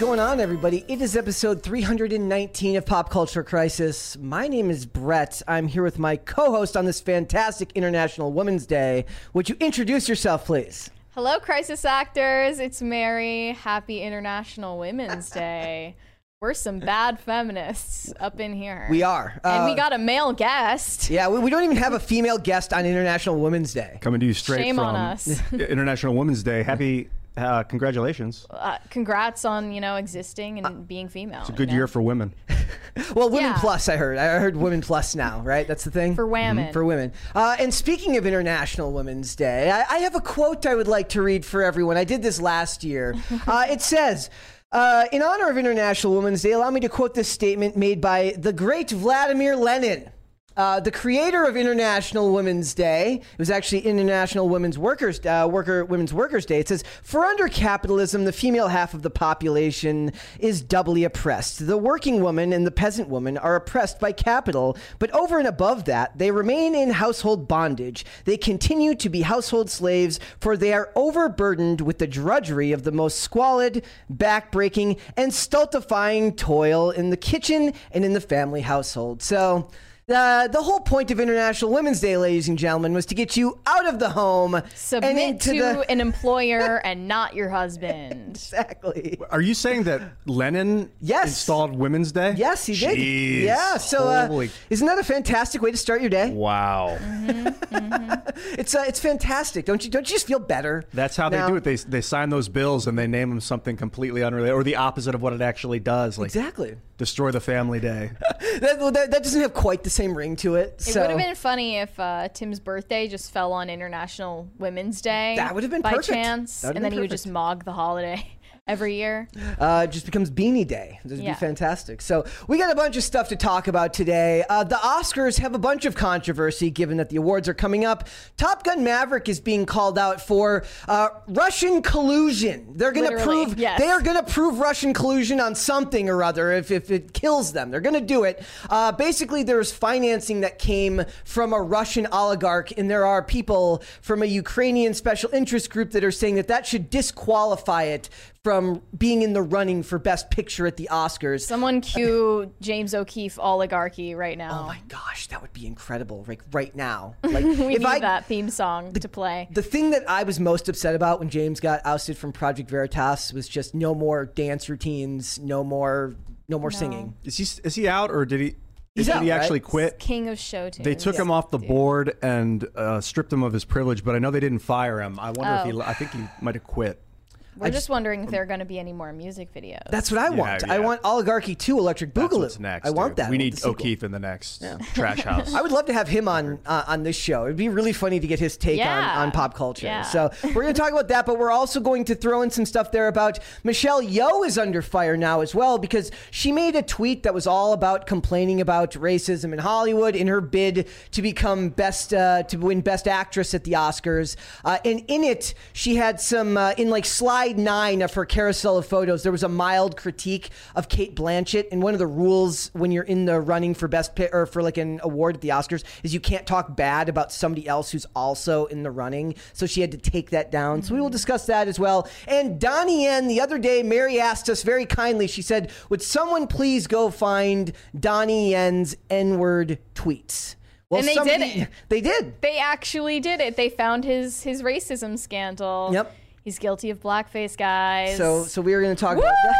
going on, everybody? It is episode 319 of Pop Culture Crisis. My name is Brett. I'm here with my co host on this fantastic International Women's Day. Would you introduce yourself, please? Hello, crisis actors. It's Mary. Happy International Women's Day. We're some bad feminists up in here. We are. and we Uh, got a male guest. Yeah, we, we don't even have a female guest on International Women's Day. Coming to you straight Shame from on us. International Women's Day. Happy, uh, congratulations. Uh, congrats on you know existing and being female. It's a good year for women. Well, Women Yeah. Plus, I heard. I heard Women Plus now, right? That's the thing? For women. For women. Uh, and speaking of International Women's Day, I, I have a quote I would like to read for everyone. I did this last year. Uh, it says, uh, in honor of International Women's Day, allow me to quote this statement made by the great Vladimir Lenin. Uh, the creator of International Women's Day, it was actually International Women's Workers uh, Worker Women's Workers Day. It says, "For under capitalism, the female half of the population is doubly oppressed. The working woman and the peasant woman are oppressed by capital, but over and above that, they remain in household bondage. They continue to be household slaves, for they are overburdened with the drudgery of the most squalid, backbreaking, and stultifying toil in the kitchen and in the family household." So. Uh, the whole point of International Women's Day, ladies and gentlemen, was to get you out of the home and Submit into to the an employer and not your husband. exactly. Are you saying that Lenin Yes. installed Women's Day? Yes, he did. Yeah. So, uh, isn't that a fantastic way to start your day? wow. It's uh, it's fantastic. Don't you don't you just feel better? That's how now? they do it. They, they sign those bills and they name them something completely unrelated or the opposite of what it actually does. Like Exactly. Destroy the family day. That, that, that doesn't have quite the same ring to it. It would have been funny if uh, Tim's birthday just fell on International Women's Day. That would have been by perfect. chance, That would and then been he would just mog the holiday every year. uh, it just becomes Beanie Day. This would Yeah. be fantastic. So we got a bunch of stuff to talk about today. Uh, the Oscars have a bunch of controversy given that the awards are coming up. Top Gun Maverick is being called out for uh, Russian collusion. They're going to prove yes. they are going to prove Russian collusion on something or other if, if it kills them. They're going to do it. Uh, basically, there's financing that came from a Russian oligarch, and there are people from a Ukrainian special interest group that are saying that that should disqualify it from being in the running for Best Picture at the Oscars. Someone cue James O'Keefe oligarchy right now. Oh my gosh, that would be incredible! Like right now, like we if need I that theme song to play. the thing that I was most upset about when James got ousted from Project Veritas was just no more dance routines, no more, no more singing. Is he is he out or did he He's did out, he right? actually quit? King of show tunes. They took him off the board and uh, stripped him of his privilege, but I know they didn't fire him. I wonder if he. Oh. I think he might have quit. We're just, wondering if there are going to be any more music videos. That's what I want. I want Oligarchy 2 Electric That's Boogaloo. what's next. I want dude. that. We need. O'Keefe in the next Trash House. I would love to have him on uh, on this show. It'd be really funny to get his take Yeah. on, on pop culture. Yeah. So we're going to talk about that, but we're also going to throw in some stuff there about Michelle Yeoh is under fire now as well because she made a tweet that was all about complaining about racism in Hollywood in her bid to become best uh, to win Best Actress at the Oscars. Uh, and in it, she had some uh, in like slide nine of her carousel of photos. There was a mild critique of Cate Blanchett, and one of the rules when you're in the running for best pi- or for like an award at the Oscars is you can't talk bad about somebody else who's also in the running. So she had to take that down. So we will discuss that as well. And Donnie Yen, the other day, Mary asked us very kindly. She said, "Would someone please go find Donnie Yen's N-word tweets?" Well, And they did it. They did. They actually did it. They found his his racism scandal. Yep. He's guilty of blackface, guys. So, so we are going to talk Woo! about that.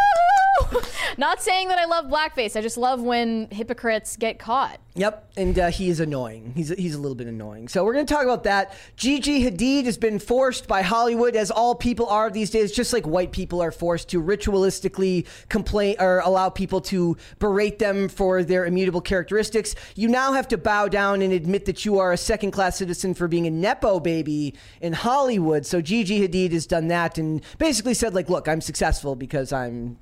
Not saying that I love blackface. I just love when hypocrites get caught. Yep, and uh, he is annoying. He's he's a little bit annoying. So we're going to talk about that. Gigi Hadid has been forced by Hollywood, as all people are these days, just like white people are forced to ritualistically complain or allow people to berate them for their immutable characteristics. You now have to bow down and admit that you are a second class citizen for being a nepo baby in Hollywood. So Gigi Hadid has done that and basically said, like, look, I'm successful because I'm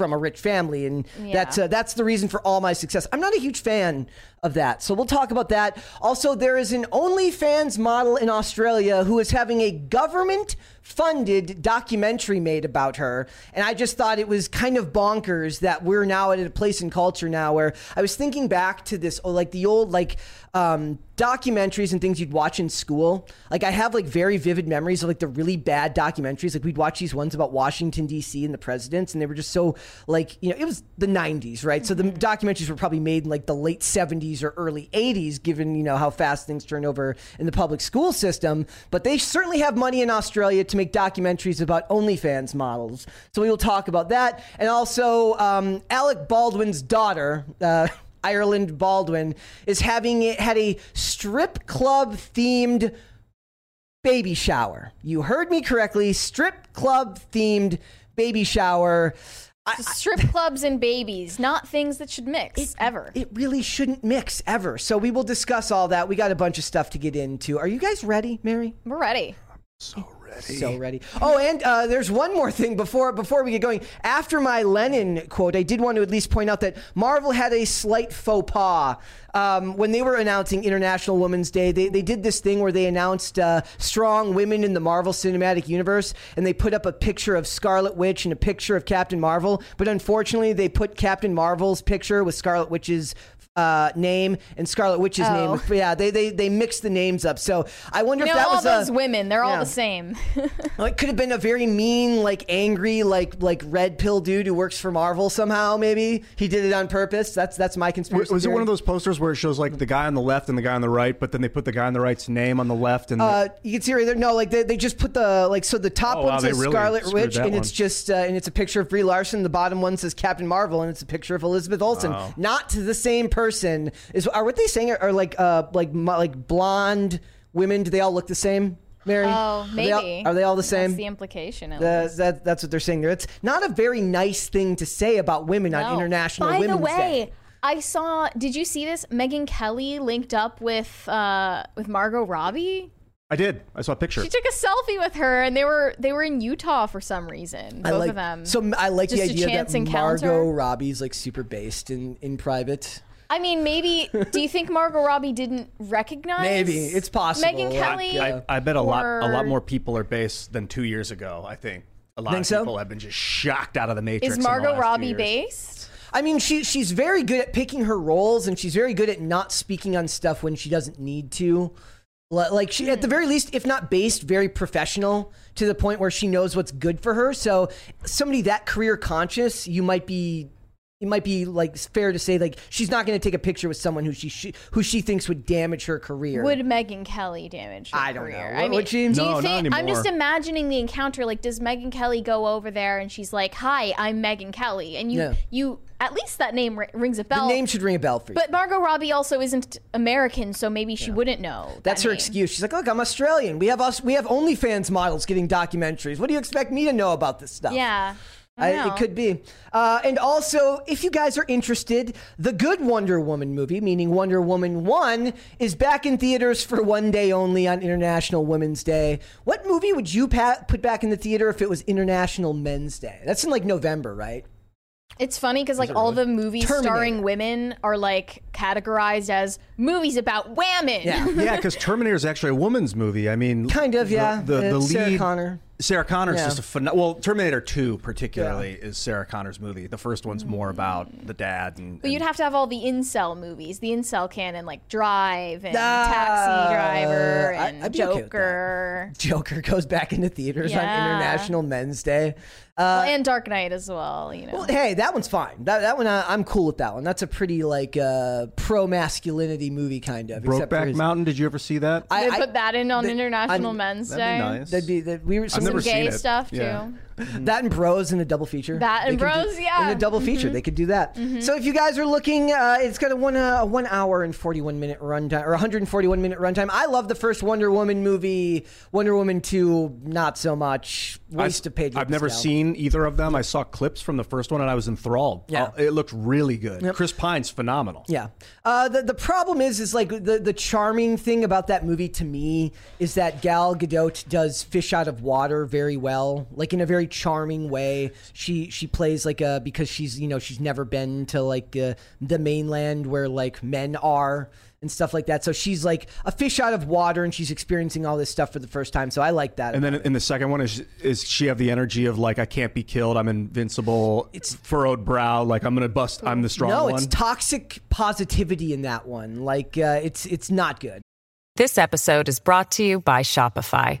from a rich family, and Yeah. that's uh, that's the reason for all my success. I'm not a huge fan of that, so we'll talk about that. Also, there is an OnlyFans model in Australia who is having a government-funded documentary made about her, and I just thought it was kind of bonkers that we're now at a place in culture now where I was thinking back to this, oh, like the old like um, documentaries and things you'd watch in school. Like I have like very vivid memories of like the really bad documentaries. Like we'd watch these ones about Washington D.C. and the presidents, and they were just so like you know it was the '90s, right? So the documentaries were probably made in like the late '70s or early '80s, given you know how fast things turn over in the public school system. But they certainly have money in Australia to make documentaries about OnlyFans models. So we will talk about that, and also um, Alec Baldwin's daughter. Uh, Ireland Baldwin is having it had a strip club themed baby shower. You heard me correctly, strip club themed baby shower. I, Strip clubs and babies, not things that should mix ever. it really shouldn't mix ever. So we will discuss all that. We got a bunch of stuff to get into. Are you guys ready, Mary? We're ready. So ready. So ready. Oh, and uh, there's one more thing before before we get going. After my Lenin quote, I did want to at least point out that Marvel had a slight faux pas um, when they were announcing International Women's Day. They they did this thing where they announced uh, strong women in the Marvel Cinematic Universe, and they put up a picture of Scarlet Witch and a picture of Captain Marvel. But unfortunately, they put Captain Marvel's picture with Scarlet Witch's uh, name and Scarlet Witch's Oh. name. Yeah, they, they they mixed the names up. So I wonder You if know, that all was those a, women, they're all the same. well, it could have been a very mean, like angry, like like red pill dude who works for Marvel somehow. Maybe he did it on purpose. That's that's my conspiracy. Was it one of those posters where it shows like the guy on the left and the guy on the right, but then they put the guy on the right's name on the left and the- Uh, you can see right there. No, like they, they just put the like so the top Oh, one wow, says really Scarlet Witch, that and it's just uh, and it's a picture of Brie Larson. The bottom one says Captain Marvel, and it's a picture of Elizabeth Olsen. Wow. Not to the same person. Is are what they saying are, are like uh like like blonde women? Do they all look the same? Mary? oh, Are they all- maybe. Are they all the same? That's the implication. At least. that, that's what they're saying there. It's not a very nice thing to say about women on International By Women's the way, Day. I saw. Did you see this? Megyn Kelly linked up with uh, with Margot Robbie. I did. I saw a picture. She took a selfie with her, and they were they were in Utah for some reason. Both like, of them. So I like the Just a idea chance that encounter? Margot Robbie's like super based in, in private. I mean, maybe. do you think Margot Robbie didn't recognize? Maybe. It's possible. Megyn Kelly. Yeah. I, I bet a lot a lot more people are based than two years ago. I think a lot Think of so? people have been just shocked out of the matrix. Is in the Margot last Robbie years. based? I mean, she she's very good at picking her roles, and she's very good at not speaking on stuff when she doesn't need to. Like she, at the very least, if not based, very professional to the point where she knows what's good for her. So somebody that career conscious, you might be. It might be like fair to say like she's not going to take a picture with someone who she, she who she thinks would damage her career. Would Megyn Kelly damage her I don't know. career? What- I mean, would she? do No, you not think? I'm just imagining the encounter. Like, does Megyn Kelly go over there and she's like, "Hi, I'm Megyn Kelly," and you Yeah. you at least that name ri- rings a bell. the name should ring a bell for you. but Margot Robbie also isn't American, so maybe she wouldn't know. that That's her name. excuse. She's like, "Look, I'm Australian. We have us. We have OnlyFans models getting documentaries. What do you expect me to know about this stuff?" Yeah. I I, it could be. Uh, and also, if you guys are interested, the good Wonder Woman movie, meaning Wonder Woman 1, is back in theaters for one day only on International Women's Day. What movie would you pa- put back in the theater if it was International Men's Day? That's in like November, right? It's funny because like all the movies Terminator. starring women are like categorized as movies about women. Yeah. Yeah, because Terminator is actually a woman's movie. I mean, Kind of, the- yeah. The, the, Uh, lead, Sarah Connor. Sarah Connor's Yeah. just a phen- well. Terminator Two, particularly, is Sarah Connor's movie. The first one's more about the dad and. But you'd have to have all the incel movies, the incel canon, like Drive and Ah, Taxi Driver and I'd be okay. Joker. Joker goes back into theaters on International Men's Day. Well, and Dark Knight as well, you know. Well, hey, that one's fine. That that one, I, I'm cool with that one. That's a pretty like uh, uh, pro masculinity movie, kind of. except for Brokeback his- Mountain. Did you ever see that? I- They put that in on the- International I'm- Men's That'd Day. be nice. That'd be that we were some, never Some gay it. stuff too. Yeah. that and Bros in a double feature. That and They could do- Bros, yeah. Mm-hmm. in a double feature. They could do that. So if you guys are looking, uh, it's got a one uh, a one hour and forty one minute runtime or 141 minute runtime. I love the first Wonder Woman movie. Wonder Woman two, not so much. Waste of page. I've never seen either of them. I saw clips from the first one and I was enthralled. Yeah. Uh, it looked really good. Chris Pine's phenomenal. Yeah. Uh, the the problem is is like the the charming thing about that movie to me is that Gal Gadot does fish out of water very well, like in a very charming way. She she plays like a because she's you know she's never been to like uh, the mainland where like men are and stuff like that. So she's like a fish out of water and she's experiencing all this stuff for the first time. So I like that. And then in the second one, is is she have the energy of like I can't be killed, I'm invincible, it's furrowed brow, like I'm gonna bust, I'm the strong no, one. it's toxic positivity in that one. Like uh, it's it's not good. This episode is brought to you by Shopify.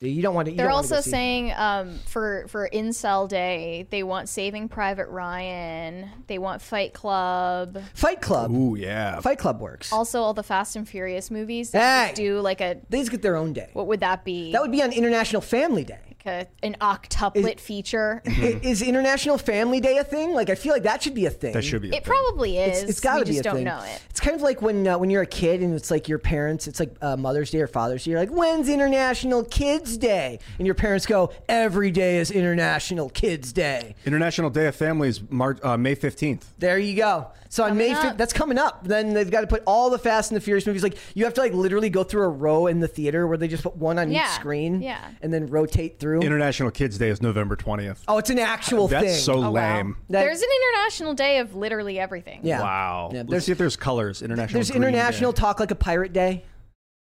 You don't want to. You They're don't wanna also saying um, for for Incel Day, they want Saving Private Ryan, they want Fight Club, Fight Club. Ooh yeah. Fight Club works. also all the Fast and Furious movies. They Hey! just do like a They just get their own day. what would that be? That would be on International Family Day. Like a, an octuplet feature. I- Is International Family Day a thing? Like, I feel like that should be a thing. That should be. a It thing. probably is. It's, it's got to we be just a don't thing. know it. It's kind of like when uh, when you're a kid and it's like your parents. It's like uh, Mother's Day or Father's Day. You're like, when's International Kids Day? And your parents go, every day is International Kids Day. International Day of Families, March, uh, May fifteenth. There you go. So on May Coming 5th, up. that's coming up. Then they've got to put all the Fast and the Furious movies. Like you have to like literally go through a row in the theater where they just put one on Yeah, each screen. yeah. And then rotate through. International Kids Day is November twentieth. oh, it's an actual That's thing. so Oh, wow. lame. That- There's an international day of literally everything. yeah. Wow. Yeah, Let's there's see if there's colors. International. there's Green International Day. Talk Like a Pirate Day.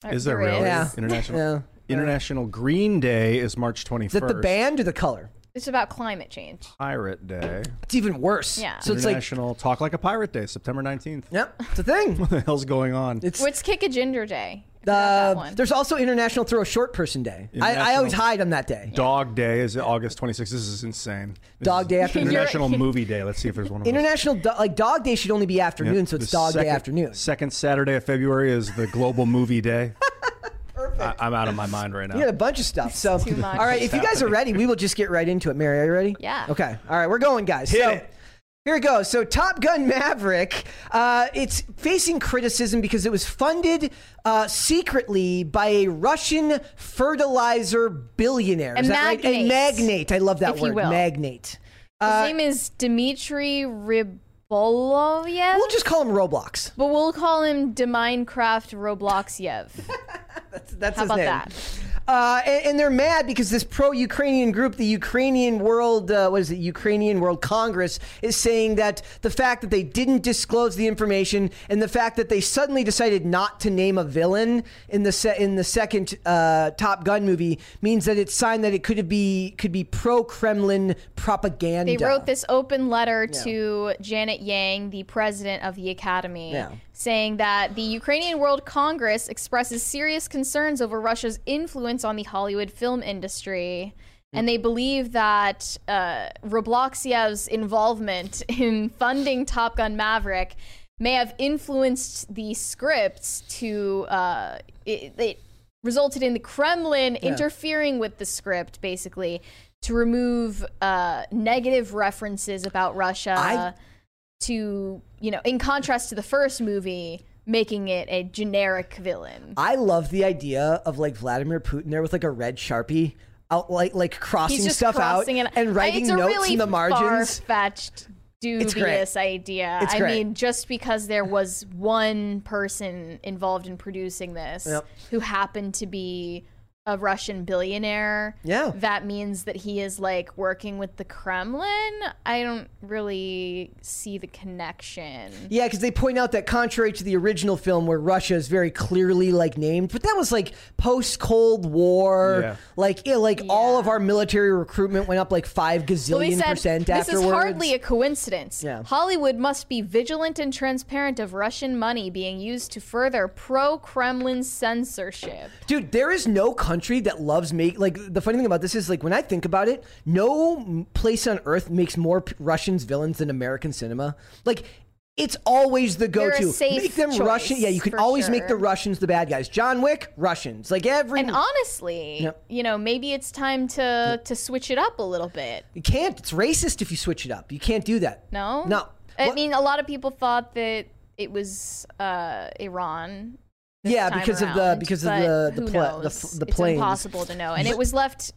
Is there There really? Yeah. International. Yeah. International Green Day is March twenty Is that the band or the color? It's about climate change. Pirate Day. It's even worse. Yeah. So it's like, International Talk Like a Pirate Day, September nineteenth. yep, it's a thing. What the hell's going on? It's What's Kick a Ginger Day? I uh, there's also International Throw a Short Person Day. I, I always hide on that day. Dog Day is August 26th. This is insane. This Dog is Day after International Movie Day. Let's see if there's one of those. International do- like Dog Day should only be afternoon, Yep. so it's The Dog Day afternoon. Second Saturday of February is the Global Movie Day. I, I'm out of my mind right now. You got a bunch of stuff. So, Too much. all right, if you guys are ready, we will just get right into it. Mary, are you ready? Yeah. Okay. All right, we're going, guys. Hit so, it. Here we go. So, Top Gun Maverick, uh, it's facing criticism because it was funded uh, secretly by a Russian fertilizer billionaire. Is A that right? A magnate. I love that If you word. will. Magnate. His Uh, name is Dmitry Rybolovlev. we'll just call him Roblox. but we'll call him De Minecraft Robloxyev. That's How his about name. that? Uh, and, and they're mad because this pro-Ukrainian group, the Ukrainian World, uh, what is it? Ukrainian World Congress, is saying that the fact that they didn't disclose the information and the fact that they suddenly decided not to name a villain in the se- in the second uh, Top Gun movie means that it's sign that it could be could be pro-Kremlin propaganda. They wrote this open letter to Janet Yang, the president of the Academy, Yeah. Saying that the Ukrainian World Congress expresses serious concerns over Russia's influence on the Hollywood film industry. And they believe that uh, Robloxiev's involvement in funding Top Gun Maverick may have influenced the scripts to. Uh, it, it resulted in the Kremlin interfering with the script, basically, to remove uh, negative references about Russia. I- to you know, in contrast to the first movie, making it a generic villain. I love the idea of like Vladimir Putin there with like a red sharpie. Out like like crossing stuff crossing out and writing notes really in the margins. Far-fetched, dubious idea. It's I great. mean, just because there was one person involved in producing this Yep. who happened to be a Russian billionaire, Yeah. that means that he is like working with the Kremlin. I don't really see the connection. Yeah, because they point out that contrary to the original film where Russia is very clearly like named, but that was like post Cold War. Yeah. Like, yeah, like all of our military recruitment went up like five gazillion Well, said percent this afterwards. is hardly a coincidence. Yeah. Hollywood must be vigilant and transparent of Russian money being used to further pro-Kremlin censorship. Dude, there is no country that loves make like the funny thing about this is like when I think about it, no place on earth makes more p- Russians villains than American cinema. Like it's always the go-to. make them Russian. Yeah, you can always make the. Russians the bad guys. John Wick, Russians. Like every And honestly, you know, maybe it's time to to switch it up a little bit. you can't. It's racist if you switch it up. You can't do that. No, No. I What- mean, a lot of people thought that it was uh, Iran. Yeah, because of the- because of the- the pla- the knows? f- it's impossible to know, and it was left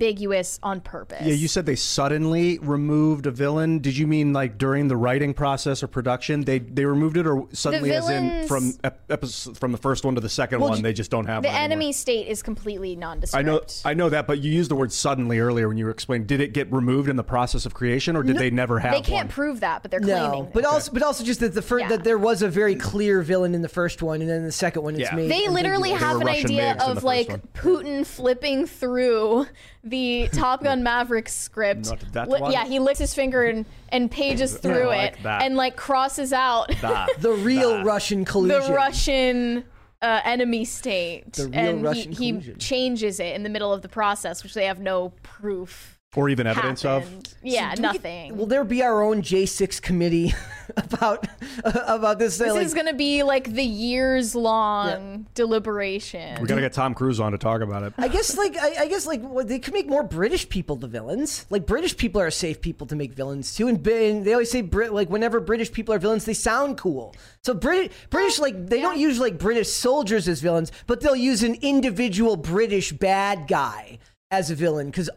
ambiguous on purpose. Yeah, you said they suddenly removed a villain. Did you mean like during the writing process or production? They they removed it, or suddenly, as in from episode, from the first one to the second Well, one, they just don't have the one anymore? enemy state is completely nondescript. I know, I know that, but you used the word suddenly earlier when you were explaining. Did it get removed in the process of creation, or did they never have they can't one? prove that, but they're No, claiming. but that. also, but also just that the first Yeah. that there was a very clear villain in the first one, and then the second one it's Yeah. made. They literally have an Russian idea MiGs in the of like one. Putin flipping through the Top Gun Maverick script. Not that Li- one? yeah, he licks his finger and, and pages through like it that. and like crosses out the real Russian collusion. the. Russian uh, enemy state. The real and Russian he, he changes it in the middle of the process, which they have no proof. Or even evidence of. happened. Yeah, Do we nothing. will there be our own J6 committee about about this? this like, is going to be like the years long deliberation. We gotta get Tom Cruise on to talk about it. I guess like I, I guess like well, they could make more British people the villains. Like British people are safe people to make villains too, and, and they always say Brit like whenever British people are villains, they sound cool. So Brit- British like they don't use like British soldiers as villains, but they'll use an individual British bad guy as a villain because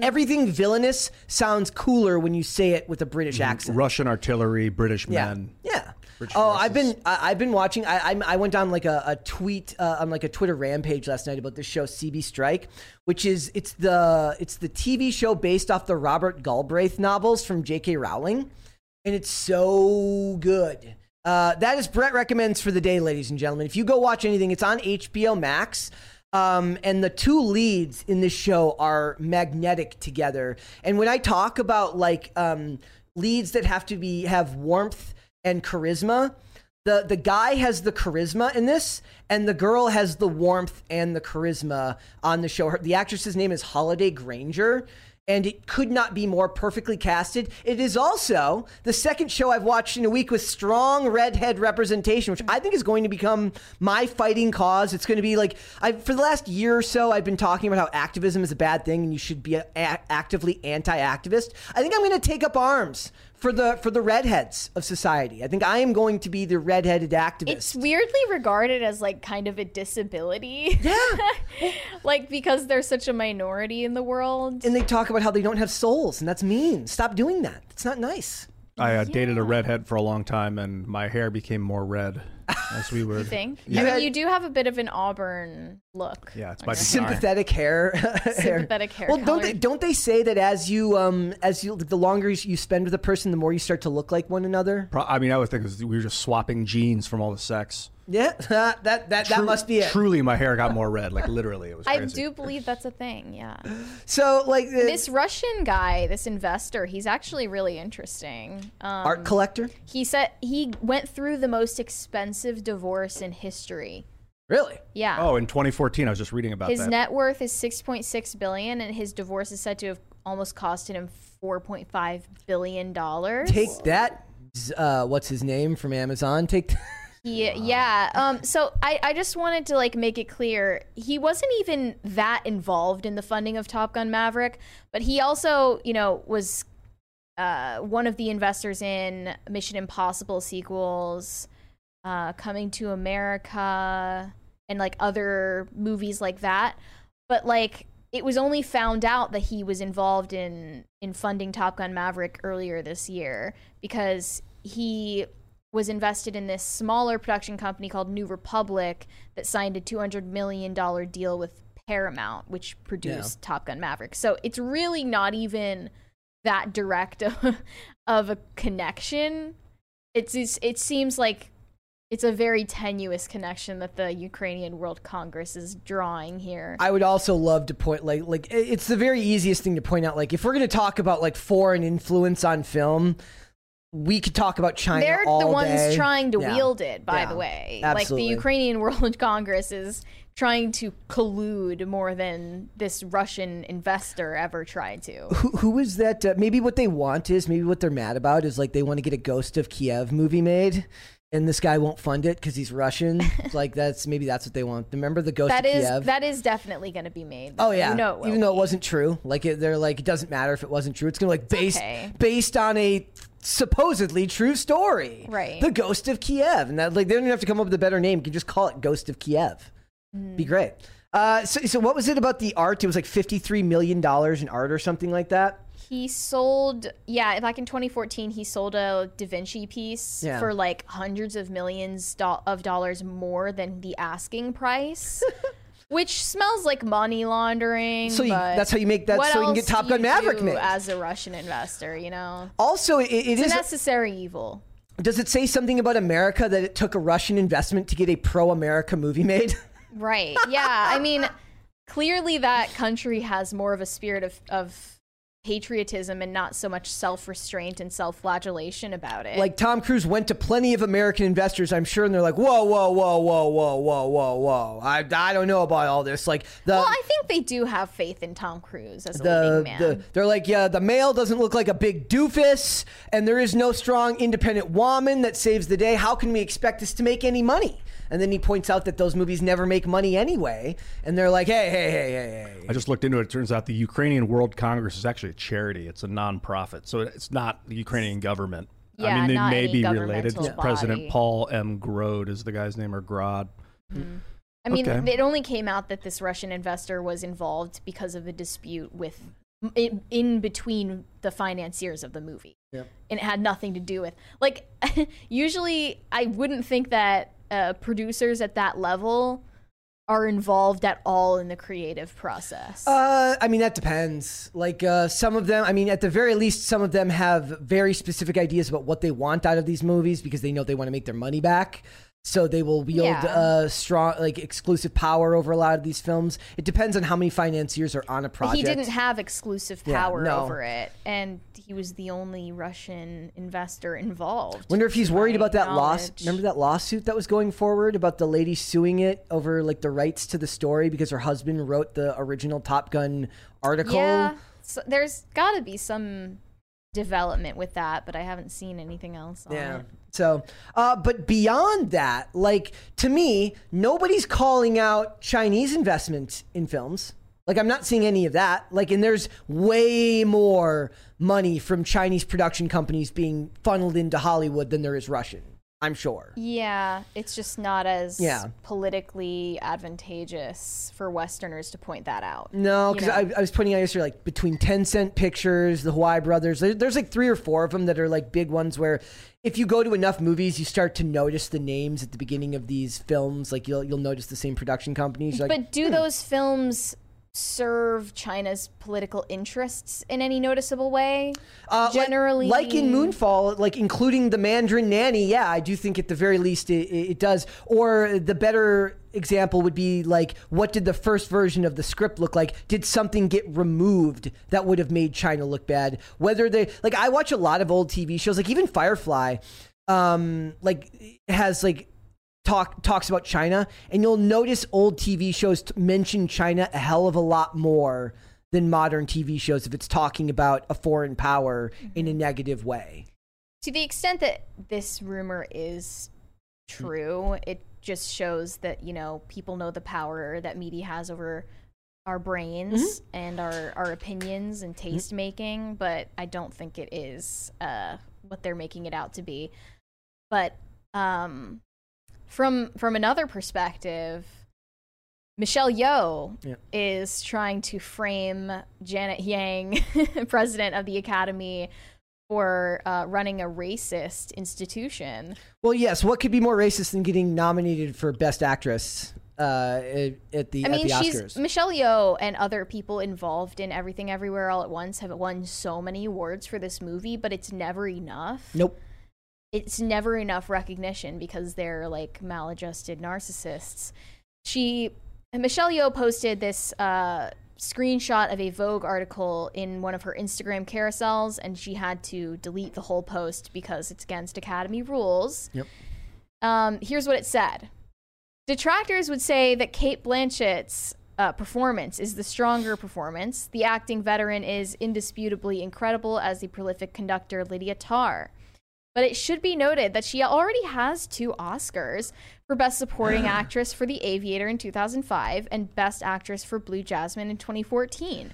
everything villainous sounds cooler when you say it with a British accent. Russian artillery, British Yeah. men. Yeah. British oh, I've been I, I've been watching. I I, I went down like a, a tweet uh, on like a Twitter rampage last night about this show CB Strike, which is it's the it's the TV show based off the Robert Galbraith novels from J.K. Rowling, and it's so good. Uh, that is Brett recommends for the day, ladies and gentlemen. If you go watch anything, it's on HBO Max. Um, and the two leads in this show are magnetic together. And when I talk about like um, leads that have to be have warmth and charisma, the the guy has the charisma in this, and the girl has the warmth and the charisma on the show. Her, the actress's name is Holliday Grainger. And it could not be more perfectly casted. It is also the second show I've watched in a week with strong redhead representation, which I think is going to become my fighting cause. It's going to be like I for the last year or so I've been talking about how activism is a bad thing and you should be a, actively anti-activist. I think I'm going to take up arms for the for the redheads of society. I think I am going to be the redheaded activist. It's weirdly regarded as like kind of a disability. yeah. like because they're such a minority in the world. and they talk about how they don't have souls, and that's mean. Stop doing that. It's not nice. I uh, dated a redhead for a long time, and my hair became more red as we were. thing. You I mean, had- you do have a bit of an auburn look. Yeah, it's on by your design. sympathetic hair, hair. Sympathetic hair Well, don't they don't they say that as you um as you the longer you spend with a person, the more you start to look like one another? Pro- I mean, I would think it was, we were just swapping genes from all the sex. Yeah, that that that Tru- must be it. Truly, my hair got more red. Like literally, it was I do believe that's a thing. Yeah. So like the This Russian guy, this investor, he's actually really interesting. Um, art collector, he said he went through the most expensive divorce in history. really? Yeah. Oh, in 2014, I was just reading about his that. net worth is 6.6 billion and his divorce is said to have almost costed him 4.5 billion dollars. Take that. Uh, what's his name from Amazon? Take. Yeah, yeah. Um, so I, I just wanted to like make it clear he wasn't even that involved in the funding of Top Gun Maverick, but he also, you know, was uh, one of the investors in Mission Impossible sequels, uh, Coming to America, and like other movies like that. But like, it was only found out that he was involved in in funding Top Gun Maverick earlier this year because he was invested in this smaller production company called New Republic that signed a $200 million deal with Paramount, which produced Top Gun Maverick. So it's really not even that direct of, of a connection. It's, it's it seems like it's a very tenuous connection that the Ukrainian World Congress is drawing here. I would also love to point like like it's the very easiest thing to point out. Like if we're going to talk about like foreign influence on film, we could talk about China. They're the ones day. trying to Yeah. wield it, by Yeah. the way. Absolutely. Like the Ukrainian World Congress is trying to collude more than this Russian investor ever tried to. Who, who is that? Uh, maybe what they want is maybe what they're mad about is like they want to get a Ghost of Kiev movie made, and this guy won't fund it because he's Russian. like that's maybe that's what they want. Remember the Ghost That of is Kiev? that is definitely going to be made. Oh yeah, you know even though it wasn't true, like it, they're like it doesn't matter if it wasn't true. It's gonna like based okay. based on a supposedly true story, Right. The Ghost of Kiev, and that like they don't even have to come up with a better name. You can just call it Ghost of Kiev. Mm. Be great. Uh, so, so what was it about the art? It was like fifty three million dollars in art or something like that. He sold, yeah, back in 2014, he sold a Da Vinci piece Yeah. for like hundreds of millions do- of dollars more than the asking price, which smells like money laundering. So you, that's how you make that. So you can get Top Gun Maverick made. as a Russian investor, you know, also, it, it it's is. a necessary evil. does it say something about America that it took a Russian investment to get a pro America movie made? Right. Yeah. I mean, clearly that country has more of a spirit of, of patriotism and not so much self-restraint and self-flagellation about it. Like Tom Cruise went to plenty of American investors, I'm sure, and they're like, "Whoa, whoa, whoa, whoa, whoa, whoa, whoa, whoa! I, I don't know about all this." Like the well, I think they do have faith in Tom Cruise as a the, living man. The, they're like, "Yeah, the male doesn't look like a big doofus, and there is no strong independent woman that saves the day. How can we expect this to make any money?" And then he points out that those movies never make money anyway, and they're like, hey, hey, hey, hey, hey. I just looked into it. It turns out the Ukrainian World Congress is actually a charity. It's a nonprofit, so it's not the Ukrainian government. Yeah, I mean, they may be related. governmental President. Paul M. Grode is the guy's name, or Grod. Mm-hmm. I mean, okay. it only came out that this Russian investor was involved because of a dispute with in, in between the financiers of the movie. Yep. And it had nothing to do with like usually I wouldn't think that uh, producers at that level are involved at all in the creative process. Uh, I mean, that depends. Like, uh, some of them, I mean, at the very least, some of them have very specific ideas about what they want out of these movies because they know they want to make their money back. So they will wield Yeah. uh, strong, like, exclusive power over a lot of these films. It depends on how many financiers are on a project. he didn't have exclusive Yeah, power no. over it, and he was the only Russian investor involved. Wonder if he's worried about that loss. Remember that lawsuit that was going forward about the lady suing it over like the rights to the story because her husband wrote the original Top Gun article. Yeah, so there's got to be some development with that, but I haven't seen anything else. On Yeah. it. So, uh, but beyond that, like to me, nobody's calling out Chinese investment in films. Like I'm not seeing any of that. Like, and there's way more money from Chinese production companies being funneled into Hollywood than there is Russian. I'm sure. Yeah, it's just not as Yeah. politically advantageous for Westerners to point that out. No, because? I, I was pointing out yesterday, like between Tencent Pictures, the Huayi Brothers, there, there's like three or four of them that are like big ones where if you go to enough movies, you start to notice the names at the beginning of these films. Like you'll you'll notice the same production companies. Like, but do hmm. those films serve China's political interests in any noticeable way? Uh, like- Generally, like, in Moonfall, like including the Mandarin nanny, yeah, I do think at the very least it, it, it does. Or the better example would be like, what did the first version of the script look like? Did something get removed that would have made China look bad? Whether they like, I watch a lot of old TV shows, like even Firefly, um, like has like talk talks about China, and you'll notice old TV shows mention China a hell of a lot more than modern TV shows if it's talking about a foreign power in a negative way. to the extent that this rumor is true, it just shows that you know people know the power that media has over our brains and our our opinions and taste making. But I don't think it is uh, what they're making it out to be. But um, from from another perspective. Michelle Yeoh Yeah. is trying to frame Janet Yang, president of the Academy, for uh, running a racist institution. Well, yes. What could be more racist than getting nominated for Best Actress? uh, at, at the I mean, at the she's Oscars. Michelle Yeoh and other people involved in Everything Everywhere All at Once have won so many awards for this movie, but it's never enough. nope. It's never enough recognition because they're like maladjusted narcissists. She Michelle Yeoh posted this uh, screenshot of a Vogue article in one of her Instagram carousels, and she had to delete the whole post because it's against Academy rules. Yep. Um, here's what it said. Detractors would say that Cate Blanchett's uh, performance is the stronger performance. The acting veteran is indisputably incredible as the prolific conductor Lydia Tár. But it should be noted that she already has two Oscars for Best Supporting Actress for The Aviator in 2005 and Best Actress for Blue Jasmine in 2014.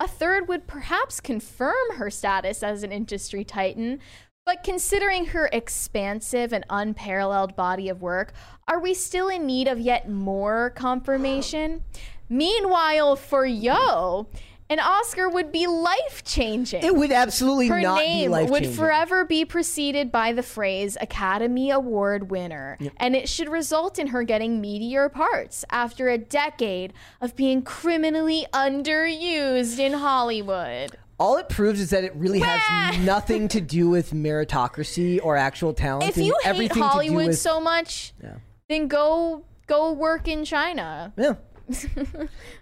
A third would perhaps confirm her status as an industry titan, but considering her expansive and unparalleled body of work, are we still in need of yet more confirmation? Meanwhile, for Yeoh, an Oscar would be life changing. It would absolutely Her not be name life would forever be preceded by the phrase Academy Award winner, and it should result in her getting meteor parts after a decade of being criminally underused in Hollywood. All it proves is that it really has nothing to do with meritocracy or actual talent. If you hate Hollywood with, so much, Yeah. then go go work in China. yeah.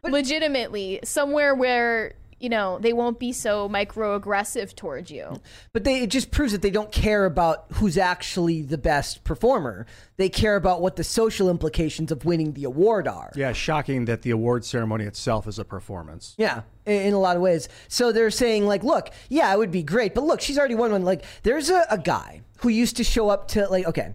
Legitimately, somewhere where you know they won't be so microaggressive towards you. But they, it just proves that they don't care about who's actually the best performer. They care about what the social implications of winning the award are. Yeah, shocking that the award ceremony itself is a performance. Yeah, in, in a lot of ways. So they're saying, like, look, yeah, it would be great, but look, she's already won one. Like, there's a, a guy who used to show up to, like, okay,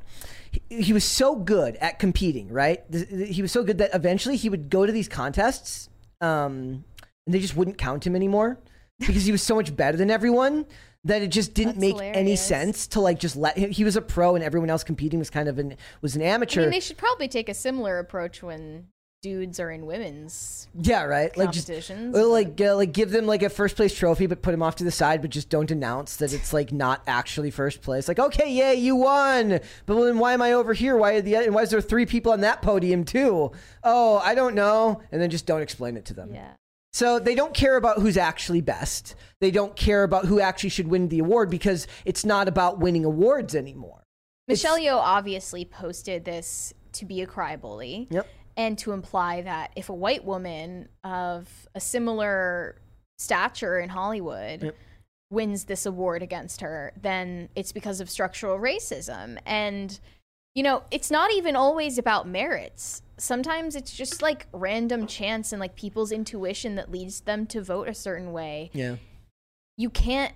he, he was so good at competing, right? He was so good that eventually he would go to these contests, um, and they just wouldn't count him anymore because he was so much better than everyone that it just didn't That's make any sense to like just let him. He was a pro, and everyone else competing was kind of an was an amateur. I mean, they should probably take a similar approach when dudes are in women's yeah, right. Like just competitions. Like uh, like give them like a first place trophy, but put them off to the side, but just don't announce that it's like not actually first place. Like, okay, yeah, you won, but then why am I over here? Why are the and why is there three people on that podium too? Oh, I don't know, and then just don't explain it to them. yeah. So they don't care about who's actually best. They don't care about who actually should win the award because it's not about winning awards anymore. Michelle Yeoh obviously posted this to be a crybaby. Yep. And to imply that if a white woman of a similar stature in Hollywood Yep. wins this award against her, then it's because of structural racism. And, you know, it's not even always about merits. Sometimes it's just like random chance and like people's intuition that leads them to vote a certain way Yeah. you can't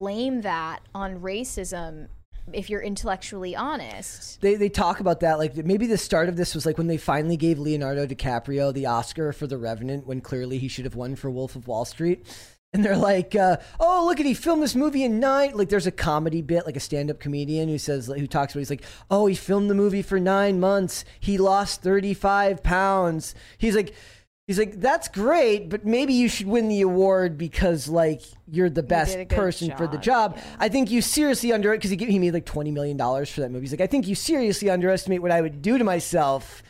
blame that on racism if you're intellectually honest. They they talk about that like maybe the start of this was like when they finally gave Leonardo DiCaprio the Oscar for The Revenant when clearly he should have won for Wolf of Wall Street. And they're like, uh, "Oh, look at he filmed this movie in nine. Like, there's a comedy bit, like a stand-up comedian who says, who talks about, he's like, "Oh, he filmed the movie for nine months. He lost 35 pounds." He's like, he's like, "That's great, but maybe you should win the award because like you're the best did a good person for the job, job." I think you seriously under because he, gave- he made like twenty million dollars for that movie. He's like, I think you seriously underestimate what I would do to myself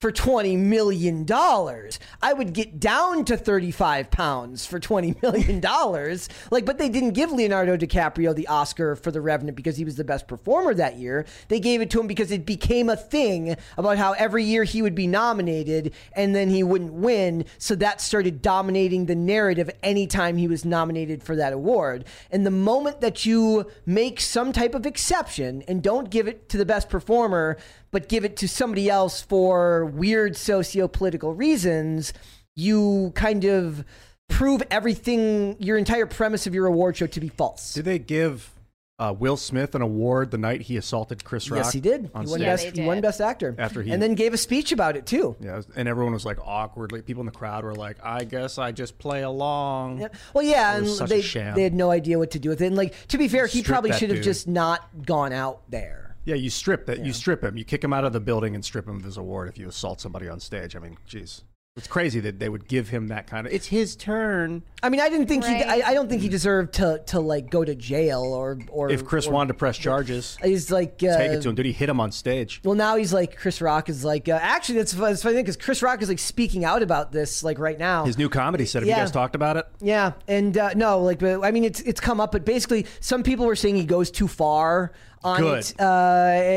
for twenty million dollars. I would get down to thirty-five pounds for twenty million dollars. like, but they didn't give Leonardo DiCaprio the Oscar for The Revenant because he was the best performer that year. They gave it to him because it became a thing about how every year he would be nominated and then he wouldn't win. So that started dominating the narrative anytime he was nominated for that award. And the moment that you make some type of exception and don't give it to the best performer, but give it to somebody else for weird socio-political reasons, you kind of prove everything, your entire premise of your award show to be false. Did they give uh, Will Smith an award the night he assaulted Chris Rock? Yes, he did. on He won? Yeah, best. they He won best actor After he- and then gave a speech about it too. Yeah, and everyone was like awkwardly. People in the crowd were like, "I guess I just play along." Yeah. Well, yeah, It and was such a they sham. they had no idea what to do with it. And like to be fair, he Strip probably should have just not gone out there. Yeah, you strip that. You strip him. You kick him out of the building and strip him of his award if you assault somebody on stage. I mean, jeez, it's crazy that they would give him that kind of. It's his turn. I mean, I didn't think he. I, I don't think he deserved to to like go to jail or or If Chris or, wanted to press charges, He's like uh, take it to him. Did he hit him on stage? Well, now he's like Chris Rock is like. Uh, actually, that's fu- it's funny because Chris Rock is like speaking out about this like right now. His new comedy set. Have Yeah. you guys talked about it? Yeah, and uh, no, like, but, I mean, it's it's come up, but basically, some people were saying he goes too far on Good. it, uh,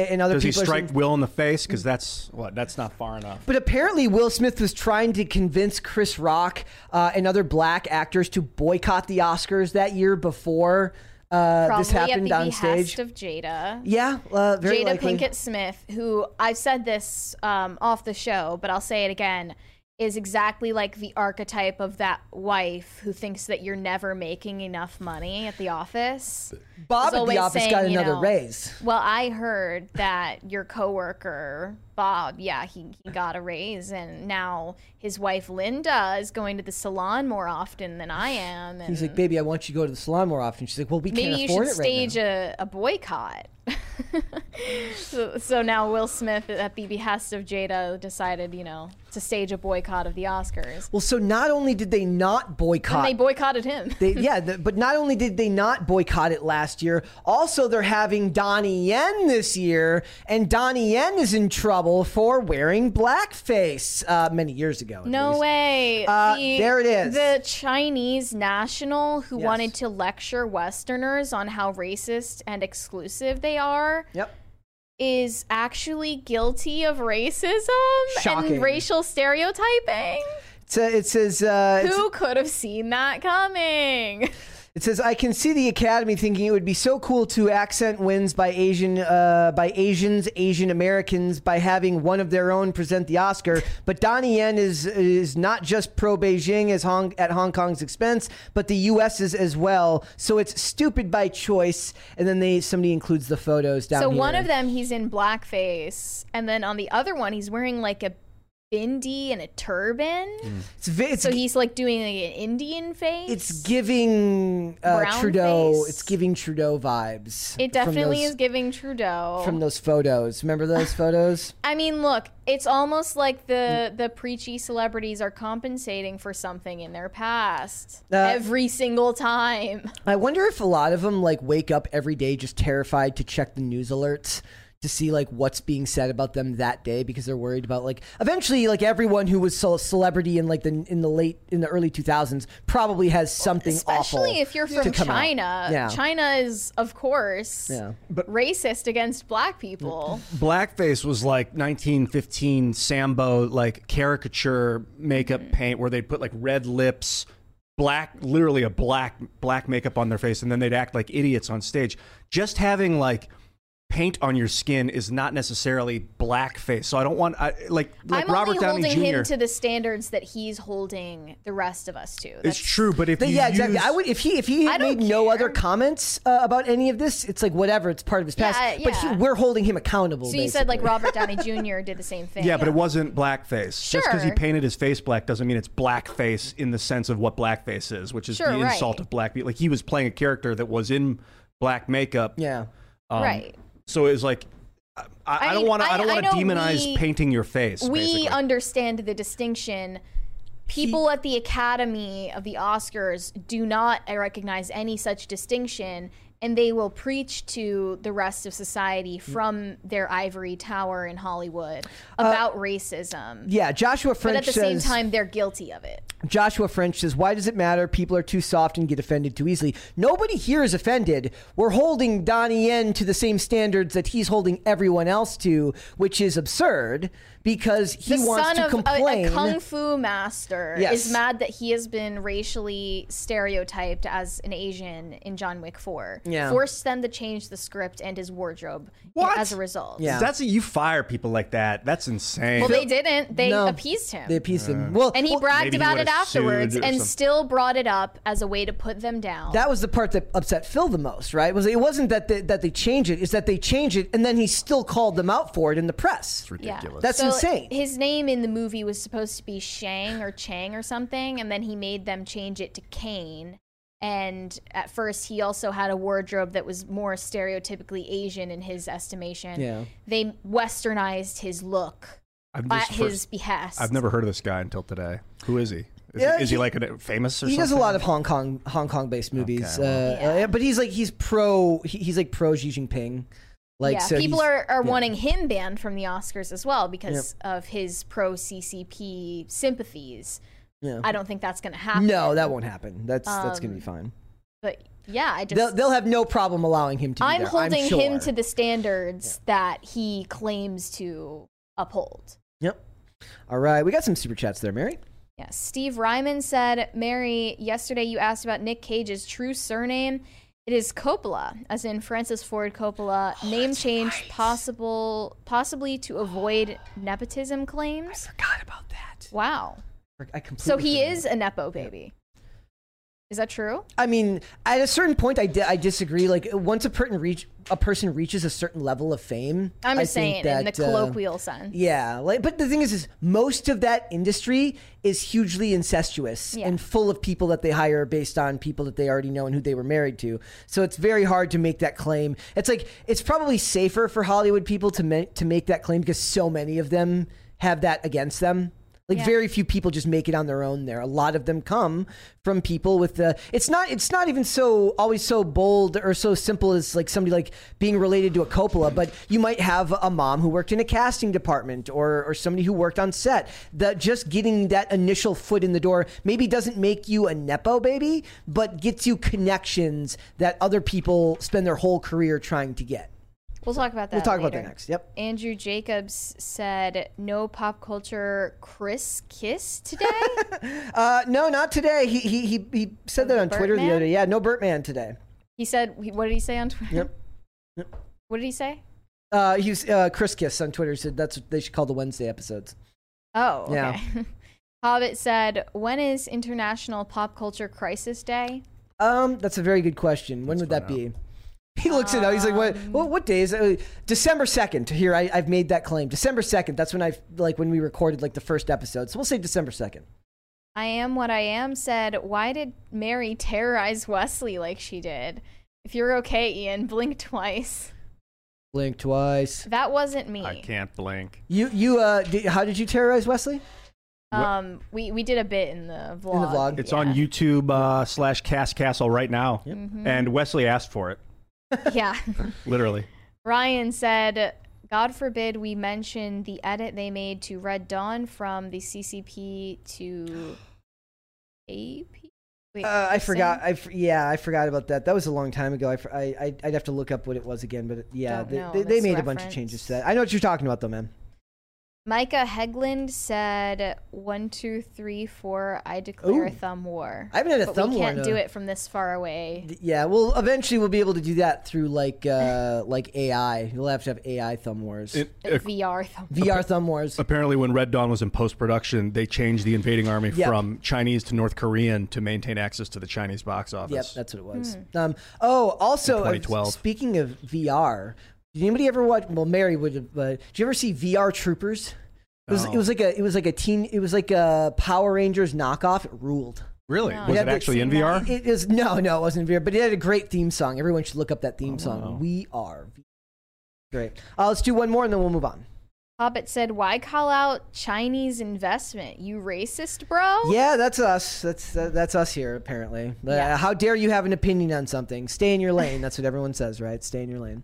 and other Does he people are strike saying- Will in the face? Because that's what. That's not far enough. But apparently, Will Smith was trying to convince Chris Rock uh, and other black actors to boycott the Oscars that year before uh, this happened at the on stage. of Jada. yeah, uh, very Jada likely. Pinkett Smith, who I've said this um, off the show, but I'll say it again, is exactly like the archetype of that wife who thinks that you're never making enough money at the office. Bob at the office saying, got you another know, raise. Well, I heard that your coworker Bob, yeah, he, he got a raise, and now his wife Linda is going to the salon more often than I am. And He's like, baby, I want you to go to the salon more often. She's like, well, we can't afford it right now." Maybe stage now. a, a boycott. so, so now Will Smith, at the behest of Jada, decided, you know, to stage a boycott of the Oscars. Well, so not only did they not boycott And they boycotted him. They, yeah, the, but not only did they not boycott it last year, also they're having Donnie Yen this year, and Donnie Yen is in trouble for wearing blackface uh, many years ago. No least. way. Uh, there it is. The Chinese national who Yes. wanted to lecture Westerners on how racist and exclusive they are Yep. Is actually guilty of racism Shocking. and racial stereotyping. It's, uh, it says uh, Who could have seen that coming? It says, "I can see the Academy thinking it would be so cool to accent wins by Asian, uh, by Asians, Asian Americans, by having one of their own present the Oscar. But Donnie Yen is is not just pro Beijing as Hong at Hong Kong's expense, but the U.S.'s as well. So it's stupid by choice." And then they somebody includes the photos down so here. one of them he's in blackface, and then on the other one he's wearing like a bindi and a turban. it's, vi- it's, So he's like doing like an Indian face. it's giving uh, Brown Trudeau. face? It's giving Trudeau vibes. it from definitely those- is giving Trudeau. from those photos. Remember those photos? I mean, look, it's almost like the the preachy celebrities are compensating for something in their past Uh, every single time. I wonder if a lot of them like wake up every day just terrified to check the news alerts to see like what's being said about them that day because they're worried about like eventually like everyone who was a celebrity in like the in the late in the early 2000s probably has something Especially awful if you're to from come. China. Yeah. China is, of course, Yeah. but racist against black people. Blackface was like 1915 Sambo, like caricature makeup mm. paint, where they'd put like red lips, black, literally a black black makeup on their face, and then they'd act like idiots on stage. Just having like paint on your skin is not necessarily blackface. So I don't want I, like like I'm Robert only Downey holding Jr. him to the standards that he's holding the rest of us to. it's true, but if But you yeah, exactly. use- I would if he if he I had don't made no other comments uh, about any of this, it's like whatever. It's part of his past. Yeah, yeah. But he, we're holding him accountable. So you said like. Robert Downey Jr. did the same thing. Yeah, but it wasn't blackface. Sure. Just because he painted his face black doesn't mean it's blackface in the sense of what blackface is, which is Sure, the right. insult of black people. Like he was playing a character that was in black makeup. Yeah. um, right. So it's like I, I, I don't want to. I, I- don't want to demonize we- painting your face. we basically. understand the distinction. People at the Academy of the Oscars do not recognize any such distinction, and they will preach to the rest of society from their ivory tower in Hollywood uh, about racism. Yeah. Joshua French. But at the same time, they're guilty of it. Joshua French says, Why does it matter? People are too soft and get offended too easily. Nobody here is offended. We're holding Donnie Yen to the same standards that he's holding everyone else to, which is absurd because he the wants son to of a, complain. a kung fu master Yes. is mad that he has been racially stereotyped as an Asian in John Wick 4. Yeah. Forced them to change the script and his wardrobe What? as a result. Yeah. That's you fire people like that. That's insane. Well, they didn't. They No. appeased him. They appeased him. Well, and he well, bragged maybe he about it afterwards and something. still brought it up as a way to put them down. that was the part that upset Phil the most, right? Was it wasn't that they, that they change it, is that they change it and then he still called them out for it in the press. yeah. That's So insane. His name in the movie was supposed to be Shang or Chang or something, and then he made them change it to Caine. And at first, he also had a wardrobe that was more stereotypically Asian in his estimation. Yeah. They westernized his look I'm at just his first- behest. I've never heard of this guy until today. Who is he? Is, Yeah, he, is he he- like a famous or he something? does a lot of Hong Kong Hong Kong based movies, well. uh, uh, but he's like he's pro he, he's like pro Xi Jinping. Like yeah, so people are, are yeah. wanting him banned from the Oscars as well because of his pro CCP sympathies. Yeah. I don't think that's going to happen. No, that won't happen. That's that's gonna be Um, fine. But yeah, I just They'll they'll have no problem allowing him to. Be I'm there, holding sure. him to the standards that he claims to uphold. Yep. All right, we got some super chats there, Mary. Yes. Steve Ryman said, Mary, yesterday you asked about Nick Cage's true surname. It is Coppola, as in Francis Ford Coppola. Oh, name change possible, possibly to avoid nepotism claims. I forgot about that. Wow. I completely. So he forgot. is a nepo baby. Is that true? I mean, at a certain point, I, di- I disagree. Like once a person reach a person reaches a certain level of fame, I'm I just think saying in the that, uh, colloquial sense. Yeah, like, but the thing is, is most of that industry is hugely incestuous Yeah. and full of people that they hire based on people that they already know and who they were married to. So it's very hard to make that claim. It's like it's probably safer for Hollywood people to ma- to make that claim because so many of them have that against them. Like Yeah. very few people just make it on their own. There, a lot of them come from people with the. It's not. It's not even so always so bold or so simple as like somebody like being related to a Coppola. But you might have a mom who worked in a casting department or or somebody who worked on set. That just getting that initial foot in the door maybe doesn't make you a nepo baby, but gets you connections that other people spend their whole career trying to get. We'll talk about that. We'll talk about that next. Yep. Andrew Jacobs said, "No pop culture Chris kiss today." Uh, no, not today. He he he, he said that on Twitter the other day. Yeah, no Bertman today. he said, "What did he say on Twitter?" Yep. yep. What did he say? Uh, he's uh, Chris Kiss on Twitter said that's what they should call the Wednesday episodes. Oh, okay. Yeah. Hobbit said, "When is International Pop Culture Crisis Day?" Um, that's a very good question. When would that be? He looks it up. He's like, "What? Um, Well, what day is it? Uh, December second. Here, I, I've made that claim. December second. That's when I like when we recorded like the first episode. So we'll say December second. I am what I am said, "Why did Mary terrorize Wesley like she did?" If you're okay, Ian, blink twice. Blink twice. That wasn't me. I can't blink. You you uh, did, how did you terrorize Wesley? Um, we we did a bit in the vlog. vlog? It's yeah. on YouTube uh, slash Cast Castle right now, Mm-hmm. and Wesley asked for it, Yeah. literally. Ryan said, God forbid we mention the edit they made to Red Dawn from the CCP to AP. Wait, Uh, I forgot. same? I f- yeah, I forgot about that. That was a long time ago. I, I I'd have to look up what it was again. But yeah, Don't they, know they, they this made a bunch of changes to that. I know what you're talking about, though, man. Micah Hegland said, one, two, three, four, I declare Ooh. a thumb war. I haven't had a but thumb we can't in do it from this far away. Yeah, well, eventually we'll be able to do that through like uh, like AI. You'll have to have AI thumb wars, It, uh, VR thumb. VR thumb wars. apparently, when Red Dawn was in post production, they changed the invading army Yep. from Chinese to North Korean to maintain access to the Chinese box office. Yep, that's what it was. Hmm. Um, oh, also, uh, speaking of VR, did anybody ever watch? Well, Mary would have. Uh, did you ever see VR Troopers? It was, No. it was like a it was like a teen it was like a Power Rangers knockoff. It ruled. really? No, was Yeah, it actually in seen VR? It is no, no, it wasn't VR, but it had a great theme song. Everyone should look up that Oh, theme song. We are great. Uh, let's do one more and then we'll move on. Hobbit said, why call out Chinese investment? You racist, bro? Yeah, that's us. That's uh, that's us here. Apparently, Uh, how dare you have an opinion on something? Stay in your lane. That's what everyone says, right? Stay in your lane.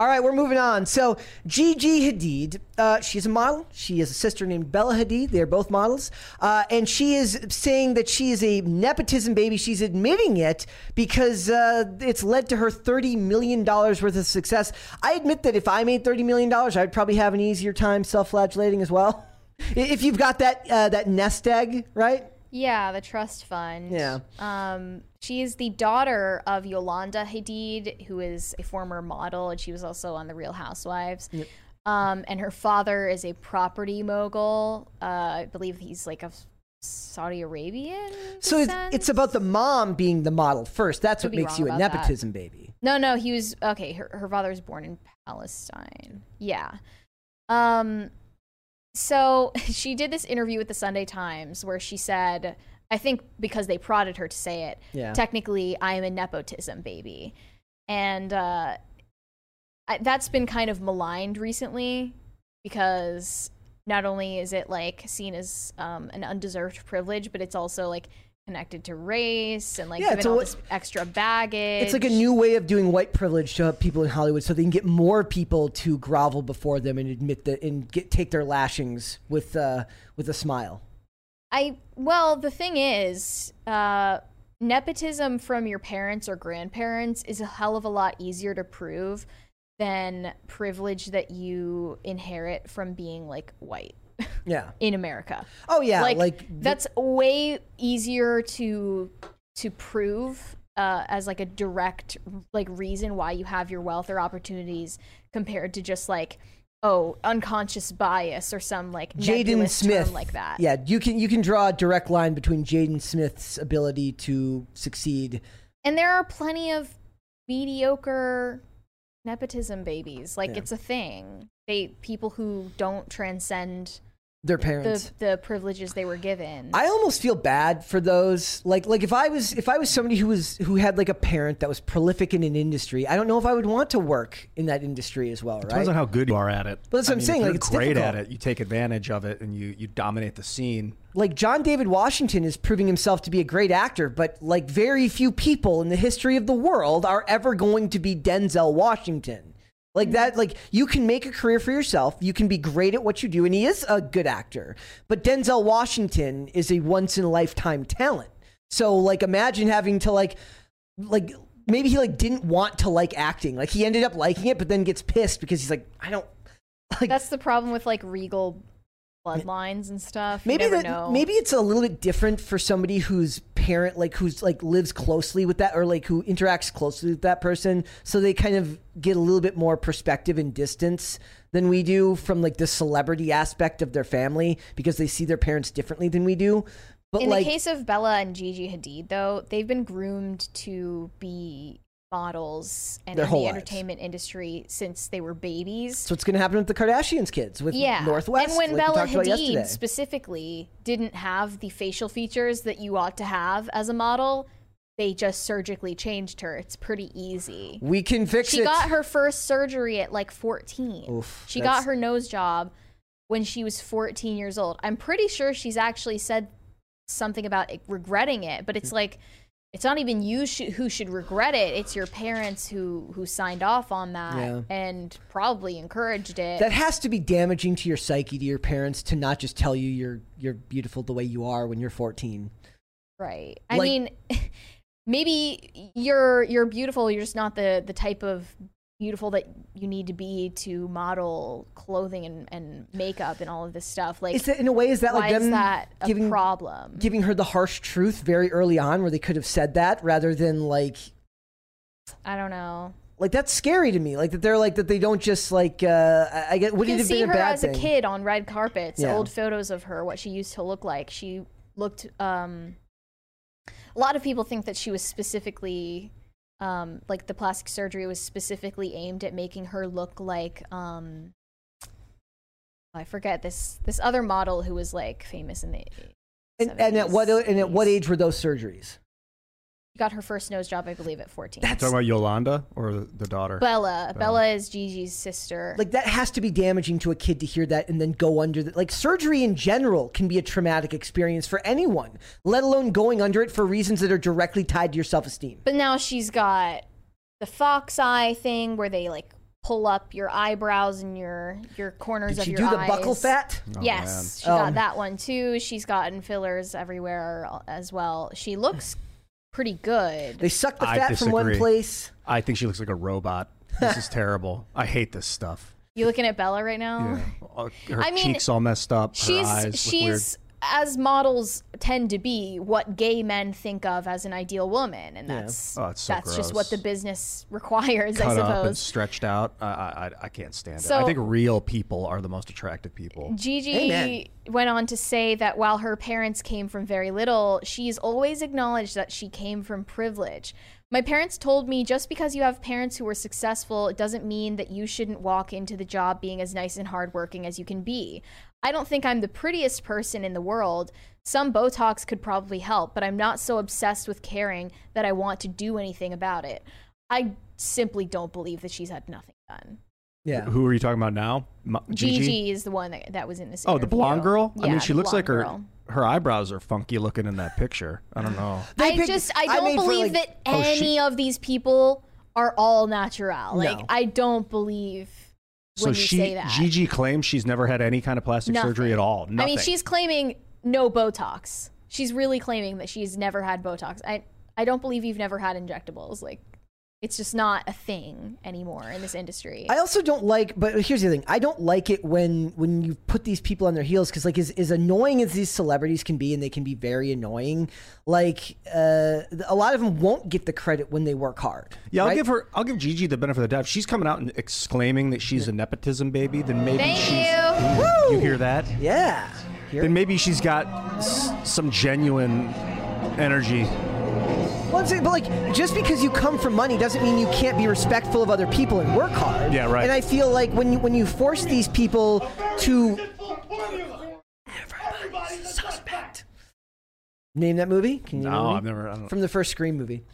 All right, we're moving on. So, Gigi Hadid, uh, she's a model. She has a sister named Bella Hadid. They're both models. Uh, and she is saying that she is a nepotism baby. She's admitting it because uh, it's led to her $30 million worth of success. I admit that if I made $30 million, I'd probably have an easier time self flagellating as well. If you've got that, uh, that nest egg, right? Yeah, the trust fund. Yeah. Um, she is the daughter of Yolanda Hadid, who is a former model, and she was also on The Real Housewives. Um, and her father is a property mogul. Uh, I believe he's like a Saudi Arabian. So it's, it's about the mom being the model first. That's Could what makes you a about that. nepotism baby. No, no, he was okay. Her her father was born in Palestine. Yeah. Um so she did this interview with the Sunday Times where she said, I think because they prodded her to say it, Yeah. technically I am a nepotism baby. And uh I, that's been kind of maligned recently because not only is it like seen as um, an undeserved privilege, but it's also like connected to race and like Yeah, given all this extra baggage. It's like a new way of doing white privilege to people in Hollywood, so they can get more people to grovel before them and admit that and get take their lashings with uh, with a smile. I well, the thing is, uh, nepotism from your parents or grandparents is a hell of a lot easier to prove than privilege that you inherit from being like white Yeah. in America. Oh yeah. like, Like, that's way easier to to prove uh, as like a direct like reason why you have your wealth or opportunities compared to just like oh unconscious bias or some like Jaden Smith like that. Yeah, you can you can draw a direct line between Jaden Smith's ability to succeed. And there are plenty of mediocre nepotism babies. Like Yeah. it's a thing. They people who don't transcend Their parents. the privileges they were given. I almost feel bad for those. Like like if I was if I was somebody who was who had like a parent that was prolific in an industry, I don't know if I would want to work in that industry as well, right? Depends on how good you are at it. But that's what I I'm mean, saying, If like, you're it's great difficult. at it. You take advantage of it and you you dominate the scene. like John David Washington is proving himself to be a great actor, but like very few people in the history of the world are ever going to be Denzel Washington. Like that, like you can make a career for yourself. You can be great at what you do, and he is a good actor. But Denzel Washington is a once in a lifetime talent. So like imagine having to like like maybe he like didn't want to like acting. Like he ended up liking it, but then gets pissed because he's like, I don't like That's the problem with like regal bloodlines and stuff. You maybe that, know. maybe it's a little bit different for somebody whose parent like who's like lives closely with that or like who interacts closely with that person. So they kind of get a little bit more perspective and distance than we do from like the celebrity aspect of their family because they see their parents differently than we do. But In like the case of Bella and Gigi Hadid, though, they've been groomed to be models and Their in whole the lives. entertainment industry since they were babies. so what's going to happen with the Kardashians kids with yeah, North West and when like Bella Hadid specifically didn't have the facial features that you ought to have as a model, they just surgically changed her. It's pretty easy. we can fix She it She got her first surgery at like 14. Oof, she that's- got her nose job when she was 14 years old. I'm pretty sure she's actually said something about it- regretting it, but it's hmm. like it's not even you sh- who should regret it. It's your parents who who signed off on that Yeah. and probably encouraged it. that has to be damaging to your psyche to your parents to not just tell you you're you're beautiful the way you are when you're 14 Right. I mean, maybe you're you're beautiful. You're just not the the type of beautiful that you need to be to model clothing and, and makeup and all of this stuff. Like, is that in a way is that like them that a giving problem? giving her the harsh truth very early on where they could have said that rather than like I don't know. like that's scary to me like that they're like that they don't just like uh I- i get would You it can see her as thing a kid on red carpets. Yeah. Old photos of her, what she used to look like. She looked. Um, a lot of people think that she was specifically, um, like the plastic surgery was specifically aimed at making her look like. Um, I forget this this other model who was like famous in the. and, and at what and at what age were those surgeries got her first nose job, I believe, at 14. That's- Talking about Yolanda or the, the daughter? Bella. Bella is Gigi's sister. like that has to be damaging to a kid to hear that and then go under that. like surgery in general can be a traumatic experience for anyone let alone going under it for reasons that are directly tied to your self-esteem But now she's got the fox eye thing where they like pull up your eyebrows and your your corners did of she your do the eyes. buccal fat Oh, yes, she Um, got that one too. She's gotten fillers everywhere as well. She looks pretty good. they suck the I fat from one place I think she looks like a robot. This is terrible. I hate this stuff. You looking at Bella right now? Yeah. Uh, Her I mean, cheeks all messed up. Her She's eyes look weird. she's as models tend to be what gay men think of as an ideal woman, and Yeah. that's Oh, so that's just what the business requires, I cut up and suppose. stretched out. I, I, I can't stand it. So- I think real people are the most attractive people. Gigi Amen. went on to say that while her parents came from very little, she's always acknowledged that she came from privilege. My parents told me just because you have parents who were successful, it doesn't mean that you shouldn't walk into the job being as nice and hardworking as you can be. I don't think I'm the prettiest person in the world. Some Botox could probably help, but I'm not so obsessed with caring that I want to do anything about it. I simply don't believe that she's had nothing done. Yeah. Who are you talking about now? Ma- Gigi is the one that, that was in this. Oh, the blonde girl. I mean, she looks like her. girl. Her eyebrows are funky looking in that picture. I don't know. I picked- just I I don't made for, believe like- that Oh, she- any of these people are all natural. Like No. I don't believe So she. Gigi claims she's never had any kind of plastic surgery at all. Nothing. I mean, she's claiming no Botox. She's really claiming that she's never had Botox. I I don't believe you've never had injectables. Like it's just not a thing anymore in this industry. I also don't like, but here's the thing: I don't like it when when you put these people on their heels because, like, as, as annoying as these celebrities can be, and they can be very annoying. Like, uh, a lot of them won't get the credit when they work hard. Yeah, I'll give her. I'll give Gigi the benefit of the doubt. If she's coming out and exclaiming that she's a nepotism baby, then maybe Thank she's. you. Ooh, you hear that? Yeah. Here- Then maybe she's got s- some genuine energy. Well, I'm saying, but like, just because you come from money doesn't mean you can't be respectful of other people and work hard. Yeah, right. And I feel like when you when you force these people to suspect. Name that movie? Can you? No, I've never. I don't, From the first Scream movie.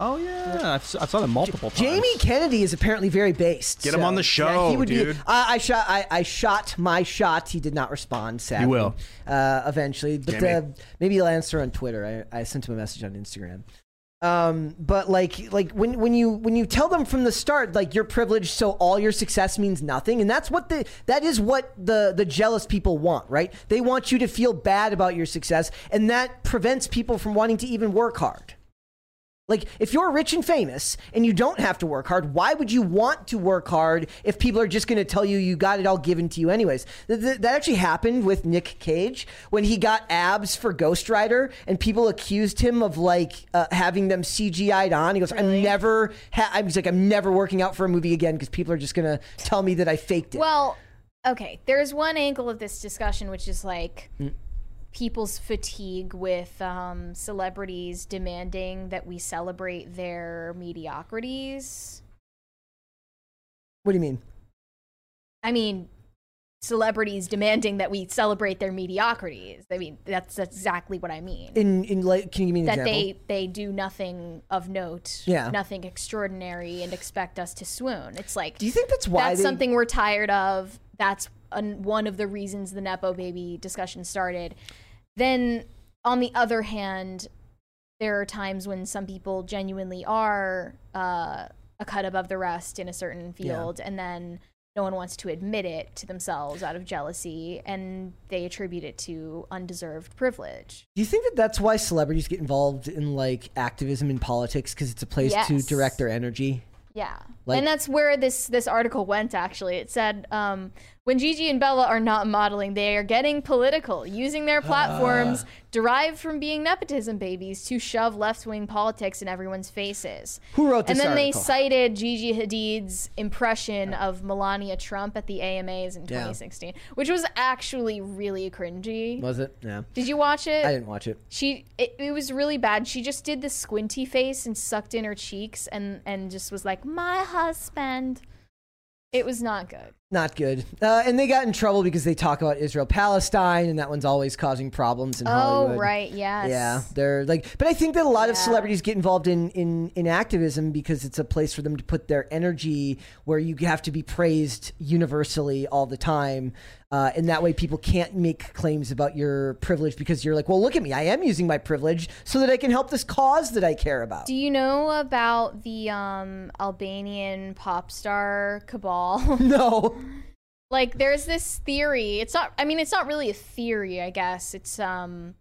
Oh yeah, I've, s- I saw them multiple times. Jamie Kennedy is apparently very based. Get him on the show, yeah, he would dude. Be, I, I shot. I, I shot my shot. He did not respond. Sadly, He will. uh, eventually. But Jamie. uh, maybe he'll answer on Twitter. I, I sent him a message on Instagram. Um, but like, like when when you when you tell them from the start, like you're privileged, so all your success means nothing, and that's what the that is what the the jealous people want, right? They want you to feel bad about your success, and that prevents people from wanting to even work hard. Like, if you're rich and famous and you don't have to work hard, why would you want to work hard if people are just going to tell you you got it all given to you anyways? Th- th- that actually happened with Nick Cage when he got abs for Ghost Rider and people accused him of like uh, having them CGI'd on. He goes, I'm never, ha-, I'm he's like, I'm never working out for a movie again because people are just going to tell me that I faked it. Well, okay. There's one angle of this discussion which is like Hmm. People's fatigue with um, celebrities demanding that we celebrate their mediocrities. what do you mean? I mean, celebrities demanding that we celebrate their mediocrities. I mean, that's, that's exactly what I mean. In, in like, can you give me an that example? they they do nothing of note, Yeah. nothing extraordinary, and expect us to swoon. It's like do you think that's why that's they, something we're tired of. That's an, one of the reasons the nepo baby discussion started. Then, on the other hand, there are times when some people genuinely are uh, a cut above the rest in a certain field, and then no one wants to admit it to themselves out of jealousy, and they attribute it to undeserved privilege. Do you think that that's why celebrities get involved in like activism in politics because it's a place to direct their energy? Yeah, Like- and that's where this this article went. Actually, it said um, when Gigi and Bella are not modeling, they are getting political, using their platforms ah. derived from being nepotism babies to shove left wing politics in everyone's faces. Who wrote this? And then they cited Gigi Hadid's impression of Melania Trump at the AMAs in Yeah. 2016, which was actually really cringy. Was it? Yeah. Did you watch it? I didn't watch it. She it, it was really bad. She just did the squinty face and sucked in her cheeks and and just was like, "My husband." It was not good. Not good. Uh, and they got in trouble because they talk about Israel Palestine, and that one's always causing problems in Hollywood. Oh, right. Yes. Yeah, they're like, but I think that a lot of celebrities get involved in, in in activism because it's a place for them to put their energy where you have to be praised universally all the time, uh, and that way people can't make claims about your privilege because you're like, well, look at me, I am using my privilege so that I can help this cause that I care about. Do you know about the um, Albanian pop star cabal? no, like, there's this theory. It's not. I mean, it's not really a theory. I guess it's um,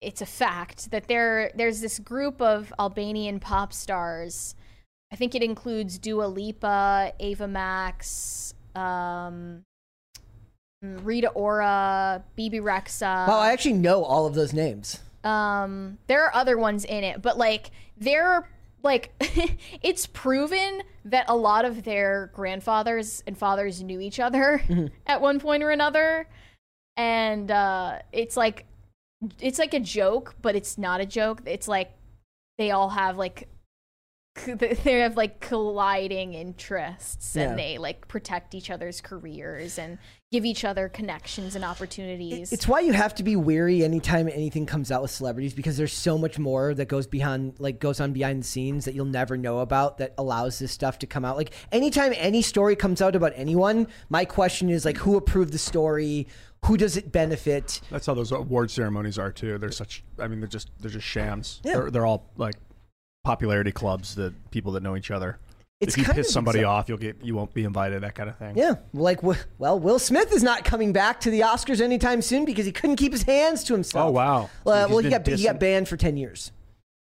it's a fact that there there's this group of Albanian pop stars. I think it includes Dua Lipa, Ava Max, um, Rita Ora, Bebe Rexha. oh, I actually know all of those names. Um, there are other ones in it, but like they're like it's proven that a lot of their grandfathers and fathers knew each other at one point or another, and uh, it's like it's like a joke, but it's not a joke. It's like they all have like they have like colliding interests Yeah. and they like protect each other's careers and give each other connections and opportunities. It's why you have to be wary anytime anything comes out with celebrities because there's so much more that goes behind, like goes on behind the scenes that you'll never know about that allows this stuff to come out. Like anytime any story comes out about anyone, my question is like, who approved the story? Who does it benefit? That's how those award ceremonies are too. They're such. I mean, they're just they're just shams. Yeah. They're, they're all like popularity clubs that people that know each other. It's if you piss of somebody exa- off, you'll get you won't be invited. That kind of thing. Yeah, like well, Will Smith is not coming back to the Oscars anytime soon because he couldn't keep his hands to himself. Oh wow. Well, well, he got he got banned for ten years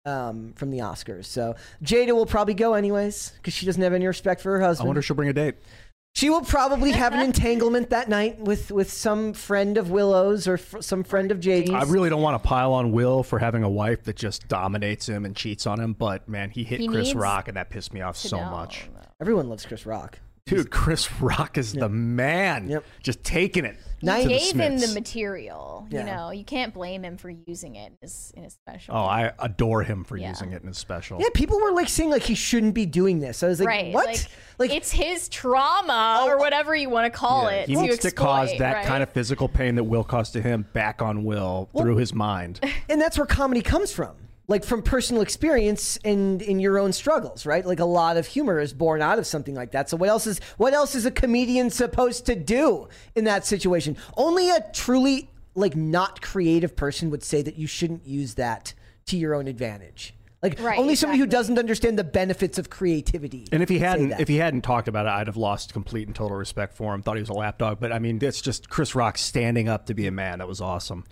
um, from the Oscars. So Jada will probably go anyways because she doesn't have any respect for her husband. I wonder if she'll bring a date. She will probably have an entanglement that night with with some friend of Willow's or f- some friend of Jade's. I really don't want to pile on Will for having a wife that just dominates him and cheats on him, but man, he hit He Chris needs Rock and that pissed me off so know. much. Everyone loves Chris Rock. Dude, Chris Rock is the man. Yep. Just taking it. He Nine- to the gave him the material. Yeah. You know, you can't blame him for using it in his, in his special. Oh, I adore him for Yeah. using it in his special. Yeah, people were like saying like he shouldn't be doing this. I was like, right. what? Like, it's his trauma oh, or oh. whatever you want to call it. he to needs to cause exploit, that right? kind of physical pain that Will caused to him back on Will through his mind. and that's where comedy comes from like from personal experience and in your own struggles right? Like a lot of humor is born out of something like that. So what else is what else is a comedian supposed to do in that situation? Only a truly like not creative person would say that you shouldn't use that to your own advantage. Like Right, only somebody who doesn't understand the benefits of creativity And if he hadn't, if he hadn't talked about it, I'd have lost complete and total respect for him. Thought he was a lapdog, but I mean, it's just Chris Rock standing up to be a man. That was awesome.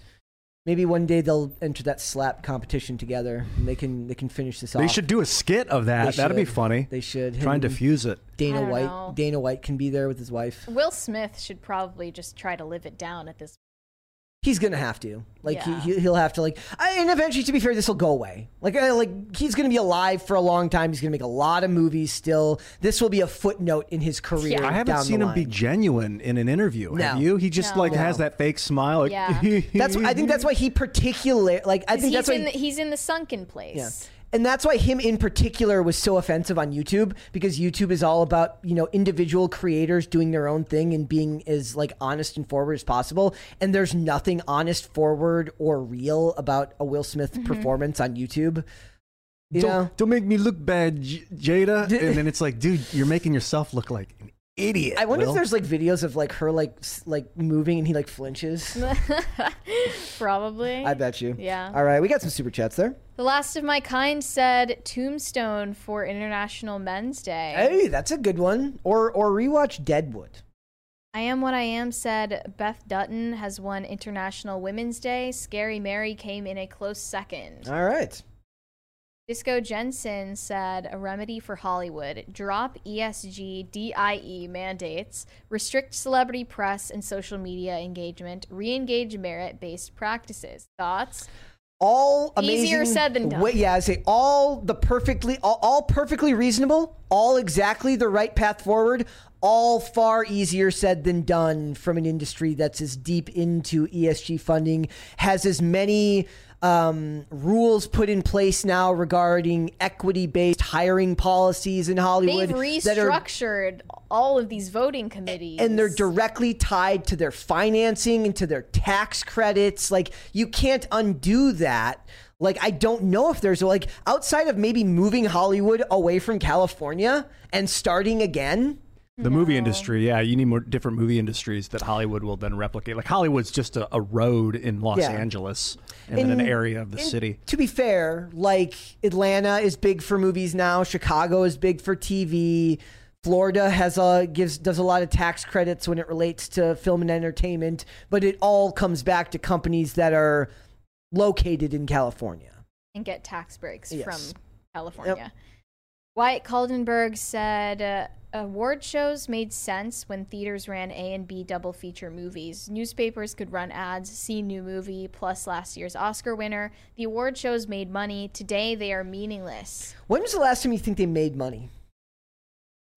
Maybe one day they'll enter that slap competition together and they can they can finish this off. They should do a skit of that. They That'd be should. funny. they should Try and Him- diffuse it. Dana don't White know. Dana White can be there with his wife Will Smith should probably just try to live it down at this. He's gonna have to. Like Yeah. he, he he'll have to like, and eventually, to be fair, this will go away. Like uh, like he's gonna be alive for a long time. He's gonna make a lot of movies still. This will be a footnote in his career. Yeah. I haven't down seen the him be genuine in an interview. Have you? He just No. like has that fake smile. Like, Yeah. That's I think that's why he particular like I think he's that's why the, he's in the sunken place. Yeah. And that's why him in particular was so offensive on YouTube because YouTube is all about, you know, individual creators doing their own thing and being as like honest and forward as possible. And there's nothing honest, forward, or real about a Will Smith Mm-hmm. performance on YouTube. You don't, know? don't make me look bad, J- Jada. and then it's like, dude, you're making yourself look like an idiot. I wonder Will. if there's like videos of like her like s- like moving and he like flinches. Probably. I bet you. Yeah. All right, we got some super chats there. The last of my kind said Tombstone for International Men's Day. Hey, that's a good one. Or or rewatch Deadwood. I am what I am said Beth Dutton has won International Women's Day. Scary Mary came in a close second. All right. Disco Jensen said a remedy for Hollywood drop ESG DIE mandates, restrict celebrity press and social media engagement, re engage merit based practices. Thoughts? all amazing. Easier said than done. Wait, yeah, I say all the perfectly, all, all perfectly reasonable, all exactly the right path forward. All far easier said than done from an industry that's as deep into ESG funding, has as many um, rules put in place now regarding equity-based hiring policies in Hollywood They've that are restructured all of these voting committees. and they're directly tied to their financing and to their tax credits. Like you can't undo that. Like I don't know if there's like outside of maybe moving Hollywood away from California and starting again. The movie industry, yeah, you need more different movie industries that Hollywood will then replicate. Like Hollywood's just a, a road in Los Yeah. Angeles and then an area of the and city. To be fair, like Atlanta is big for movies now. Chicago is big for TV. Florida has a gives does a lot of tax credits when it relates to film and entertainment, but it all comes back to companies that are located in California. and get tax breaks Yes. from California. Wyatt Kaldenberg said uh, award shows made sense when theaters ran A and B double feature movies. Newspapers could run ads, see new movie plus last year's Oscar winner. The award shows made money. Today they are meaningless. When was the last time you think they made money?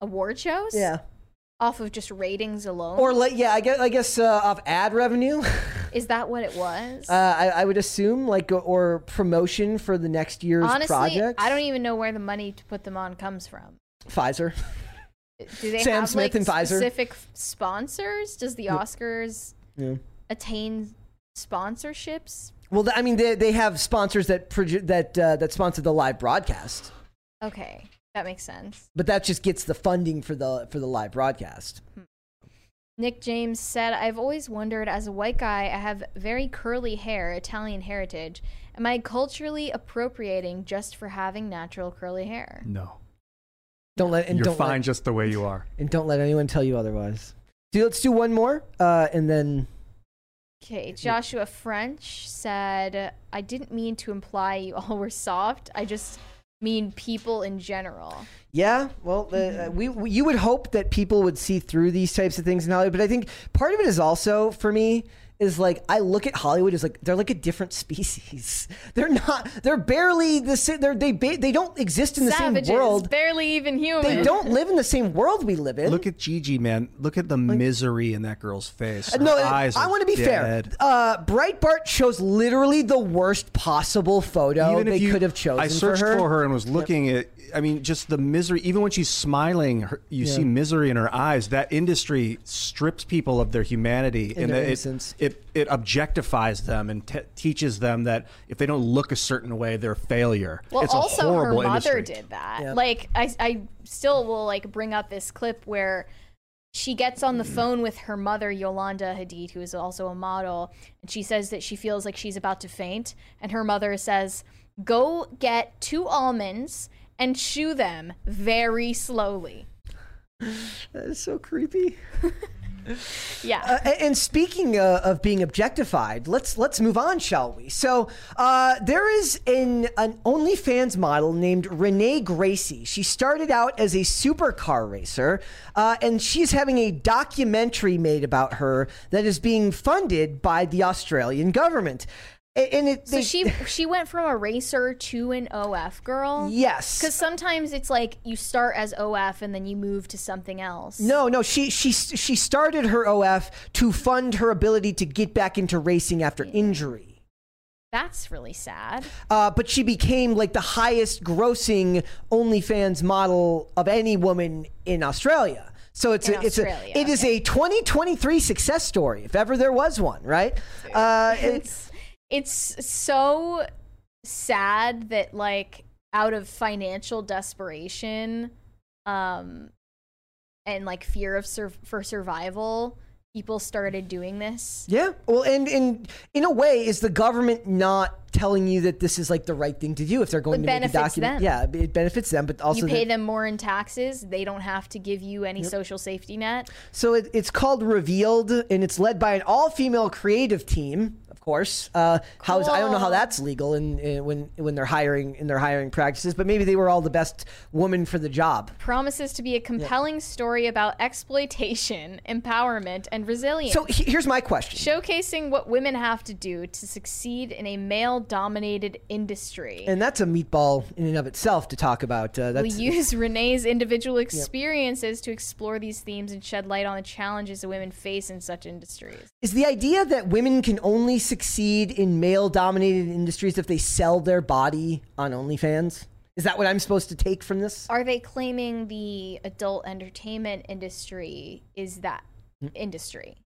Award shows? Yeah. Off of just ratings alone? Or like, yeah, I guess, I guess uh, off ad revenue. Is that what it was? uh, I, I would assume like or promotion for the next year's Honestly, project. I don't even know where the money to put them on comes from. Pfizer. Do they Sam have Smith like and Pfizer. specific sponsors? Does the Oscars attain sponsorships? Well, I mean, they, they have sponsors that produ- that uh, that sponsor the live broadcast, Okay, that makes sense. but that just gets the funding for the for the live broadcast. Nick James said, I've always wondered as a white guy, I have very curly hair, Italian heritage. Am I culturally appropriating just for having natural curly hair? No, Don't let and you're don't fine let, just the way you are. and don't let anyone tell you otherwise. Do let's do one more, uh, and then Okay, Joshua French said, I didn't mean to imply you all were soft. I just mean people in general. Yeah, well, uh, we, we you would hope that people would see through these types of things in Hollywood, but I think part of it is also for me is like I look at Hollywood as like they're like a different species. They're not. They're barely the same. They're, they ba- they don't exist in the Savages, same world. barely even human. They don't live in the same world we live in. Look at Gigi, man. Look at the misery in that girl's face. Her no, eyes I want to be dead. fair. Uh, Breitbart shows literally the worst possible photo Even they you, could have chosen I searched for her. and was looking at. I mean, just the misery. Even when she's smiling, her, you see misery in her eyes. That industry strips people of their humanity And their it, innocence. it it objectifies them and te- teaches them that if they don't look a certain way, they're a failure. Well, it's a also her mother industry. did that. Yeah. Like I, I still will like bring up this clip where she gets on the phone with her mother Yolanda Hadid, who is also a model, and she says that she feels like she's about to faint, and her mother says, "Go get two almonds and chew them very slowly." That is so creepy. Yeah. Uh, and speaking uh, of being objectified, let's let's move on, shall we? So uh, there is an an OnlyFans model named Renee Gracie. She started out as a supercar racer, uh, and she's having a documentary made about her that is being funded by the Australian government. And it, so she she went from a racer to an OF girl. yes, Because sometimes it's like you start as OF and then you move to something else. No, no, she she she started her OF to fund her ability to get back into racing after injury. That's really sad. Uh, but she became like the highest grossing OnlyFans model of any woman in Australia. So it's In a, it's a it is a 2023 success story if ever there was one, right? Uh, it's It's so sad that like out of financial desperation um and like fear of sur- for survival people started doing this yeah. Well, and and in a way, is the government not telling you that this is like the right thing to do if they're going It to make a document? them. Yeah, it benefits them, but also you pay them more in taxes they don't have to give you any social safety net So it, it's called Revealed, and it's led by an all-female creative team. Course, uh, how's I don't know how that's legal in, in when when they're hiring in their hiring practices, but maybe they were all the best woman for the job. promises to be a compelling story about exploitation empowerment and resilience So he- here's my question: showcasing what women have to do to succeed in a male dominated industry and that's a meatball in and of itself to talk about. Uh, We use Renee's individual experiences to explore these themes and shed light on the challenges that women face in such industries. is the idea that women can only succeed in male-dominated industries if they sell their body on OnlyFans. Is that what I'm supposed to take from this? Are they claiming the adult entertainment industry is that Hmm. industry?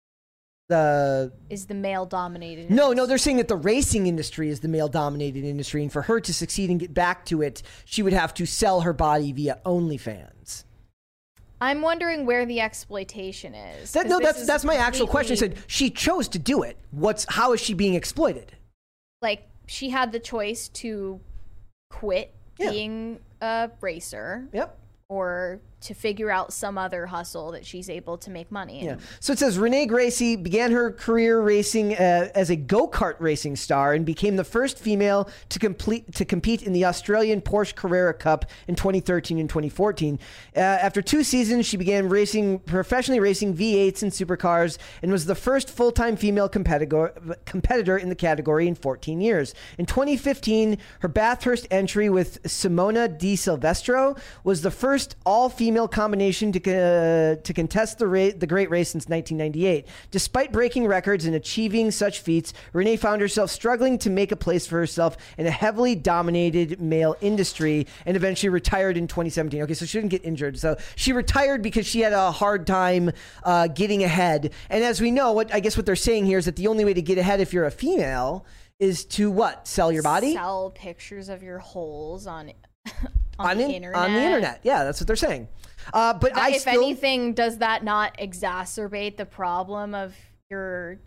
The Is the male dominated? No, no, they're saying that the racing industry is the male dominated industry, and for her to succeed and get back to it, she would have to sell her body via OnlyFans. I'm wondering where the exploitation is. That, no, that's is that's my actual question. I said she chose to do it. What's how is she being exploited? like she had the choice to quit Yeah. being a racer Yep. or to figure out some other hustle that she's able to make money in. Yeah. So it says Renee Gracie began her career racing uh, as a go kart racing star and became the first female to complete to compete in the Australian Porsche Carrera Cup in 2013 and 2014. Uh, after two seasons, she began racing professionally racing V8s and supercars and was the first full time female competitor competitor in the category in 14 years. In 2015, her Bathurst entry with Simona Di Silvestro was the first all female female combination to, uh, to contest the, ra- the great race since 1998. Despite breaking records and achieving such feats, Renee found herself struggling to make a place for herself in a heavily dominated male industry and eventually retired in 2017. Okay, so she didn't get injured. So she retired because she had a hard time uh, getting ahead. And as we know, what I guess what they're saying here is that the only way to get ahead if you're a female is to what? Sell your body? Sell pictures of your holes on on, on, the in- internet. on the internet. Yeah, that's what they're saying. Uh, but I if still, anything, does that not exacerbate the problem of your,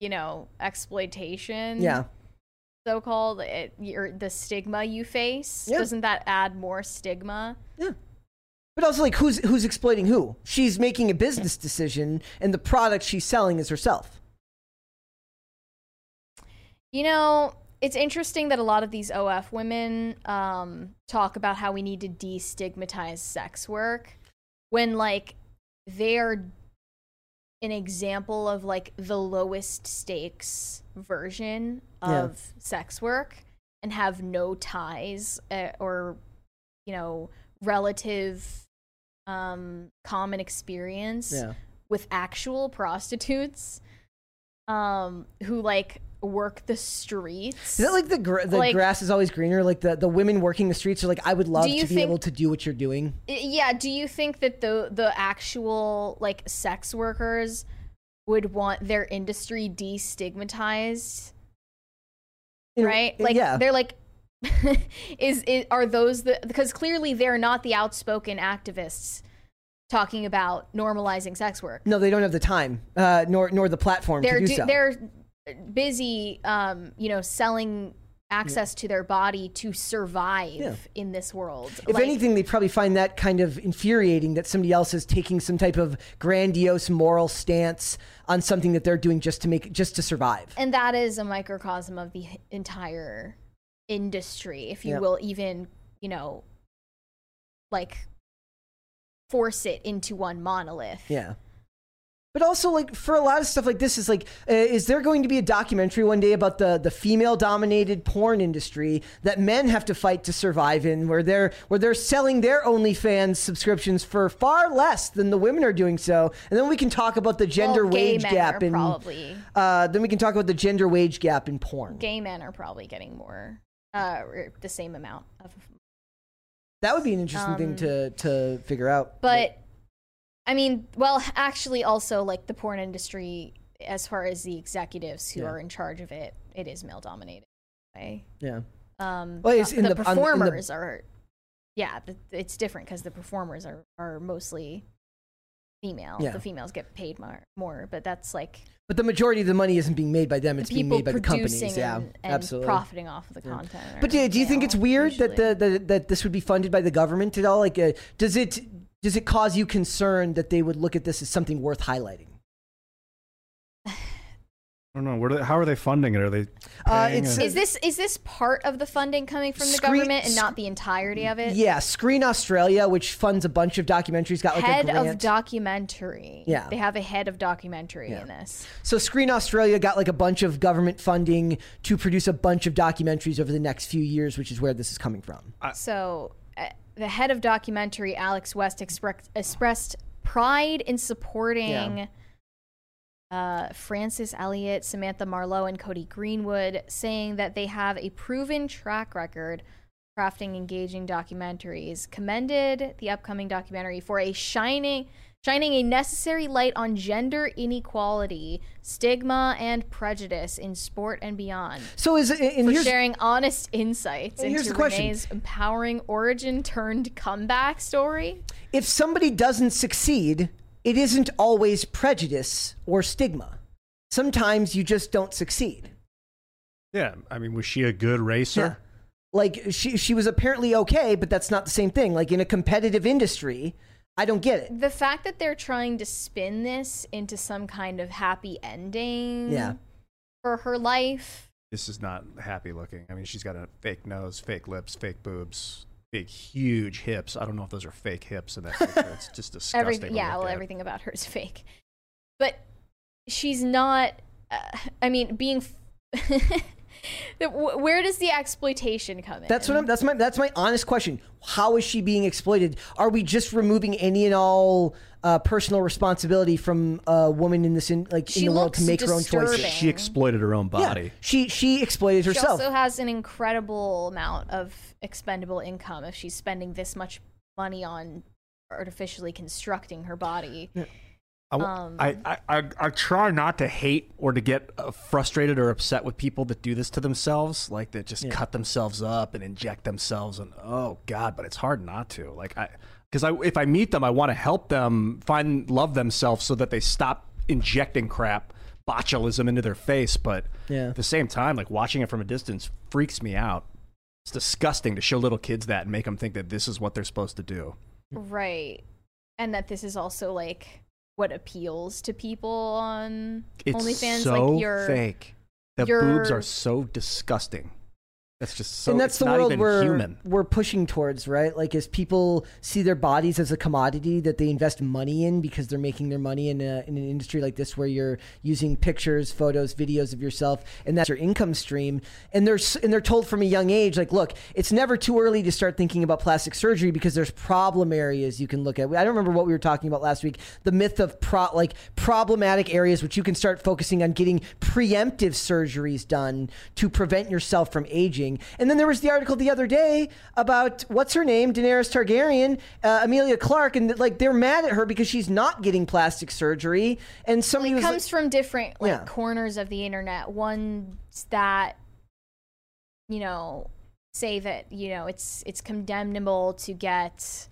you know, exploitation? yeah, so called it, your the stigma you face. Yeah. Doesn't that add more stigma? yeah. But also, like, who's who's exploiting who? She's making a business decision, and the product she's selling is herself. You know, it's interesting that a lot of these OF women um, talk about how we need to destigmatize sex work when, like, they're an example of like the lowest stakes version Yeah. of sex work and have no ties uh, or, you know, relative um, common experience Yeah, with actual prostitutes um who like work the streets is that like the gra- the Like- grass is always greener? Like the the women working the streets are like, I would love to be think- able to do what you're doing. Yeah do you think that the the actual like sex workers would want their industry destigmatized right like yeah, they're like is, is are those the because clearly they're not the outspoken activists talking about normalizing sex work no, they don't have the time, uh, nor nor the platform they're to do do- so. they're busy um you know selling access to their body to survive Yeah. in this world If Like, anything, they probably find that kind of infuriating that somebody else is taking some type of grandiose moral stance on something that they're doing just to make just to survive. and that is a microcosm of the entire industry if you Yeah. will even you know like force it into one monolith Yeah. But also, like for a lot of stuff like this, is like, uh, is there going to be a documentary one day about the the female dominated porn industry that men have to fight to survive in, where they're where they're selling their OnlyFans subscriptions for far less than the women are doing so, and then we can talk about the gender well, wage gap in. probably Uh, then we can talk about the gender wage gap in porn. gay men are probably getting more uh the same amount of That would be an interesting thing Um, to to figure out. But I mean, well, actually, also like the porn industry, as far as the executives who Yeah. are in charge of it, it is male dominated. Right? yeah. Um, Well, it's the, in the the- on- in the- performers are, yeah, the, it's different because the performers are are mostly female. Yeah. The females get paid more, more, but that's like But the majority of the money isn't being made by them; it's the being made by the companies. Yeah, and, absolutely. profiting off of the content. But do, do you think it's weird that the, the that this would be funded by the government at all? Like, uh, does it does it cause you concern that they would look at this as something worth highlighting? I don't know. Where do they, how are they funding it? Are they? Uh, it's- a- Is this is this part of the funding coming from the government and not the entirety of it? Yeah, Screen Australia, which funds a bunch of documentaries, got like head a grant. of documentary. Yeah. They have a head of documentary Yeah. in this. so Screen Australia got like a bunch of government funding to produce a bunch of documentaries over the next few years, which is where this is coming from. So uh, the head of documentary, Alex West, expressed expressed pride in supporting Yeah. uh, Francis Elliott, Samantha Marlowe, and Cody Greenwood, saying that they have a proven track record crafting engaging documentaries. Commended the upcoming documentary for a shining shining a necessary light on gender inequality, stigma, and prejudice in sport and beyond. So is and For sharing honest insights And here's into the question. Renee's empowering origin turned comeback story. if somebody doesn't succeed, it isn't always prejudice or stigma. Sometimes you just don't succeed. yeah. I mean, was she a good racer? Like she she was apparently okay, but that's not the same thing. Like in a competitive industry, I don't get it. The fact that they're trying to spin this into some kind of happy ending Yeah. for her life. This is not happy looking. I mean, she's got a fake nose, fake lips, fake boobs, big, huge hips. I don't know if those are fake hips and that picture. It's just disgusting. Everything, to yeah, well, at. everything about her is fake. But she's not. Uh, I mean, being. f- The- wh- Where does the exploitation come in? That's what I'm. That's my. That's my honest question. How is she being exploited? Are we just removing any and all uh, personal responsibility from a woman in this in like She in the world to looks make her own choices? She exploited her own body. Yeah, body. she she exploited herself. She herself. also has an incredible amount of expendable income if she's spending this much money on artificially constructing her body. I, w- Um, I, I, I, I try not to hate or to get uh, frustrated or upset with people that do this to themselves, like that just cut themselves up and inject themselves, and oh god, but it's hard not to. Like I, because I, if I meet them, I want to help them find love themselves so that they stop injecting crap, botulism into their face. But Yeah. at the same time, like watching it from a distance freaks me out. It's disgusting to show little kids that and make them think that this is what they're supposed to do. Right. And that this is also like what appeals to people on It's OnlyFans. so like your fake. The your- boobs are so disgusting. That's just so. and that's the world we're human. we're pushing towards, right? Like as people see their bodies as a commodity that they invest money in because they're making their money in a, in an industry like this where you're using pictures, photos, videos of yourself, and that's your income stream. And they're and they're told from a young age, like, look, it's never too early to start thinking about plastic surgery because there's problem areas you can look at. I don't remember what we were talking about last week. The myth of pro like problematic areas which you can start focusing on getting preemptive surgeries done to prevent yourself from aging. And then there was the article the other day about what's her name, Daenerys Targaryen, uh, Emilia Clarke, and like they're mad at her because she's not getting plastic surgery. And somebody it was comes from different like Yeah. corners of the internet. Ones that you know say that you know it's it's condemnable to get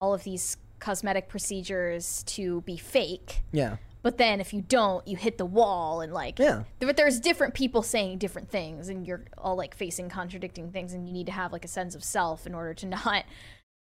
all of these cosmetic procedures to be fake. yeah, But then if you don't, you hit the wall and like Yeah. But there's different people saying different things and you're all like facing contradicting things and you need to have like a sense of self in order to not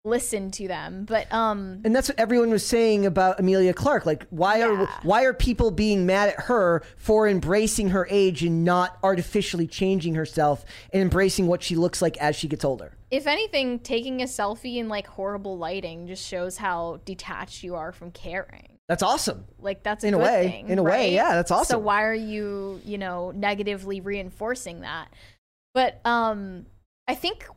listen to them. But um and that's what everyone was saying about Emilia Clarke. Like, why are why are people being mad at her for embracing her age and not artificially changing herself and embracing what she looks like as she gets older? if anything, taking a selfie in like horrible lighting just shows how detached you are from caring. That's awesome. Like that's In a good way. thing, In a way, yeah, that's awesome. So why are you, you know, negatively reinforcing that? But um, I think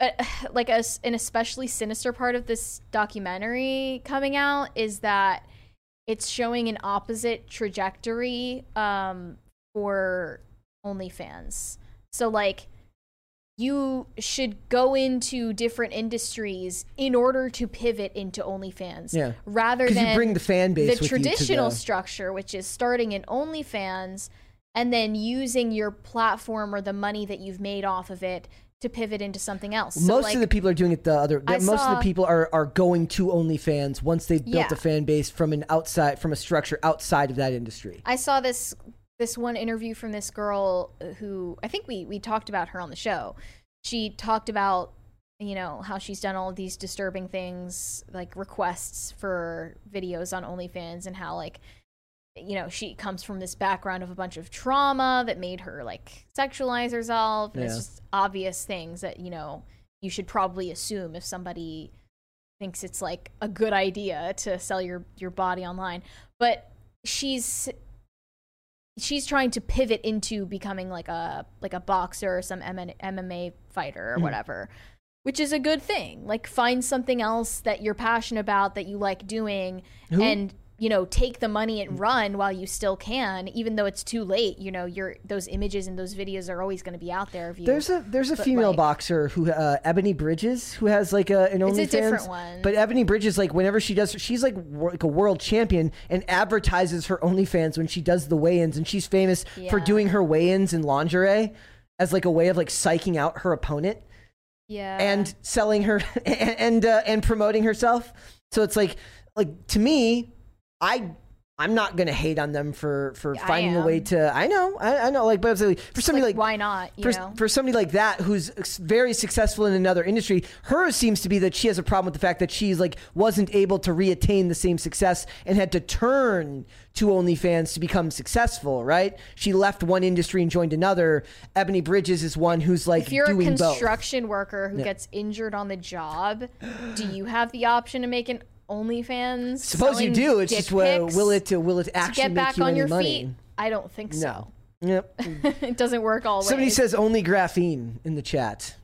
uh, like a, an especially sinister part of this documentary coming out is that it's showing an opposite trajectory um, for OnlyFans. So like you should go into different industries in order to pivot into OnlyFans. Yeah. Rather 'Cause you than bring the fan base the with you to traditional the- structure, which is starting in OnlyFans and then using your platform or the money that you've made off of it to pivot into something else. So, most like, of the people are doing it the other. I most of the people are, are going to OnlyFans once they've built Yeah. a fan base from an outside from a structure outside of that industry. I saw this this one interview from this girl uh, who I think we we talked about her on the show. She talked about you know how she's done all of these disturbing things like requests for videos on OnlyFans and how like you know she comes from this background of a bunch of trauma that made her like sexualize herself. And it's just obvious things that you know you should probably assume if somebody thinks it's like a good idea to sell your your body online. But she's she's trying to pivot into becoming like a like a boxer or some MMA fighter or mm-hmm. whatever which is a good thing. Like find something else that you're passionate about that you like doing Who- and you know take the money and run while you still can even though it's too late you know your those images and those videos are always going to be out there of you There's a there's a But, female like- boxer who uh, Ebony Bridges who has like a an It's OnlyFans. a different one. But Ebony Bridges like whenever she does she's like like a world champion and advertises her OnlyFans when she does the weigh-ins and she's famous for doing her weigh-ins in lingerie as like a way of like psyching out her opponent yeah and selling her and and, uh, and promoting herself. So it's like like to me, I I'm not gonna hate on them for for I finding a way to. I know, I, I know. Like, but like, for somebody like, like, why not you for, know for somebody like that who's very successful in another industry, hers seems to be that she has a problem with the fact that she's like wasn't able to reattain the same success and had to turn to OnlyFans to become successful. Right? She left one industry and joined another. Ebony Bridges is one who's like if you're a doing both. construction worker who gets injured on the job, do you have the option to make an OnlyFans? Suppose you do. It's just well, will it uh, will it to actually get make back you on any your money? feet? I don't think so. No. Yep. it doesn't work always. Somebody says only graphene in the chat.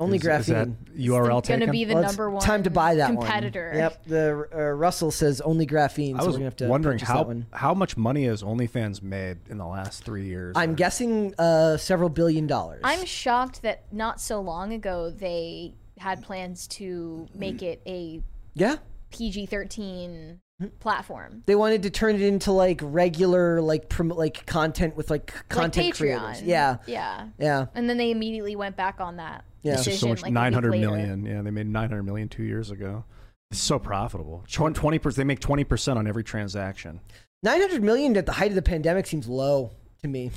Only Is- graphene. Is that URL going to be the Well, number one time to buy that competitor. One. Yep. The uh, Russell says only graphene. I so was we're have to wondering how that one. how much money has OnlyFans made in the last three years? I'm guessing uh, several billion dollars. I'm shocked that not so long ago they had plans to make it a yeah. PG-13 hmm. platform. They wanted to turn it into like regular like prom- like content with like content like creators. Yeah. Yeah. Yeah. And then they immediately went back on that. Yeah. It's just so much like, a week nine hundred later. million. Yeah, they made nine hundred million two years ago. It's so profitable. Twenty percent. They make twenty percent on every transaction. 900 million at the height of the pandemic seems low to me.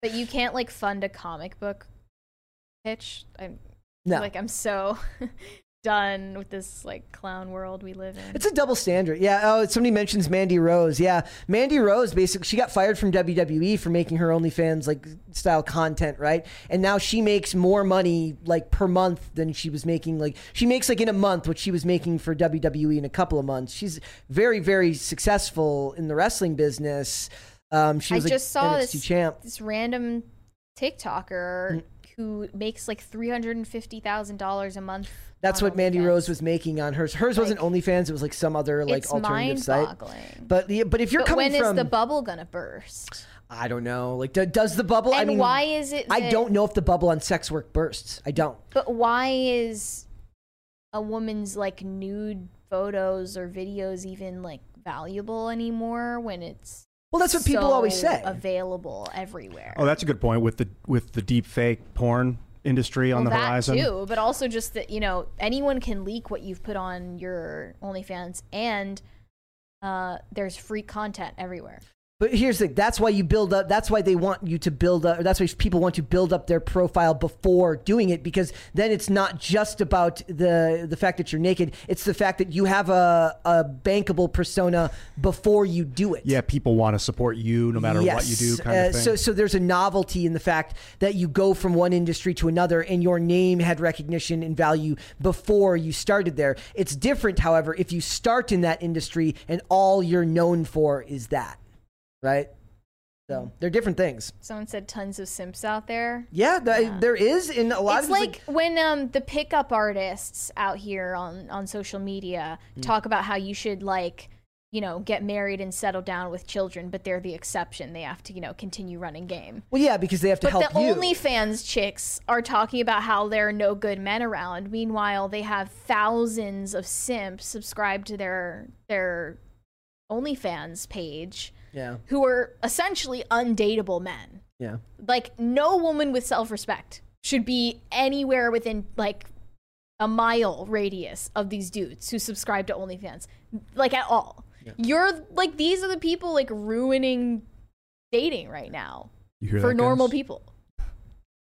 But you can't like fund a comic book pitch. I'm No. like I'm so done with this like clown world we live in. It's a double standard. Yeah. Oh, somebody mentions Mandy Rose. Yeah. Mandy Rose basically she got fired from WWE for making her OnlyFans like style content, right? And now she makes more money like per month than she was making like she makes like in a month what she was making for WWE in a couple of months. She's very very successful in the wrestling business. Um, she I was like, just saw NXT this champ. this random TikToker Mm. Who makes like three hundred and fifty thousand dollars a month. That's what Mandy OnlyFans. Rose was making on hers. Hers wasn't Like, OnlyFans; it was like some other like alternative site. But the, but if you're But coming when is from, the bubble gonna burst? I don't know. Like, do, does the bubble? And I mean, why is it? I don't know if the bubble on sex work bursts. I don't. But why is a woman's like nude photos or videos even like valuable anymore when it's Well, that's what people so always say. available everywhere? Oh, that's a good point with the with the deep fake porn industry on well, the that horizon. too, but also just that you know anyone can leak what you've put on your OnlyFans, and uh, there's free content everywhere. But here's the thing. That's why you build up. That's why they want you to build up. Or that's why people want to build up their profile before doing it because then it's not just about the the fact that you're naked. It's the fact that you have a a bankable persona before you do it. Yeah, people want to support you no matter what you do, kind Uh, of thing. So, so there's a novelty in the fact that you go from one industry to another, and your name had recognition and value before you started there. It's different, however, if you start in that industry and all you're known for is that, right? So they're different things. Someone said tons of simps out there. Yeah, th- Yeah. there is in a lot of it's of like when um the pickup artists out here on on social media Mm. talk about how you should like you know get married and settle down with children but they're the exception they have to you know continue running game well, yeah, because they have to but help the you. OnlyFans chicks are talking about how there are no good men around. Meanwhile, they have thousands of simps subscribed to their their OnlyFans page yeah, who are essentially undateable men. yeah. Like no woman with self-respect should be anywhere within like a mile radius of these dudes who subscribe to OnlyFans, like at all. You're like these are the people like ruining dating right now you hear for that, normal guys? people.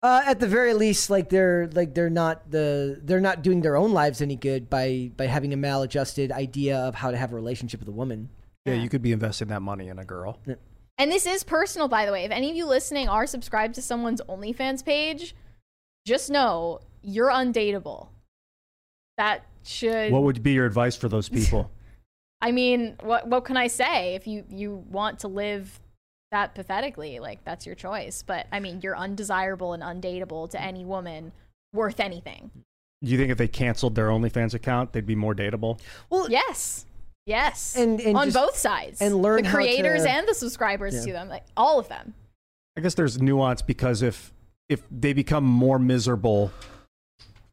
Uh, at the very least, like they're like they're not the they're not doing their own lives any good by by having a maladjusted idea of how to have a relationship with a woman. Yeah, you could be investing that money in a girl. And this is personal, by the way. If any of you listening are subscribed to someone's OnlyFans page, just know you're undateable. That should. What would be your advice for those people? I mean, what what can I say? If you you want to live that pathetically, like that's your choice. But I mean, you're undesirable and undateable to any woman worth anything. Do you think if they canceled their OnlyFans account, they'd be more dateable? Well, Yes. Yes. And- and on just- both sides. and learn the creators to- and the subscribers Yeah. to them, like all of them. I guess there's nuance because if if they become more miserable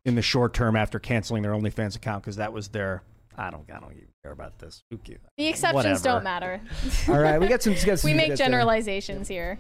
in the short term after canceling their OnlyFans account because that was their I don't I don't even care about this. Who cares? The exceptions Whatever. don't matter. All right, we got some. We, got some we make videos there. generalizations here.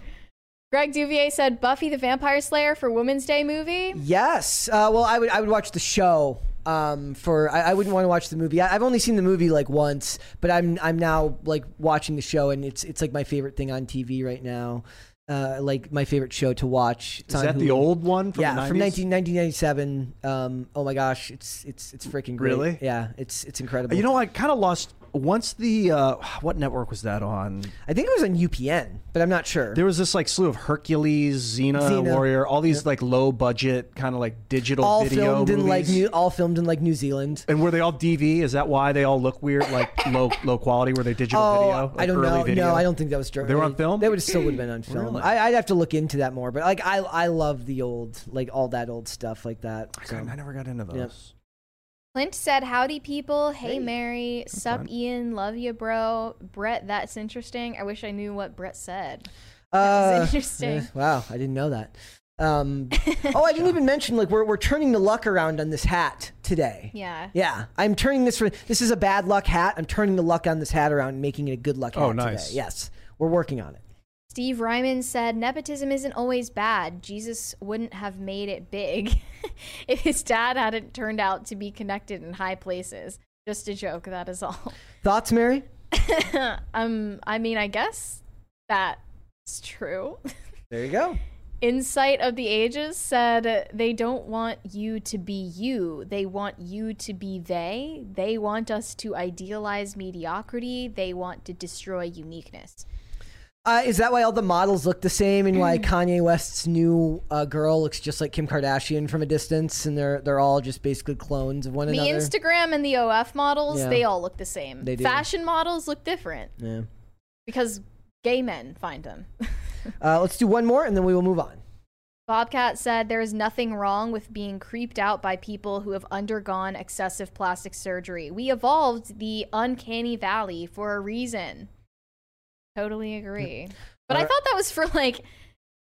Greg Duvier said Buffy the Vampire Slayer for Women's Day movie. Yes. Uh, well, I would I would watch the show. Um, for I, I wouldn't want to watch the movie. I, I've only seen the movie like once, but I'm I'm now like watching the show, and it's it's like my favorite thing on TV right now. Uh, like my favorite show to watch. It's Is that the old one from yeah, the 90s? from 19, 1997. Um, oh my gosh, it's it's it's freaking great. Really? Yeah, it's it's incredible. You know, I kind of lost once the uh, what network was that on? I think it was on UPN, but I'm not sure. There was this like slew of Hercules, Xena, Xena. Warrior, all these like low budget kind of like digital all video filmed in like new, all filmed in like New Zealand. and were they all DV? Is that why they all look weird, like low low quality? Were they digital Oh, video? I don't know. Video? No, I don't think that was. They were on film? They would still would have been on film. Really? I, I'd have to look into that more. But like, I I love the old like all that old stuff like that. So. I never got into those. Clint said, "Howdy, people. Hey, Hey. Mary. Sup, fine. Ian. Love you, bro. Brett, that's interesting. I wish I knew what Brett said. Uh, was interesting. eh, wow, I didn't know that. Um, oh, I didn't even mention like we're we're turning the luck around on this hat today. Yeah. Yeah, I'm turning this for this is a bad luck hat. I'm turning the luck on this hat around and making it a good luck hat Oh, nice. today. Yes, we're working on it. Steve Ryman said, Nepotism isn't always bad. Jesus wouldn't have made it big if his dad hadn't turned out to be connected in high places. Just a joke, that is all. Thoughts, Mary? um, I mean, I guess that's true. There you go. Insight of the Ages said they don't want you to be you. They want you to be they. They want us to idealize mediocrity. They want to destroy uniqueness. Uh, is that why all the models look the same, and Mm. why Kanye West's new uh, girl looks just like Kim Kardashian from a distance, and they're they're all just basically clones of one another. The another? Instagram and the OF models, Yeah. they all look the same. They do. Fashion models look different yeah. because gay men find them. Uh, let's do one more, and then we will move on. Bobcat said there is nothing wrong with being creeped out by people who have undergone excessive plastic surgery. We evolved the uncanny valley for a reason. Totally agree. But I thought that was for like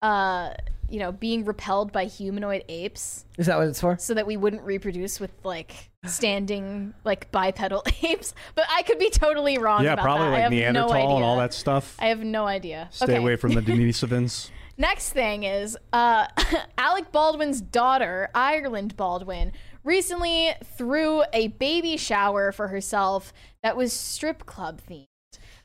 uh you know, being repelled by humanoid apes Is that what it's for? so that we wouldn't reproduce with like standing like bipedal apes. But I could be totally wrong Yeah, about probably that. I like have Neanderthal no idea. and all that stuff. I have no idea. Stay okay. away from the Denisovans. Next thing is uh, Alec Baldwin's daughter, Ireland Baldwin, recently threw a baby shower for herself that was strip club themed.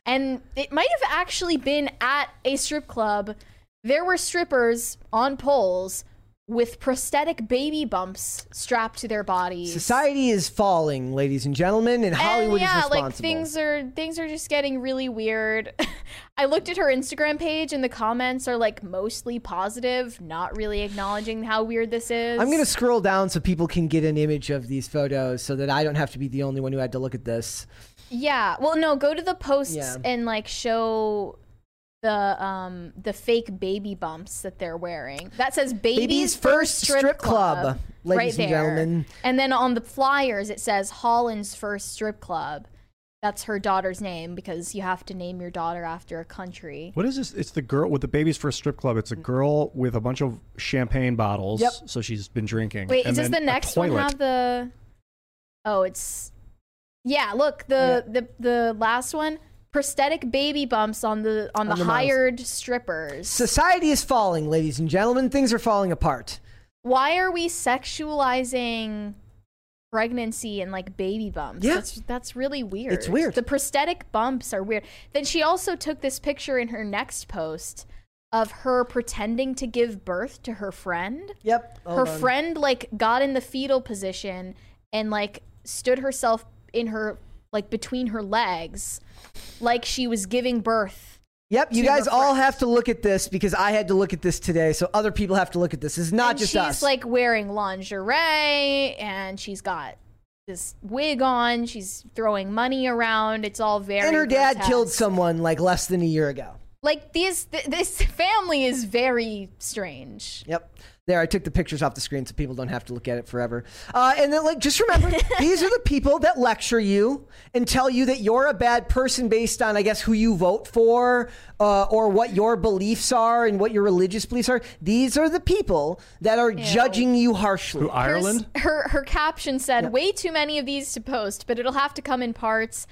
And it might have actually been at a strip club. There were strippers on poles with prosthetic baby bumps strapped to their bodies. Society is falling, ladies and gentlemen, and Hollywood and yeah, is responsible. like things are things are just getting really weird. I looked at her Instagram page and the comments are like mostly positive, not really acknowledging how weird this is. I'm gonna scroll down so people can get an image of these photos, so that I don't have to be the only one who had to look at this. Yeah. Well, no, go to the posts Yeah. and like show the um the fake baby bumps that they're wearing. That says baby's, Baby's first strip club, ladies right and there. gentlemen. And then on the flyers it says Holland's first strip club. That's her daughter's name because you have to name your daughter after a country. What is this? It's the girl with the babies first strip club. It's a girl with a bunch of champagne bottles. Yep. So she's been drinking. Wait, And is this the next one toilet. have the Oh, it's Yeah, look, the the the last one prosthetic baby bumps on the on, On the, the hired strippers. Society is falling, ladies and gentlemen. Things are falling apart. Why are we sexualizing pregnancy and like baby bumps? Yeah. That's that's really weird. It's weird. The prosthetic bumps are weird. Then she also took this picture in her next post of her pretending to give birth to her friend. Yep. her on. friend like got in the fetal position and like stood herself in her like between her legs like she was giving birth Yep. You guys all have to look at this because I had to look at this today, so other people have to look at this. It's not and just she's us. like wearing lingerie and she's got this wig on she's throwing money around it's all very and her dad grotesque. killed someone like less than a year ago. like these th- this family is very strange Yep. There, I took the pictures off the screen so people don't have to look at it forever. Uh, and then, like, just remember, these are the people that lecture you and tell you that you're a bad person based on, I guess, who you vote for uh, or what your beliefs are and what your religious beliefs are. These are the people that are judging you harshly. Who, Ireland? Hers- her her caption said, "Way too many of these to post, but it'll have to come in parts."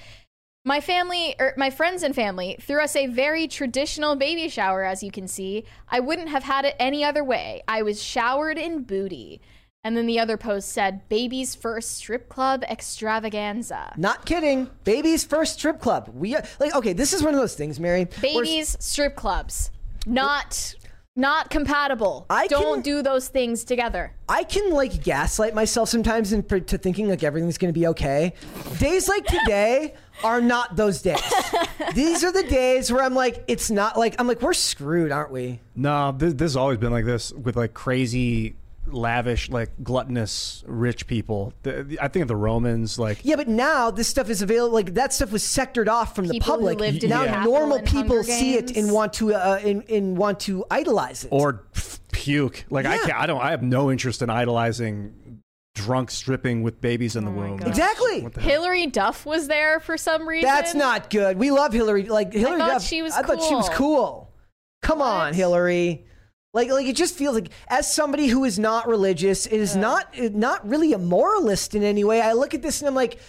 My family, or my friends and family, threw us a very traditional baby shower, as you can see. I wouldn't have had it any other way. I was showered in booty. And then the other post said, "Baby's first strip club extravaganza." Not kidding. Baby's first strip club. We are, like okay. This is one of those things, Mary. Babies strip clubs, not Not compatible. I Don't can- do those things together. I can like gaslight myself sometimes into thinking like everything's going to be okay. Days like today are not those days. These are the days where I'm like, it's not like I'm like we're screwed, aren't we? No, this, this has always been like this with like crazy, lavish, like gluttonous rich people. The, the- I think of the Romans, like Yeah, but now this stuff is available. Like that stuff was sectored off from the People who public. lived in now the capital normal in people see it and want to uh, and, and want to idolize it. or f- puke. Like I can't. I don't. I have no interest in idolizing drunk stripping with babies in the Oh womb. gosh. exactly. What the hell? Hilary Duff was there for some reason. That's not good. We love Hilary. Like Hilary thought Duff. she was I thought she was cool. cool. Come What? on, Hilary. Like, like it just feels like, as somebody who is not religious, it is not not really a moralist in any way. I look at this and I'm like, do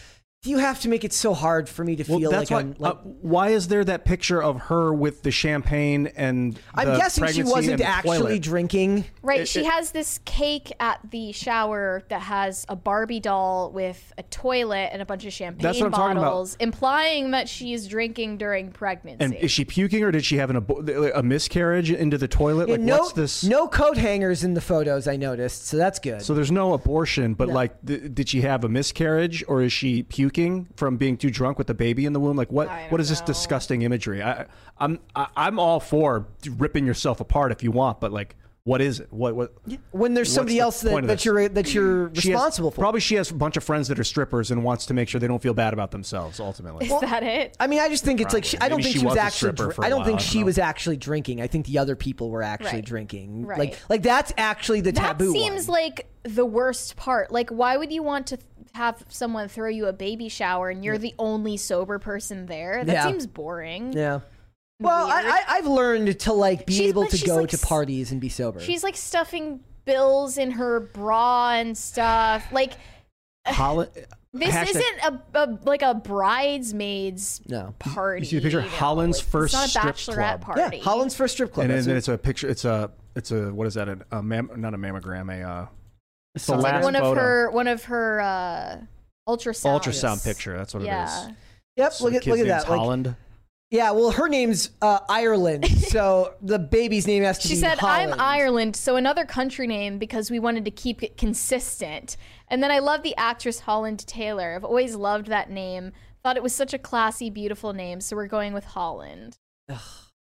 you have to make it so hard for me to Well, feel that's like why. I'm like? uh, why is there that picture of her with the champagne and? I'm the guessing she wasn't actually toilet? drinking. Right, It- she it- has this cake at the shower that has a Barbie doll with a toilet and a bunch of champagne That's what I'm talking about. bottles, implying that she's drinking during pregnancy. And is she puking or did she have an abo- a miscarriage into the toilet? Like, no, what's this? no coat hangers in the photos. I noticed, so that's good. So there's no abortion, but like, th- did she have a miscarriage or is she puking from being too drunk with the baby in the womb? Like, what? I don't What is this know. disgusting imagery? I, I'm I, I'm all for ripping yourself apart if you want, but like, what is it? What what? when there's somebody the else that, that you're that you're She has- responsible for. Probably she has a bunch of friends that are strippers and wants to make sure they don't feel bad about themselves. Ultimately, is that it? I mean, I just think it's like she, I don't Maybe think she she was was actually. stripper dr- for a I don't while, think I don't she was actually drinking. I think the other people were actually Right. drinking. Right. Like, like that's actually the That taboo. seems one. like the worst part. Like, why would you want to th- have someone throw you a baby shower and you're the only sober person there? That Yeah. seems boring. Yeah. Well, I, Weird. I, I've learned to like be She's- able but to she's, go like, to s- parties and be sober. She's like stuffing bills in her bra and stuff. Like, Holland. this hashtag- isn't a, a like a bridesmaids no. party. You see the picture? know? Holland's It's- first it's not a strip bachelorette club. Yeah, party. Holland's first strip club. and then, That's then it. it's a picture. It's a it's a what is that? A, a mam, not a mammogram. A uh, the Sounds Like last one of photo. her one of her uh, ultrasound ultrasound picture. That's what it Yeah. is. Yep. So look the at look at name's that. Like, Holland. yeah. Well, her name's uh, Ireland, so the baby's name has to be. She be. said, Holland. I'm Ireland, so another country name because we wanted to keep it consistent. And then I love the actress Holland Taylor. I've always loved that name. Thought it was such a classy, beautiful name, so we're going with Holland.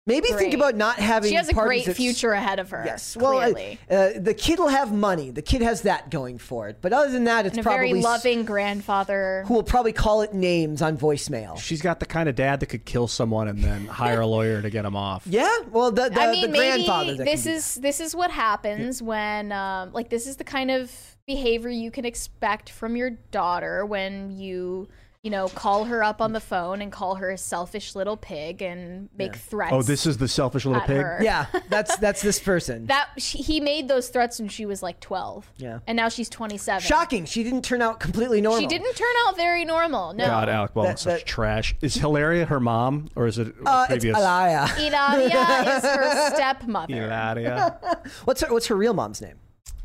Maybe think about not having. She has a great that's- future ahead of her. Yes. Well, uh, uh, the kid will have money. The kid has that going for it. But other than that, it's and a probably very loving grandfather. who will probably call it names on voicemail. She's got the kind of dad that could kill someone and then hire a lawyer to get him off. Yeah. Well, the the, I mean, the grandfather. maybe that this is this is what happens when, um, like, this is the kind of behavior you can expect from your daughter when you, you know, call her up on the phone and call her a selfish little pig and make threats. Oh, this is the selfish little pig. her. Yeah, that's that's this person. That she, he made those threats when she was like 12. Yeah. And now she's 27. Shocking. She didn't turn out completely normal. She didn't turn out very normal. No. God, Alec Baldwin's That- such that- trash. Is Hilaria her mom or is it Uh, it's previous? Alaya. Ilaria is her stepmother. Hilaria. What's her What's her real mom's name?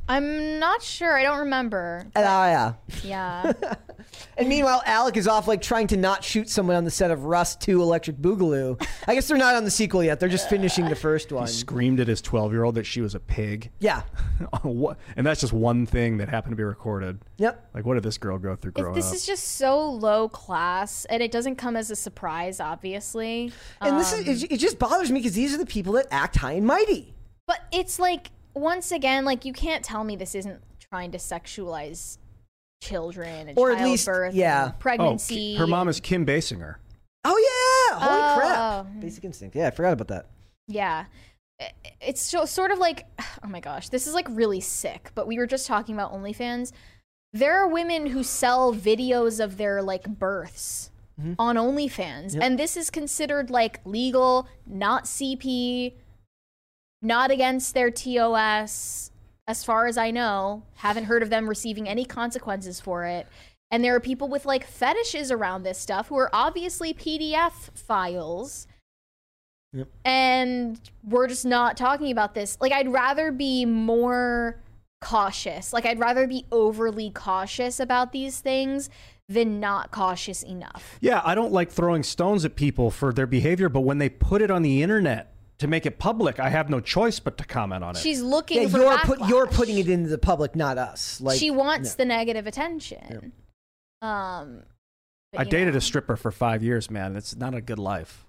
I'm not sure. I don't remember. Alaya. Yeah. Yeah. and meanwhile, Alec is off like trying to not shoot someone on the set of Rust 2 Electric Boogaloo. I guess they're not on the sequel yet. They're just finishing the first one. He screamed at his 12 year old that she was a pig. Yeah. What- and that's just one thing that happened to be recorded. Yep. Like, what did this girl go through growing this up? is just so low class, and it doesn't come as a surprise, obviously. And this Um, is it, it just bothers me because these are the people that act high and mighty. But it's like once again, like you can't tell me this isn't trying to sexualize children and Or at least- childbirth, yeah. and oh, pregnancy. her mom is Kim Basinger. Oh yeah! Holy Oh. crap! Basic Instinct. Yeah, I forgot about that. Yeah. It's so, sort of like, oh my gosh, this is like really sick, but we were just talking about OnlyFans. There are women who sell videos of their like births Mm-hmm. on OnlyFans, and this is considered like legal, not CP, not against their TOS, as far as I know. Haven't heard of them receiving any consequences for it. And there are people with like fetishes around this stuff who are obviously PDF files and we're just not talking about this. Like, I'd rather be more cautious. Like, I'd rather be overly cautious about these things than not cautious enough. Yeah, I don't like throwing stones at people for their behavior, but when they put it on the internet, to make it public, I have no choice but to comment on it. She's looking Yeah, for you're put, you're putting it into the public, not us. Like she wants no. the negative attention. Um, but, I dated know, a stripper for five years, man. It's not a good life.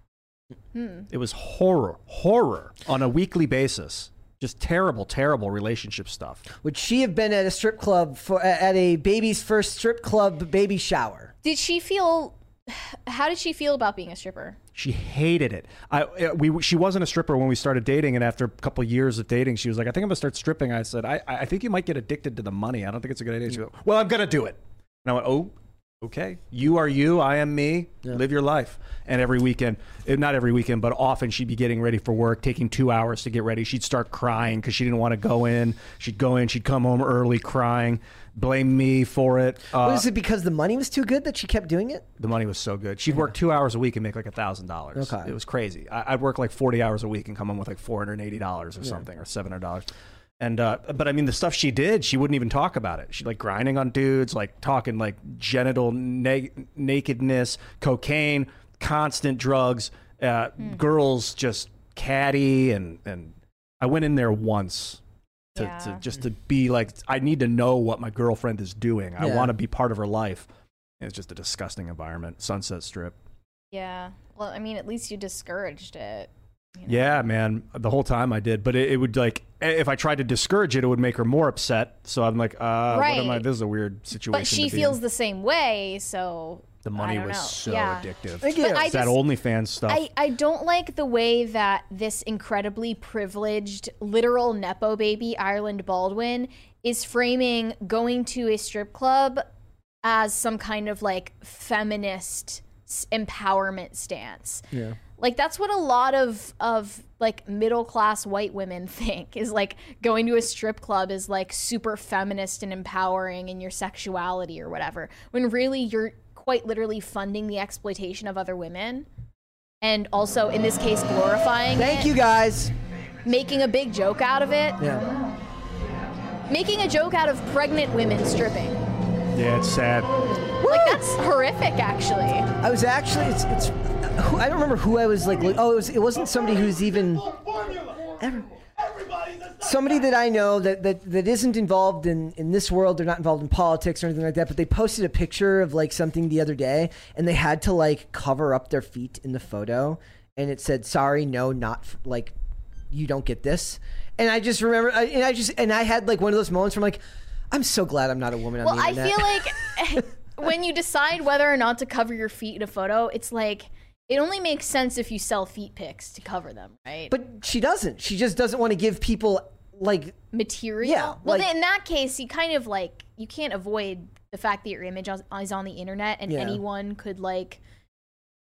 hmm. It was horror, horror on a weekly basis. Just terrible, terrible relationship stuff. Would she have been at a strip club for at a baby's first strip club baby shower? Did she feel? How did she feel about being a stripper? She hated it. I uh, we she wasn't a stripper when we started dating, and after a couple years of dating, she was like, "I think I'm gonna start stripping." I said, "I I think you might get addicted to the money. I don't think it's a good idea." She goes, "Well, I'm gonna do it." And I went, "Oh, okay. You are you. I am me. Live your life." And every weekend, not every weekend, but often, she'd be getting ready for work, taking two hours to get ready. She'd start crying because she didn't want to go in. She'd go in. She'd come home early, crying, blame me for it. Uh, Was it because the money was too good that she kept doing it? the money was so good. She'd work two hours a week and make like a thousand dollars. Okay. It was crazy. I, I'd work like forty hours a week and come home with like four hundred and eighty dollars or something, or seven hundred dollars. And uh, but I mean, the stuff she did, she wouldn't even talk about it. She like grinding on dudes, like talking like genital na- nakedness, cocaine, constant drugs, uh, girls just catty and and I went in there once. To, Yeah. to just to be like, I need to know what my girlfriend is doing. I Yeah. want to be part of her life. And It's just a disgusting environment. Sunset Strip. Yeah. Well, I mean, at least you discouraged it. You know? Yeah, man. The whole time I did, but it, it would like if I tried to discourage it, it would make her more upset. So I'm like, uh, what am I? Right. This is a weird situation. But she to be feels in. the same way, so the money was know. so Yeah. addictive. Thank you. But I It's that just- OnlyFans stuff. I, I don't like the way that this incredibly privileged literal nepo baby Ireland Baldwin is framing going to a strip club as some kind of like feminist empowerment stance. Yeah. Like that's what a lot of of like middle class white women think is like going to a strip club is like super feminist and empowering in your sexuality or whatever. When really you're quite literally funding the exploitation of other women. And also in this case glorifying Thank it, you guys. making a big joke out of it. Yeah. Making a joke out of pregnant women stripping. Yeah, it's sad. Like that's horrific actually. I was actually it's it's I don't remember who I was like oh it was it wasn't somebody who's even ever, somebody that I know that, that that isn't involved in in this world they're not involved in politics or anything like that but they posted a picture of like something the other day and they had to like cover up their feet in the photo and it said sorry no not f- like you don't get this and I just remember I, and I just and I had like one of those moments where I'm like I'm so glad I'm not a woman on Well, the I feel like when you decide whether or not to cover your feet in a photo, it's like it only makes sense if you sell feet pics to cover them, right? But she doesn't. She just doesn't want to give people like material. Yeah, Well, like- then in that case, you kind of like you can't avoid the fact that your image is on the internet and Yeah. anyone could like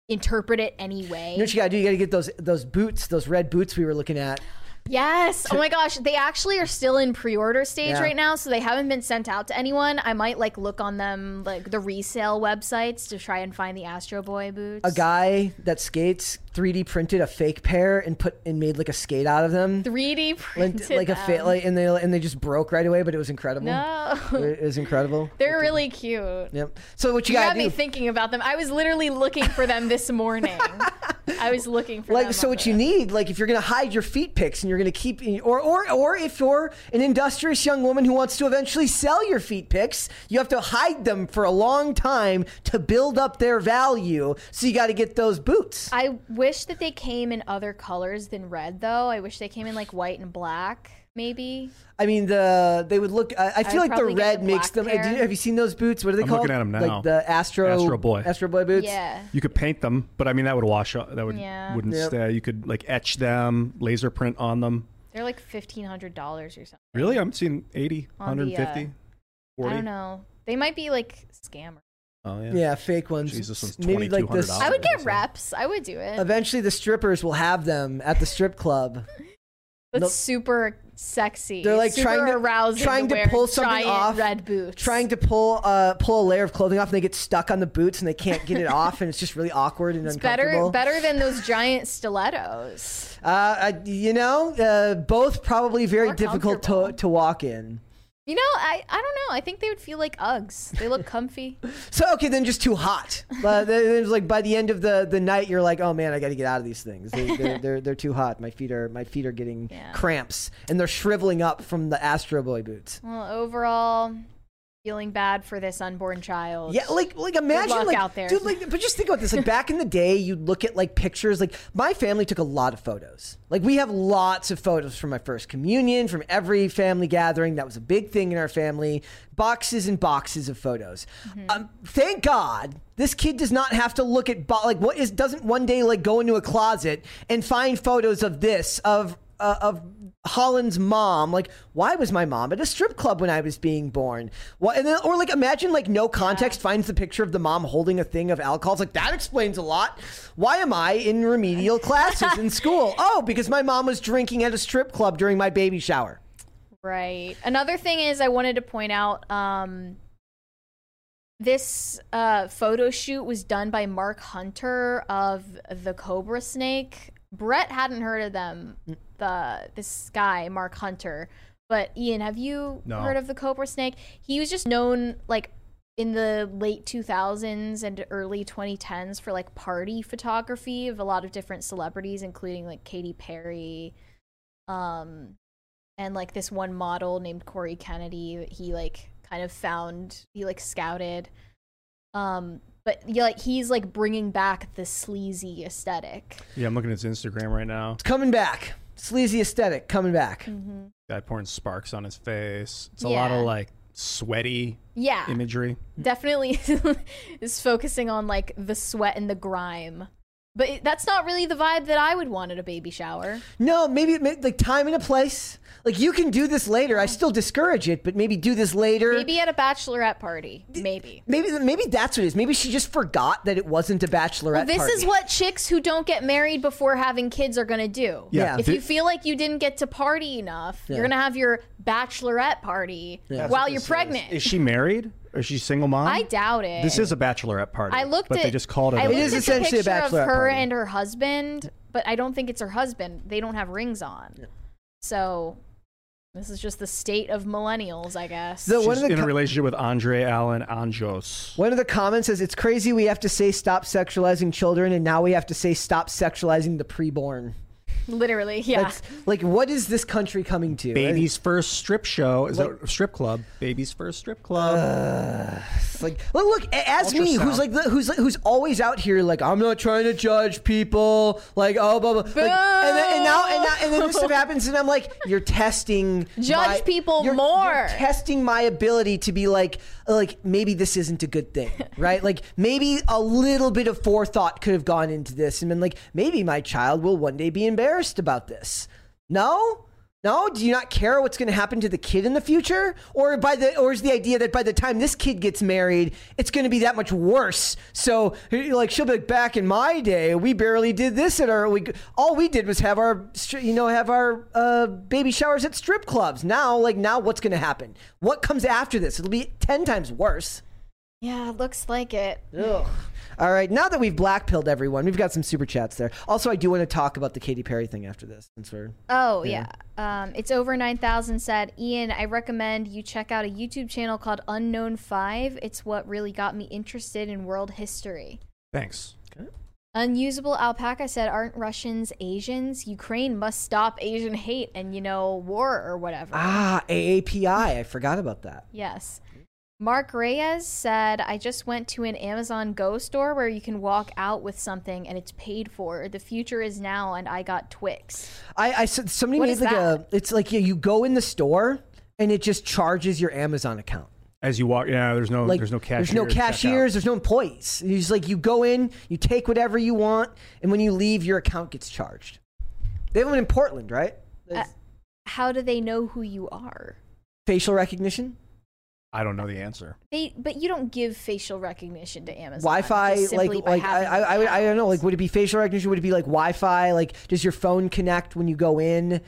interpret it any way. you know what you gotta do. You gotta get those those boots, those red boots we were looking at. Yes. Oh my gosh, they actually are still in pre-order stage Yeah. right now, so they haven't been sent out to anyone. I might like look on them like the resale websites to try and find the Astro Boy boots. A guy that skates 3D printed a fake pair and put and made like a skate out of them, 3D like, printed like a fa- them. like, and they and they just broke right away. But it was incredible. No. It was incredible. They're really cute. Yep. So what you You got me do? thinking about them. I was literally looking for them this morning. I was looking for like them. so what you need like if you're gonna hide your feet pics and you're gonna keep or or or if you're an industrious young woman who wants to eventually sell your feet pics you have to hide them for a long time to build up their value so you got to get those boots I wish that they came in other colors than red, though. I wish they came in like white and black, maybe. I mean the they would look I, I feel would like the red the makes them have you- pair. have you seen those boots what are they I'm called looking at them now. like the Astro Astro Boy. Astro Boy boots Yeah. You could paint them, but I mean that would wash up. That would Yeah. wouldn't Yep. stay. You could like etch them, laser print on them. They're like fifteen hundred dollars or something. Really, I'm seeing 80, On the, 150, uh, 40. I don't know. They might be like scammer. Oh yeah. yeah fake ones Jesus, one's maybe like this I would get reps. I would do it. eventually the strippers will have them at the strip club That's no- super sexy. They're, like, super trying to- arousing trying to wear pull something off, Red boots. trying to pull uh pull a layer of clothing off and they get stuck on the boots and they can't get it off and it's just really awkward and It's better uncomfortable. better than those giant stilettos. Uh, I, you know, uh, both probably very More difficult to to walk in. You know, I, I don't know. I think they would feel like Uggs. They look comfy. So okay, then just too hot. But then it's like by the end of the, the night, you're like, oh man, I got to get out of these things. They, they're, they're they're too hot. My feet are my feet are getting Yeah. cramps, and they're shriveling up from the Astro Boy boots. well, overall, feeling bad for this unborn child. Yeah, like like imagine like out there. dude, like but just think about this. Like back in the day, you'd look at like pictures. Like my family took a lot of photos. Like we have lots of photos from my first communion, from every family gathering. That was a big thing in our family. Boxes and boxes of photos. Mm-hmm. Um, thank God this kid does not have to look at bo- like what is doesn't one day like go into a closet and find photos of this of uh, of Holland's mom. Like, why was my mom at a strip club when I was being born? What? And then, or like, imagine like no context finds the picture of the mom holding a thing of alcohol. It's like that explains a lot. Why am I in remedial classes in school? Oh, because my mom was drinking at a strip club during my baby shower. Right. Another thing is, I wanted to point out um, this uh, photo shoot was done by Mark Hunter of the Cobra Snake. Brett hadn't heard of them. The this guy Mark Hunter, but Ian, have you No. heard of the Cobra Snake? He was just known like in the late 2000s and early 2010s for like party photography of a lot of different celebrities, including like Katy Perry, um, and like this one model named Cory Kennedy that he like kind of found he like scouted um but yeah like he's like bringing back the sleazy aesthetic Yeah, I'm looking at his Instagram right now. It's coming back. Sleazy aesthetic coming back. Mm-hmm. Guy pouring sparks on his face. It's a lot of like sweaty yeah imagery. definitely is focusing on like the sweat and the grime but it, that's not really the vibe that i would want at a baby shower No, maybe may- like time and a place. Like you can do this later. I still discourage it, but maybe do this later. maybe at a bachelorette party maybe Maybe maybe that's what it is. Maybe she just forgot that it wasn't a bachelorette this party. is what chicks who don't get married before having kids are gonna do Yeah. if Thi- you feel like you didn't get to party enough Yeah. you're gonna have your bachelorette party while you're pregnant Is she married? Is she single mom? i doubt it This is a bachelorette party. I looked but at. they just called it. I a- looked is essentially a the picture of her party. and her husband, but I don't think it's her husband. They don't have rings on. So this is just the state of millennials, I guess. So one She's in co- a relationship with Andre Allen Anjos. One of the comments says it's crazy we have to say stop sexualizing children and now we have to say stop sexualizing the preborn. Literally, yeah. That's like what is this country coming to? Baby's first strip show is that strip club. Baby's first strip club. Uh, it's like look, look a- as me who's like the, who's like, who's always out here like I'm not trying to judge people like oh blah blah like, and, then, and now and now and then this stuff happens and I'm like you're testing Judge my- people you're- more. you're testing my ability to be like Uh, like maybe this isn't a good thing right? Like maybe a little bit of forethought could have gone into this and been like maybe my child will one day be embarrassed about this. No no do you not care what's going to happen to the kid in the future? Or by the or is the idea that by the time this kid gets married it's going to be that much worse? So like she'll be like back in my day we barely did this at our we all we did was have our you know have our uh, baby showers at strip clubs. Now like now what's going to happen? What comes after this? It'll be 10 times worse. Yeah, looks like it. Ugh. All right, now that we've black blackpilled everyone, we've got some super chats there. Also, I do want to talk about the Katy Perry thing after this, since we're Oh yeah. Um, it's over nine thousand. Said Ian, I recommend you check out a YouTube channel called Unknown Five. It's what really got me interested in world history. Thanks. Unusable alpaca said, "Aren't Russians Asians? Ukraine must stop Asian hate and you know war or whatever." ah AAPI. I forgot about that. Yes. Mark Reyes said, "I just went to an Amazon Go store where you can walk out with something and it's paid for. The future is now, and I got Twix." I, I said somebody What made like that? a. It's like yeah, you go in the store and it just charges your Amazon account. As you walk, yeah, there's no, Like there's no cashiers. There's no cashiers. There's no employees. You just like you go in, you take whatever you want, and when you leave, your account gets charged. They have them in Portland, right? Uh, How do they know who you are? facial recognition, I don't know the answer. They, but you don't give facial recognition to Amazon. Wi-Fi. Like, like I, I, I, would- I don't know. Like, would it be facial recognition? Would it be like Wi-Fi? Like, does your phone connect when you go in,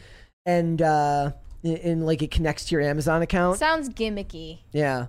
and uh, and, and like it connects to your Amazon account? sounds gimmicky. Yeah.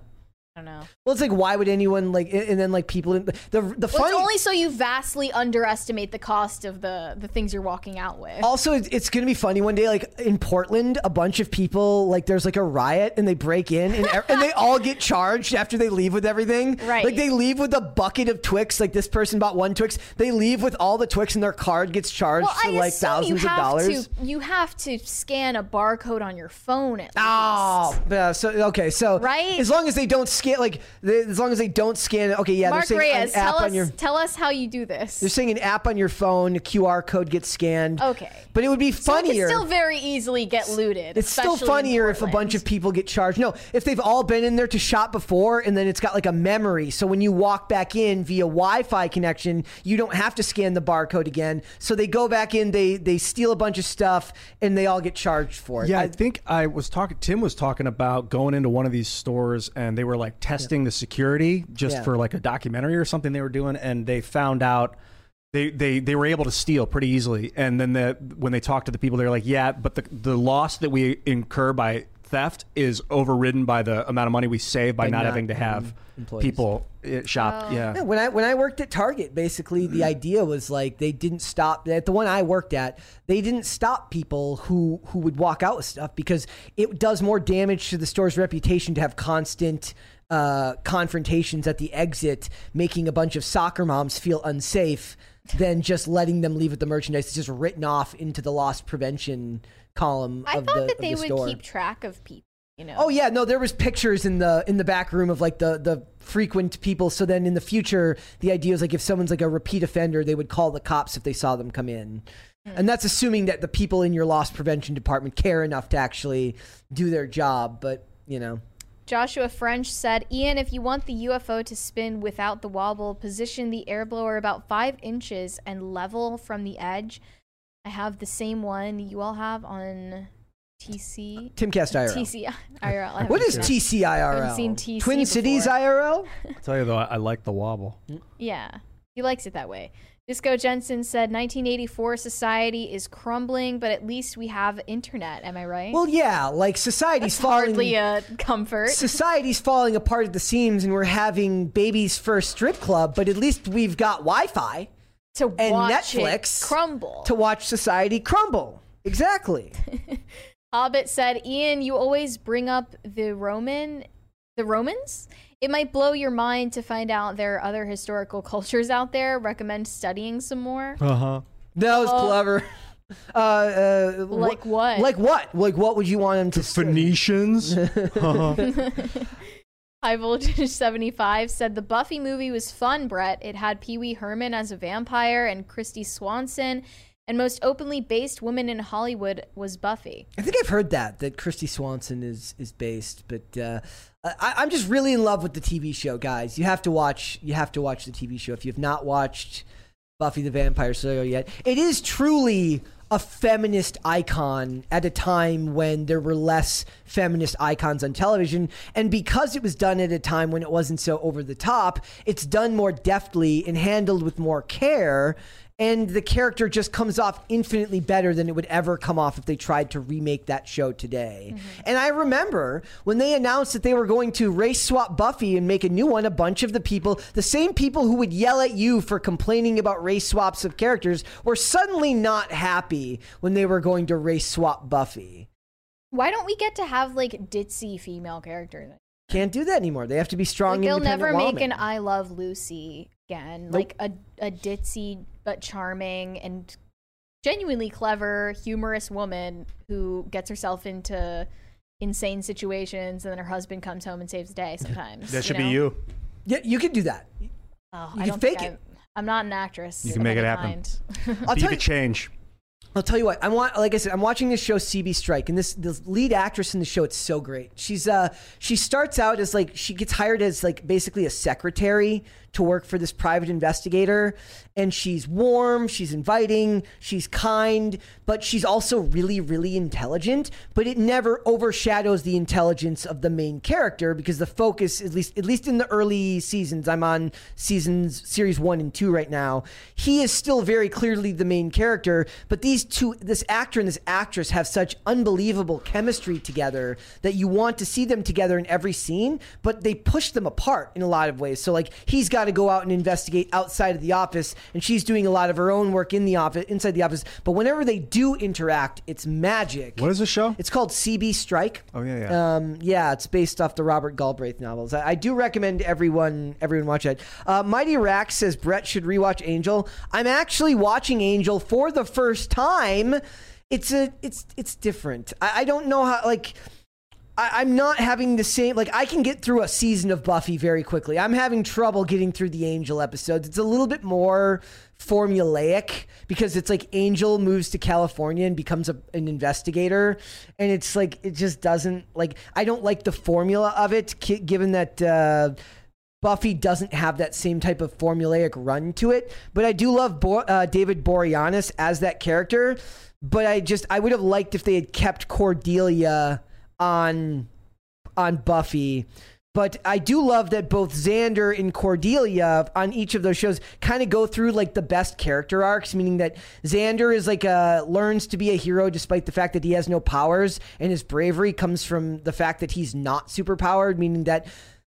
I don't know. Well, it's like why would anyone like? And then like people the the Well, funny. it's only so you vastly underestimate the cost of the the things you're walking out with. also, it's, gonna be funny one day. Like in Portland, a bunch of people like there's like a riot and they break in and, and they all get charged after they leave with everything. Right. Like they leave with a bucket of Twix. Like this person bought one Twix. They leave with all the Twix and their card gets charged well, for like thousands of dollars. to you have to scan a barcode on your phone at ah, least. Oh, yeah, so okay, so Right? as long as they don't scan, like they, as long as they don't scan it. Okay, yeah, Mark they're saying Reyes, an app tell on us your. tell us how you do this. They're saying an app on your phone, a QR code gets scanned. Okay. but it would be so it funnier. can still very easily get looted. It's still funnier if a bunch of people get charged. No, if they've all been in there to shop before and then it's got like a memory. So when you walk back in via Wi-Fi connection, you don't have to scan the barcode again. So they go back in, they they steal a bunch of stuff and they all get charged for it. Yeah, I, I- think I was talking. Tim was talking about going into one of these stores and they were like testing the security just Yeah. for like a documentary or something they were doing, and they found out they they they were able to steal pretty easily. And then the when they talked to the people, they were like, "Yeah, but the the loss that we incur by theft is overridden by the amount of money we save by, By not, not having to have employees. people uh, shop." Oh. Yeah. Yeah, when I when I worked at Target, basically the idea was like they didn't stop at the one I worked at. They didn't stop people who who would walk out with stuff because it does more damage to the store's reputation to have constant uh, confrontations at the exit, making a bunch of soccer moms feel unsafe than just letting them leave with the merchandise. It's just written off into the loss prevention column I of thought the, that they the would store. keep track of people. You know. Oh yeah, no, there was pictures in the in the back room of like the the frequent people. So then in the future, the idea is like if someone's like a repeat offender, they would call the cops if they saw them come in. And that's assuming that the people in your loss prevention department care enough to actually do their job. But you know, Joshua French said, Ian, if you want the UFO to spin without the wobble, position the air blower about five inches and level from the edge. I have the same one you all have on TC. Timcast IRL. TC IRL. I What haven't is seen that. TCIRL? haven't seen TC Twin Cities. IRL. I'll tell you though, I, I like the wobble. Yeah, he likes it that way. Disco Jensen said 1984 society is crumbling, but at least we have internet. Am I right? Well, yeah, like society's falling. Hardly a comfort. Society's falling apart at the seams, and we're having baby's first strip club. But at least we've got Wi-Fi to and watch Netflix it crumble. to watch society crumble. Exactly. Hobbit said, Ian, you always bring up the Roman, the Romans. It might blow your mind to find out there are other historical cultures out there. Recommend studying some more. Uh huh. That was clever. Uh, uh, Like wh- what? Like what? Like what would you want him to say? Phoenicians. High Voltage 75 said the Buffy movie was fun, Brett. It had Pee Wee Herman as a vampire and Kristy Swanson, and most openly based woman in Hollywood was Buffy. I think I've heard that that Kristy Swanson is is based, but uh, I, I'm just really in love with the TV show, guys. You have to watch. You have to watch the TV show if you have not watched Buffy the Vampire Slayer yet. It is truly a feminist icon at a time when there were less feminist icons on television. And because it was done at a time when it wasn't so over the top, it's done more deftly and handled with more care. And the character just comes off infinitely better than it would ever come off if they tried to remake that show today. Mm-hmm. And I remember when they announced that they were going to race swap Buffy and make a new one, a bunch of the people, the same people who would yell at you for complaining about race swaps of characters, were suddenly not happy when they were going to race swap Buffy. Why don't we get to have like ditzy female characters? Can't do that anymore. They have to be strong. Like they'll never make women. an I Love Lucy again. Like a a ditzy but charming and genuinely clever, humorous woman who gets herself into insane situations and then her husband comes home and saves the day sometimes. that should know? be you. Yeah, you could do that. Oh, You I can don't fake think it. I'm, I'm not an actress. You can make it happen. I'll Be tell the you. change. I'll tell you what. I want, like I said, I'm watching this show CB Strike, and this the lead actress in the show. It's so great. She's uh she starts out as like she gets hired as like basically a secretary to work for this private investigator, and she's warm, she's inviting, she's kind, but she's also really really intelligent. But it never overshadows the intelligence of the main character because the focus, at least at least in the early seasons, I'm on seasons series one and two right now. He is still very clearly the main character, but these two, this actor and this actress have such unbelievable chemistry together that you want to see them together in every scene, but they push them apart in a lot of ways. So like he's got to go out and investigate outside of the office, and she's doing a lot of her own work in the office, inside the office. But whenever they do interact, it's magic. What is this show? It's called CB Strike. Oh, yeah, yeah. Um, yeah, it's based off the Robert Galbraith novels. I, I do recommend everyone everyone watch it. Uh, Mighty Rack says Brett should rewatch Angel. I'm actually watching Angel for the first time. It's a it's it's different. I, I don't know how like. I, I'm not having the same like I can get through a season of Buffy very quickly. I'm having trouble getting through the Angel episodes. It's a little bit more formulaic because it's like Angel moves to California and becomes a, an investigator, and it's like it just doesn't like I don't like the formula of it, given that. Uh, Buffy doesn't have that same type of formulaic run to it, but I do love Bo- uh, David Boreanaz as that character. But I just I would have liked if they had kept Cordelia on on Buffy. But I do love that both Xander and Cordelia on each of those shows kind of go through like the best character arcs, meaning that Xander is like a learns to be a hero despite the fact that he has no powers, and his bravery comes from the fact that he's not superpowered, meaning that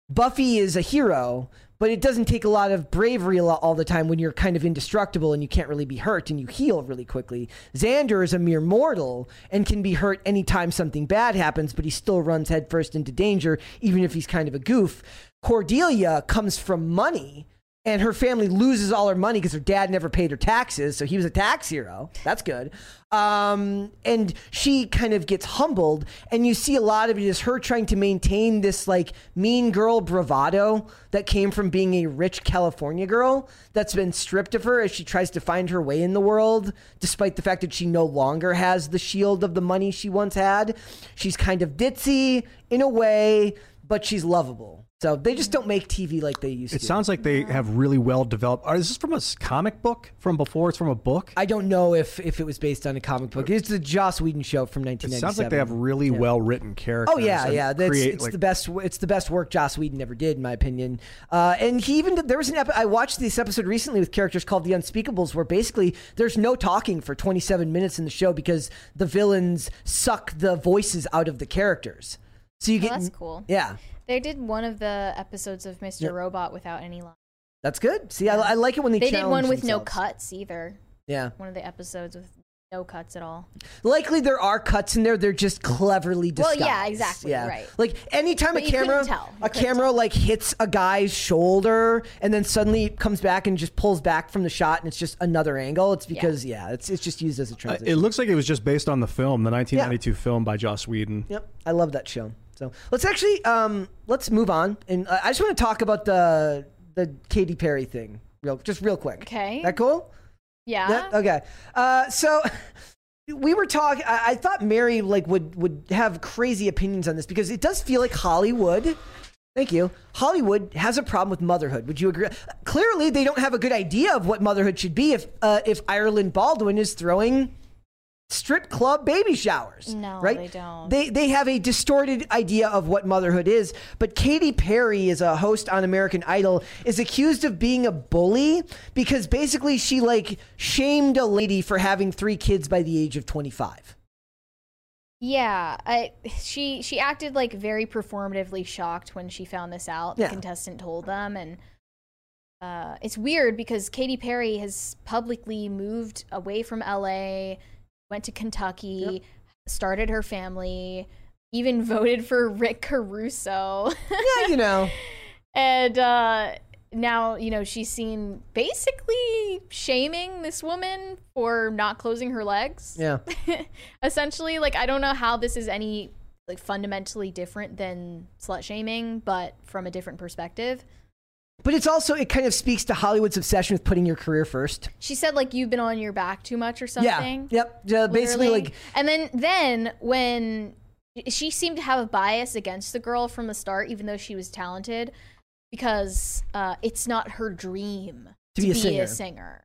Buffy is a hero, but it doesn't take a lot of bravery all the time when you're kind of indestructible and you can't really be hurt and you heal really quickly. Xander is a mere mortal and can be hurt anytime something bad happens, but he still runs headfirst into danger, even if he's kind of a goof. Cordelia comes from money. And her family loses all her money because her dad never paid her taxes, so he was a tax hero. That's good. Um, and she kind of gets humbled, and you see a lot of it is her trying to maintain this like mean girl bravado that came from being a rich California girl that's been stripped of her as she tries to find her way in the world, despite the fact that she no longer has the shield of the money she once had. She's kind of ditzy in a way, but she's lovable. So they just don't make TV like they used It to. It sounds like they have really well developed. Are- Is this from a comic book from before? It's from a book. I don't know if if it was based on a comic book. It's the Joss Whedon show from It 1997. sounds like they have really well written characters. Oh yeah, yeah. That's, create, it's like- the best. It's the best work Joss Whedon ever did, in my opinion. Uh, and he even did, there was an epi- I watched this episode recently with characters called the Unspeakables, where basically there's no talking for 27 minutes in the show because the villains suck the voices out of the characters. So you Oh, get that's cool. Yeah, They did one of the episodes of Mr. Yep. Robot without any lines. that's good. See, I, I like it when they They did one challenge with no cuts either. Yeah, One of the episodes with no cuts at all. likely there are cuts in there. They're just cleverly disguised. Well, disguised. yeah, exactly, Yeah. right. Like anytime But a you couldn't camera, tell. A couldn't camera like hits a guy's shoulder and then suddenly comes back and just pulls back from the shot and it's just another angle. It's because yeah, it's it's just used as a Uh, transition. it looks like it was just based on the film, the 1992 film by Joss Whedon. Yep, I love that show. So let's actually um let's move on, and uh, I just want to talk about the the Katy Perry thing, real just real quick. Okay. that cool? Yeah. That- okay. Uh, so we were talking. I, I thought Mary like would would have crazy opinions on this because it does feel like Hollywood. Thank you. Hollywood has a problem with motherhood. Would you agree? Clearly, they don't have a good idea of what motherhood should be if uh, if Ireland Baldwin is throwing strip club baby showers. No, right? they don't. They they have a distorted idea of what motherhood is. But Katy Perry is a host on American Idol is accused of being a bully because basically she like shamed a lady for having three kids by the age of 25. Yeah, I, she she acted like very performatively shocked when she found this out. Yeah. The contestant told them, and uh, it's weird because Katy Perry has publicly moved away from LA, went to Kentucky, started her family, even voted for Rick Caruso, Yeah, you know. and uh, now you know she's seen basically shaming this woman for not closing her legs Yeah. essentially like i don't know how this is any like fundamentally different than slut shaming but from a different perspective But it's also it kind of speaks to Hollywood's obsession with putting your career first. she said like you've been on your back too much or something. Yeah. Yep. Uh, basically like and then then when she seemed to have a bias against the girl from the start even though she was talented because uh, it's not her dream To be a singer. singer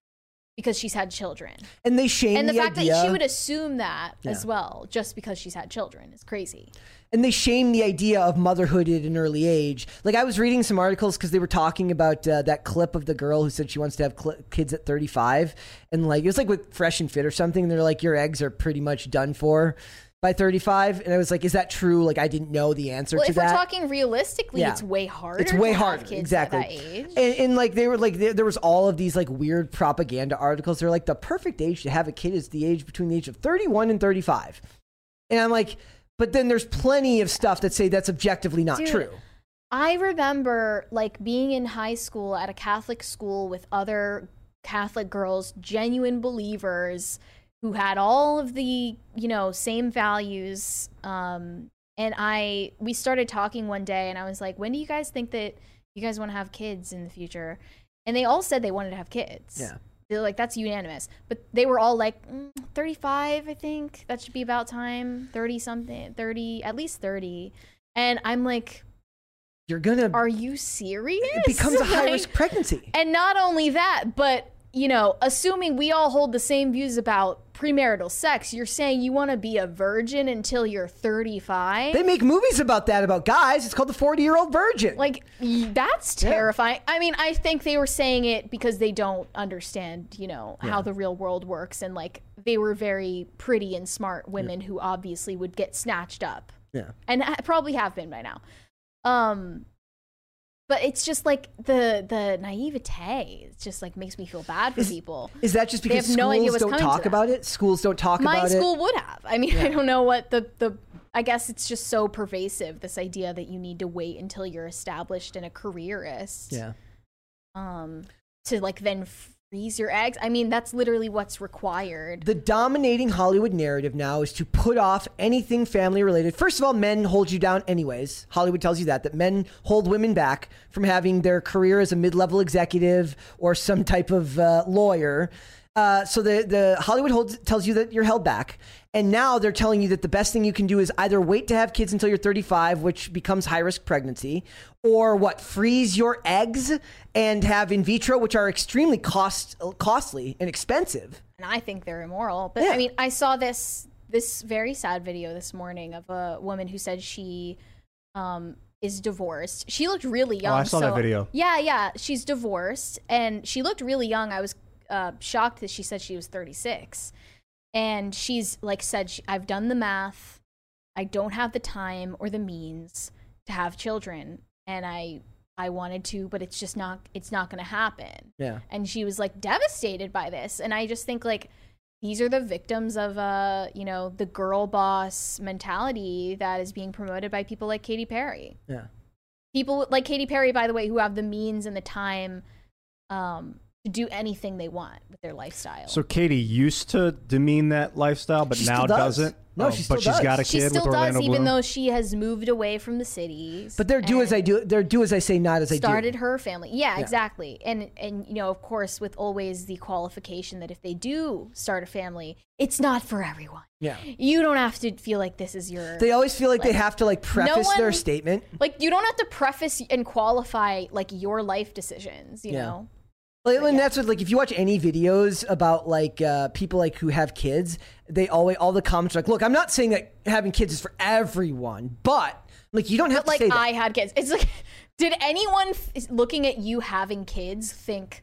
because she's had children. and they shame And the, fact idea, that she would assume that Yeah. as well, just because she's had children, is crazy. And they shame the idea of motherhood at an early age. Like I was reading some articles because they were talking about uh, that clip of the girl who said she wants to have cl- kids at 35, and like it was like with Fresh and Fit or something. And they're like, your eggs are pretty much done for by 35, and I was like, is that true? Like I didn't know the answer Well, to if that. If we're talking realistically, Yeah. it's way harder. it's way to have harder kids exactly at that age. And, and like they were like there, there was all of these like weird propaganda articles they're like the perfect age to have a kid is the age between the age of 31 and 35 and i'm like but then there's plenty of stuff that say that's objectively not Dude, true I remember like being in high school at a Catholic school with other Catholic girls, genuine believers who had all of the, you know, same values. Um, and I, we started talking one day and I was like, when do you guys think that you guys want to have kids in the future? And they all said they wanted to have kids. Yeah. They're like, that's unanimous. But they were all like, mm, 35, I think. That should be about time. 30 something, 30, at least 30. And I'm like, you're gonna are you serious? it becomes a high Like- risk pregnancy And not only that, but you know, assuming we all hold the same views about premarital sex, you're saying you want to be a virgin until you're 35? they make movies about that about guys. It's called the 40 year old virgin. Like that's terrifying. I mean, I think they were saying it because they don't understand, you know, how the real world works and like they were very pretty and smart women who obviously would get snatched up. Yeah. And ha- probably have been by now. Um, but it's just like the the naivete. It just like makes me feel bad for people. is that just because have no schools don't talk about it schools don't talk about it. My school would have. I mean, I don't know what the the. I guess it's just so pervasive. This idea that you need to wait until you're established and a careerist. yeah Um, to like then freeze your eggs. I mean, that's literally what's required. The dominating Hollywood narrative now is to put off anything family related. First of all, men hold you down anyways. Hollywood tells you that that men hold women back from having their career as a mid-level executive or some type of uh, lawyer. Uh, so the the Hollywood holds, tells you that you're held back, and now they're telling you that the best thing you can do is either wait to have kids until you're 35, which becomes high risk pregnancy, or what freeze your eggs and have in vitro, which are extremely cost costly and expensive. and I think they're immoral. But Yeah. I mean, I saw this this very sad video this morning of a woman who said she um is divorced. She looked really young. Oh, I saw that video. Yeah, yeah, she's divorced and she looked really young. I was uh, shocked that she said she was 36. And she's like said I've done the math. I don't have the time or the means to have children and I I wanted to, but it's just not it's not going to happen Yeah. and she was like devastated by this and i just think like these are the victims of uh you know the girl boss mentality that is being promoted by people like Katy Perry Yeah. people like Katy Perry by the way who have the means and the time um to do anything they want with their lifestyle So Katy used to demean that lifestyle, but She now still does. doesn't. No, Oh, she still but she's does. got a she kid still with does Orlando even Bloom. though she has moved away from the cities But they're do as and- I do. They're do as I say, not as I do. started her family. Yeah, exactly. And and you know, of course, with always the qualification that if they do start a family, it's not for everyone. Yeah. You don't have to feel like this is your They always feel like, they have to like preface their one- statement. like you don't have to preface and qualify like your life decisions, you Yeah. know. Like, and that's what like if you watch any videos about like uh, people like who have kids, they always all the comments are like, look, I'm not saying that having kids is for everyone, but like you don't have But like. I had kids. It's like did anyone f- looking at you having kids think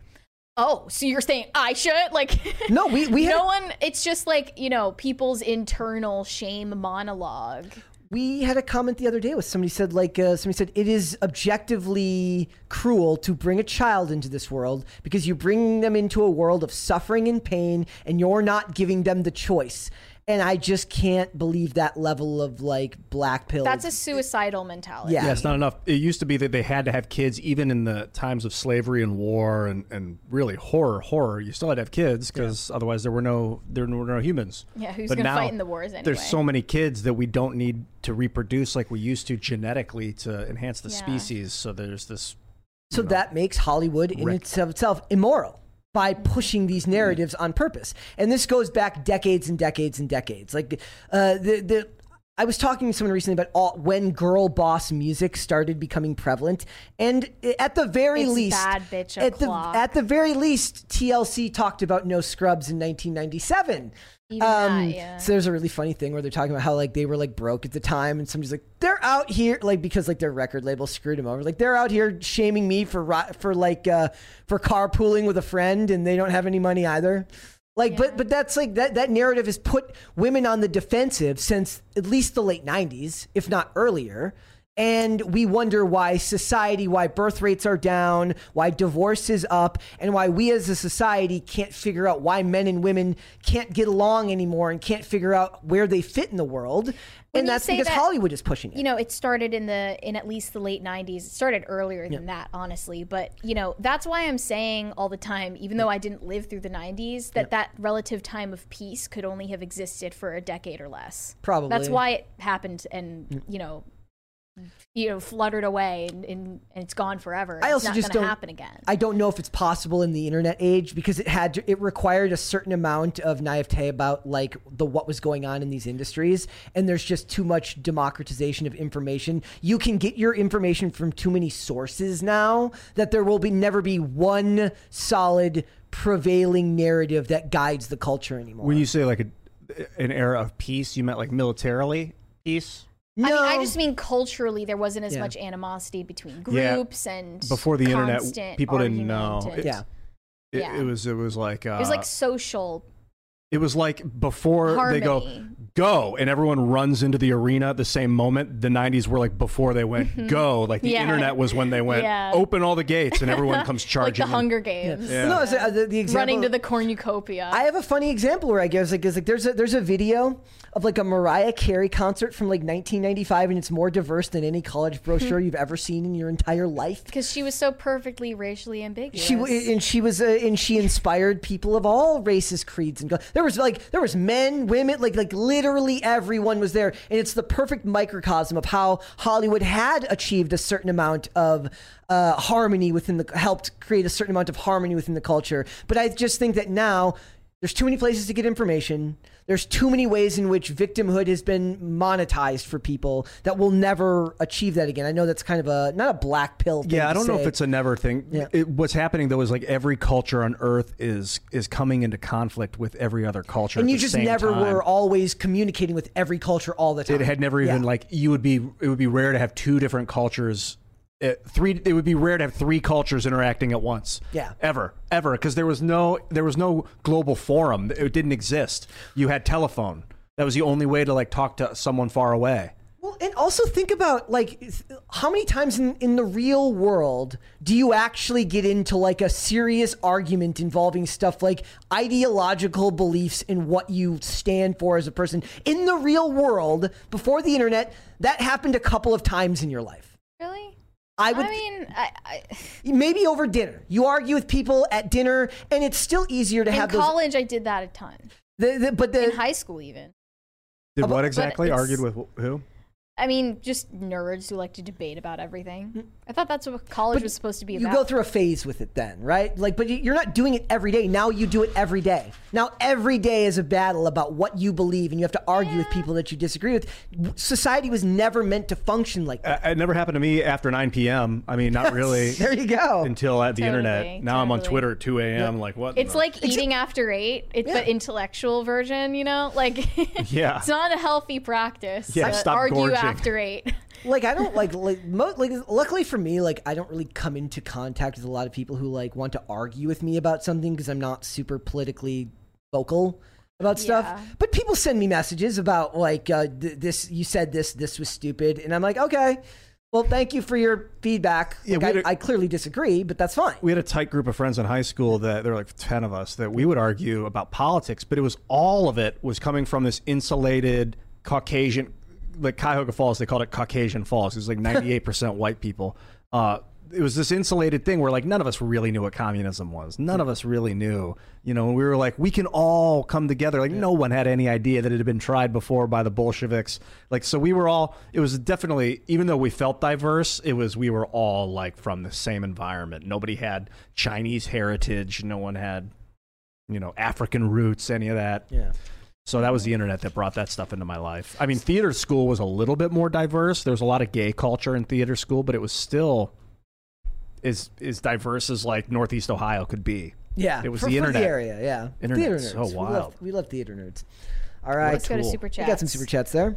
Oh, so you're saying I should? Like No, we- we had- No one it's just like, you know, people's internal shame monologue. We had a comment the other day with somebody said like uh, somebody said it is objectively cruel to bring a child into this world because you bring them into a world of suffering and pain and you're not giving them the choice and i just can't believe that level of like black pill That's a suicidal mentality. Yeah. Yeah, it's not enough. It used to be that they had to have kids even in the times of slavery and war and, and really horror, horror. You still had to have kids because otherwise there were no there were no humans. Yeah, who's gonna fight in the wars Anyway? There's so many kids that we don't need to reproduce like we used to genetically to enhance the Yeah. species. So there's this. So that makes Hollywood in Wreck. itself, itself immoral by pushing these narratives on purpose. And this goes back decades and decades and decades. Like uh, the the I was talking to someone recently about all, when girl boss music started becoming prevalent, and at the very It's least, bad bitch at the at the very least, TLC talked about no scrubs in 1997. Even that, yeah. So there's a really funny thing where they're talking about how like they were like broke at the time, and somebody's like, they're out here like because like their record label screwed them over. Like they're out here shaming me for for like uh, for carpooling with a friend, and they don't have any money either. Like, but but that's like that that narrative has put women on the defensive since at least the late '90s, if not earlier. And we wonder why society, why birth rates are down, why divorce is up, and why we as a society can't figure out why men and women can't get along anymore and can't figure out where they fit in the world. When and that's because that- Hollywood is pushing it. you know it started in the in at least the late 90s it started earlier than that honestly. But you know that's why i'm saying all the time even though i didn't live through the 90s that that relative time of peace could only have existed for a decade or less. Probably. that's why it happened and you know you know fluttered away and, and, and it's gone forever I it's also not just gonna don't happen again I don't know if it's possible in the internet age because it had to, it required a certain amount of naivete about like the what was going on in these industries, and there's just too much democratization of information. You can get your information from too many sources now that there will be never be one solid prevailing narrative that guides the culture anymore. When you say like a, an era of peace, you meant like militarily peace. No, I mean, I just mean culturally, there wasn't as Yeah. much animosity between Yeah. groups and Before the internet, people didn't know. and- yeah. It, Yeah. it was it was like uh, It was like social it was like before they go Harmony. Go and everyone runs into the arena at the same moment. The '90s were like before they went go. Like the Mm-hmm. Yeah. internet was when they went Yeah. open all the gates and everyone comes charging like the in. Hunger Games. Yeah. No, it's, uh, the, the example, Running to the cornucopia. I have a funny example where I guess like, is like there's a there's a video of like a Mariah Carey concert from like 1995, and it's more diverse than any college brochure you've ever seen in your entire life. because she was so perfectly racially ambiguous. She w- and she was uh, and she inspired people of all races, creeds, and go- there was like there was men, women, like like literally everyone was there, and it's the perfect microcosm of how Hollywood had achieved a certain amount of uh, harmony within the helped create a certain amount of harmony within the culture. But I just think that now there's too many places to get information. There's too many ways in which victimhood has been monetized for people that will never achieve that again. I know that's kind of a not a black pill. Thing Yeah, I don't know say. if it's a never thing. Yeah. It, what's happening though is like every culture on Earth is is coming into conflict with every other culture. and you just never time. were always communicating with every culture all the time. It had never even Yeah. like you would be. It would be rare to have two different cultures. Uh three. It would be rare to have three cultures interacting at once. Yeah. Ever, ever, because there was no there was no global forum. It didn't exist. You had telephone. That was the only way to like talk to someone far away. Well, and also think about like how many times in, in the real world do you actually get into like a serious argument involving stuff like ideological beliefs and what you stand for as a person in the real world before the internet? That happened a couple of times in your life. really. I would I mean, I, I, maybe over dinner. You argue with people at dinner, and it's still easier to in have those. In college, I did that a ton. The, the, but In high school, even. Did About- what exactly? it's- Argued with who? I mean, just nerds who like to debate about everything. Mm. I thought that's what college was supposed to be Mm. you about. go through a phase with it then right like but you- you're not doing it every day now you do it every day now every day is a battle about what you believe and you have to argue with people that you disagree with society was never meant to function like that Uh, It never happened to me after 9 p.m. I mean, not really. there you go Until at the Totally, internet. Now I'm on. Twitter at 2 a.m. Like what? It's the- like eating after eight. It's Yeah. the intellectual version, you know? Like, Yeah. it's not a healthy practice Yeah, to stop argue gorging. after eight. Like i don't like like, mo- like luckily for me like i don't really come into contact with a lot of people who like want to argue with me about something because i'm not super politically vocal about stuff. Yeah. but people send me messages about like uh, th- this you said this this was stupid. And i'm like okay well thank you for your feedback. Yeah, Like, I, a- I clearly disagree but that's fine. We had a tight group of friends in high school that there were like 10 of us that we would argue about politics, but it was all of it was coming from this insulated Caucasian, like Cuyahoga Falls, they called it Caucasian Falls. It was like 98% white people. Uh, it was this insulated thing where like none of us really knew what communism was. None of us really knew, you know, and we were like, we can all come together. Like no one had any idea that it had been tried before by the Bolsheviks. Like, so we were all, it was definitely, even though we felt diverse, it was, we were all like from the same environment. Nobody had Chinese heritage. No one had, you know, African roots, any of that. yeah So that was the internet that brought that stuff into my life. I mean, theater school was a little bit more diverse. There was a lot of gay culture in theater school, but it was still as as diverse as like Northeast Ohio could be. Yeah, It was for, the for internet. area. Yeah, Internet's theater nerds. so We love, wild. we love theater nerds. All right, Let's go to tool. super we got some super chats there.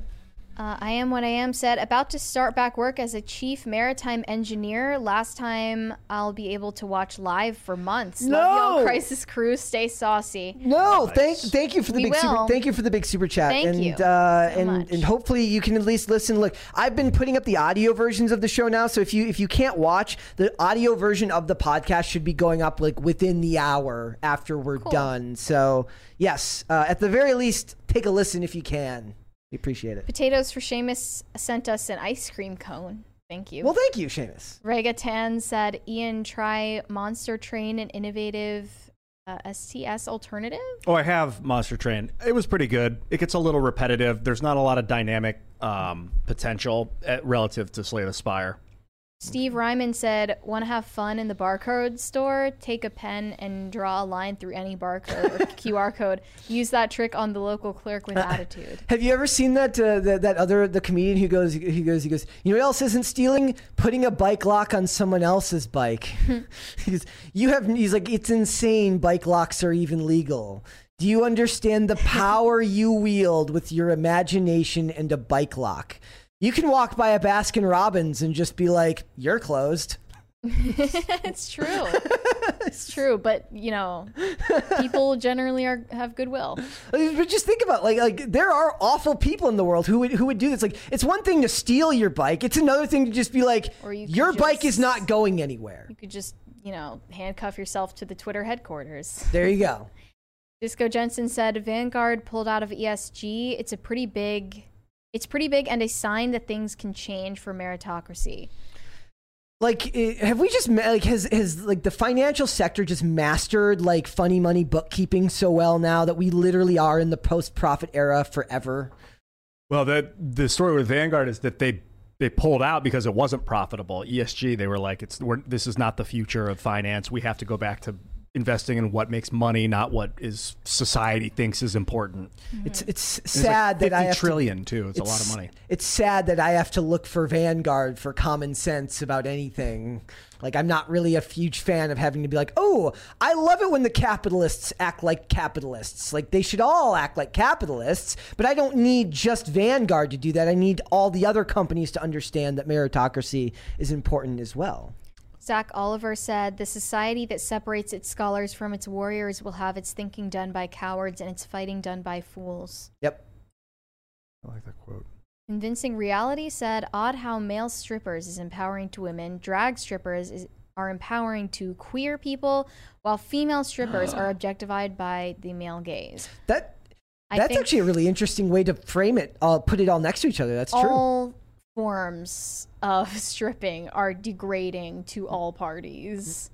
Uh, I am what I am said, about to start back work as a chief maritime engineer. Last time I'll be able to watch live for months. Love No! y'all, Crisis Crew. Stay saucy. No, thank thank you for the We big super thank you for the big super chat. Thank and you uh, so and much. and hopefully you can at least listen. Look, I've been putting up the audio versions of the show now, so if you if you can't watch, the audio version of the podcast should be going up like within the hour after we're done. So yes, uh, at the very least, take a listen if you can. We appreciate it. Potatoes for Seamus sent us an ice cream cone. Thank you. Well, thank you, Seamus. Regatan said, Ian, try Monster Train, an innovative uh, STS alternative. Oh, I have Monster Train. It was pretty good. It gets a little repetitive. There's not a lot of dynamic um, potential at, relative to Slay the Spire. Steve Ryman said, Want to have fun in the barcode store? Take a pen and draw a line through any barcode or QR code. Use that trick on the local clerk with attitude. Have you ever seen that uh, that, that other the comedian who goes he goes he goes you know what else isn't stealing putting a bike lock on someone else's bike. he goes, you have he's like it's insane bike locks are even legal. Do you understand the power you wield with your imagination and a bike lock? You can walk by a Baskin Robbins and just be like, "You're closed." it's true. it's true, but you know, people generally are have goodwill. But just think about like like there are awful people in the world who would who would do this. Like it's one thing to steal your bike; it's another thing to just be like, Or you your bike is not going anywhere. You could just, you know, handcuff yourself to the Twitter headquarters. There you go. Disco Jensen said Vanguard pulled out of ESG. It's a pretty big it's pretty big and a sign that things can change for meritocracy. Like, eh, have we just ma- like has has like the financial sector just mastered like funny money bookkeeping so well now that we literally are in the post profit era forever? Well, that the story with Vanguard is that they they pulled out because it wasn't profitable. ESG, they were like, it's we're, this is not the future of finance. We have to go back to investing in what makes money, not what is society thinks is important. Mm-hmm. It's it's And it's like sad that I 50 have to- trillion too. It's, a lot of money. It's sad that I have to look for Vanguard for common sense about anything. Like I'm not really a huge fan of having to be like, "Oh, I love it when the capitalists act like capitalists." Like they should all act like capitalists, but I don't need just Vanguard to do that. I need all the other companies to understand that meritocracy is important as well. Zach Oliver said the society that separates its scholars from its warriors will have its thinking done by cowards and its fighting done by fools. Yep. I like that quote. Convincing Reality said, Odd how male strippers is empowering to women, drag strippers is, are empowering to queer people, while female strippers are objectified by the male gaze. That I that's think actually a really interesting way to frame it. I'll put it all next to each other. That's true. all forms of stripping are degrading to all parties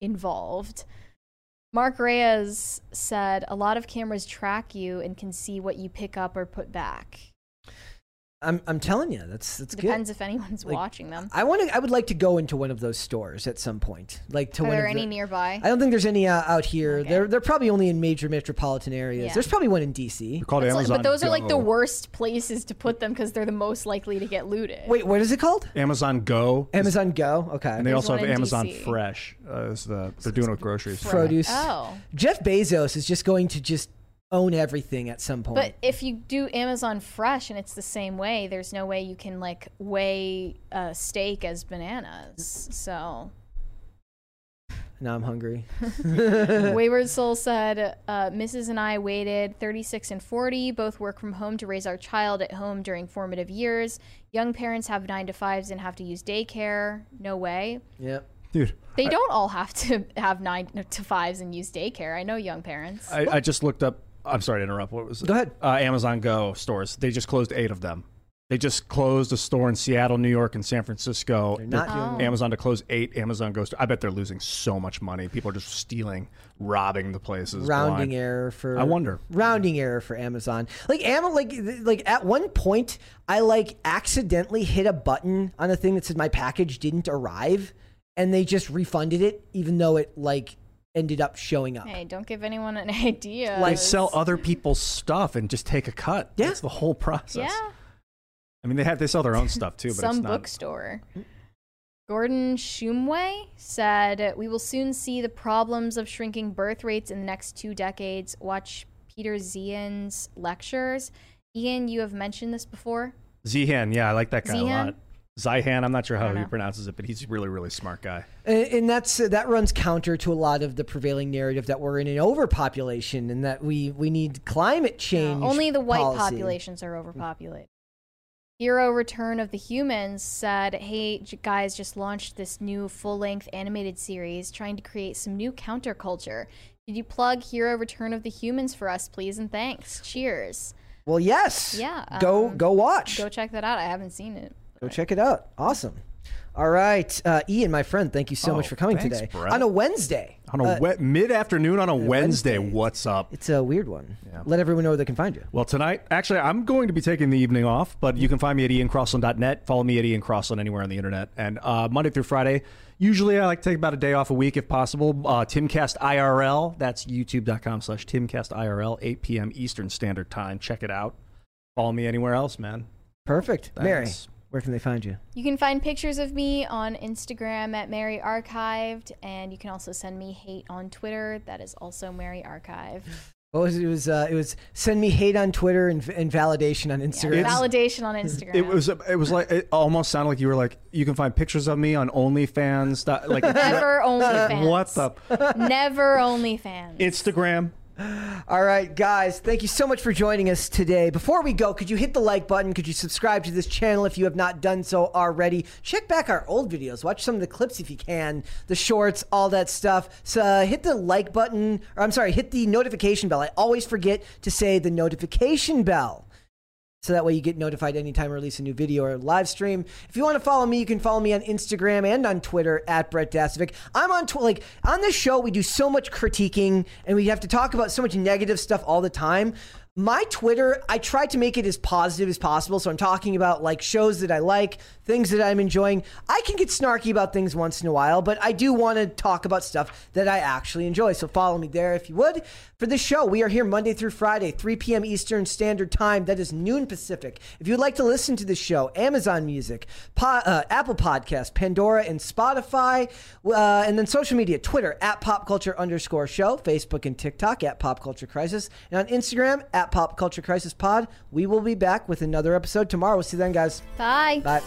involved. Mark Reyes said, A lot of cameras track you and can see what you pick up or put back. I'm I'm telling you, that's that's good. Depends if anyone's Like, watching them. I want to. I would like to go into one of those stores at some point. Like to Are one there of any the, nearby? I don't think there's any uh, out here. Okay. They're they're probably only in major metropolitan areas. Yeah. There's probably one in DC. They're called It's like- Amazon. but those are like the worst places to put them because they're the most likely to get looted. Wait, what is it called? Amazon Go. Amazon Go. Okay. and they There's also have Amazon DC. Fresh. Uh, is the they're doing it with groceries. Produce. Oh. Jeff Bezos is just going to just own everything at some point. But if you do Amazon Fresh and it's the same way, there's no way you can like weigh a steak as bananas. So now I'm hungry. Wayward Soul said, uh, Mrs. and I waited 36 and 40, both work from home to raise our child at home during formative years. Young parents have nine to fives and have to use daycare. No way. Yep. Dude, They don't all have to have nine to fives and use daycare. I know young parents. I, I just looked up. I'm sorry to interrupt. What was it? Go ahead. Uh, Amazon Go stores. They just closed eight of them. They just closed a store in Seattle, New York, and San Francisco. They're not doing. Amazon to close eight Amazon Go. Stores. I bet they're losing so much money. People are just stealing, robbing the places. rounding blind. error for I wonder. rounding error for Amazon. Like Am like like at one point I like accidentally hit a button on a thing that said my package didn't arrive and they just refunded it even though it like ended up showing up. Hey, don't give anyone an idea. They sell other people's stuff and just take a cut. Yeah. That's the whole process. Yeah. I mean, they have they sell their own stuff too, but some it's not. bookstore. Gordon Shumway said, "We will soon see the problems of shrinking birth rates in the next two decades. Watch Peter Zeihan's lectures. Ian, you have mentioned this before. Zeihan, yeah, I like that guy a lot. Zeihan, I'm not sure how he pronounces it, but he's a really, really smart guy. And, and that's that runs counter to a lot of the prevailing narrative that we're in an overpopulation and that we we need climate change. No, only the white policy. populations are overpopulated." Hero Return of the Humans said, Hey, guys, just launched this new full length animated series trying to create some new counterculture. Could you plug Hero Return of the Humans for us, please? And thanks. Cheers. Well, yes. Yeah, Go um, go watch. Go check that out. I haven't seen it. Go check it out. Awesome. All right, uh, Ian, my friend, thank you so Oh, much for coming thanks, today Brett. on a Wednesday. On a Uh, we- mid afternoon on a Wednesday, Wednesday. what's up? it's a weird one. Let everyone know where they can find you. Well, tonight, actually, I'm going to be taking the evening off, but you can find me at iancrossland.net. Follow me at Ian Crossland anywhere on the internet. And uh, Monday through Friday, usually I like to take about a day off a week if possible. Uh, Timcast IRL, that's youtube.com slash Timcast IRL, 8 p.m. Eastern Standard Time. Check it out. Follow me anywhere else, man. Perfect. Mary, Thanks. Where can they find you? You can find pictures of me on Instagram at Mary Archived, and you can also send me hate on Twitter. That is also Mary Archive. What was it? it was uh, it was send me hate on Twitter and, and validation on Instagram. Validation on Instagram. It was it was like it almost sounded like you were like you can find pictures of me on OnlyFans like Never OnlyFans. what the Never OnlyFans. Instagram All right, guys, thank you so much for joining us today. Before we go, could you hit the like button? Could you subscribe to this channel if you have not done so already? Check back our old videos. Watch some of the clips if you can, the shorts, all that stuff. So uh, hit the like button, or I'm sorry, hit the notification bell. I always forget to say the notification bell. So that way you get notified anytime I release a new video or live stream. If you want to follow me, you can follow me on Instagram and on Twitter at Brett Dasovic. I'm on Twitter. Like on this show, we do so much critiquing and we have to talk about so much negative stuff all the time. My Twitter, I try to make it as positive as possible. So I'm talking about like shows that I like, things that I'm enjoying. I can get snarky about things once in a while, but I do want to talk about stuff that I actually enjoy. So follow me there if you would. For this show, we are here Monday through Friday, 3 p.m. Eastern Standard Time. That is noon Pacific. If you would like to listen to the show, Amazon Music, po- uh, Apple Podcast, Pandora, and Spotify, uh, and then social media, Twitter at Pop Culture underscore Show, Facebook and TikTok at Pop Culture Crisis, and on Instagram at Pop Culture Crisis Pod. We will be back with another episode tomorrow. We'll see you then, guys. Bye. Bye.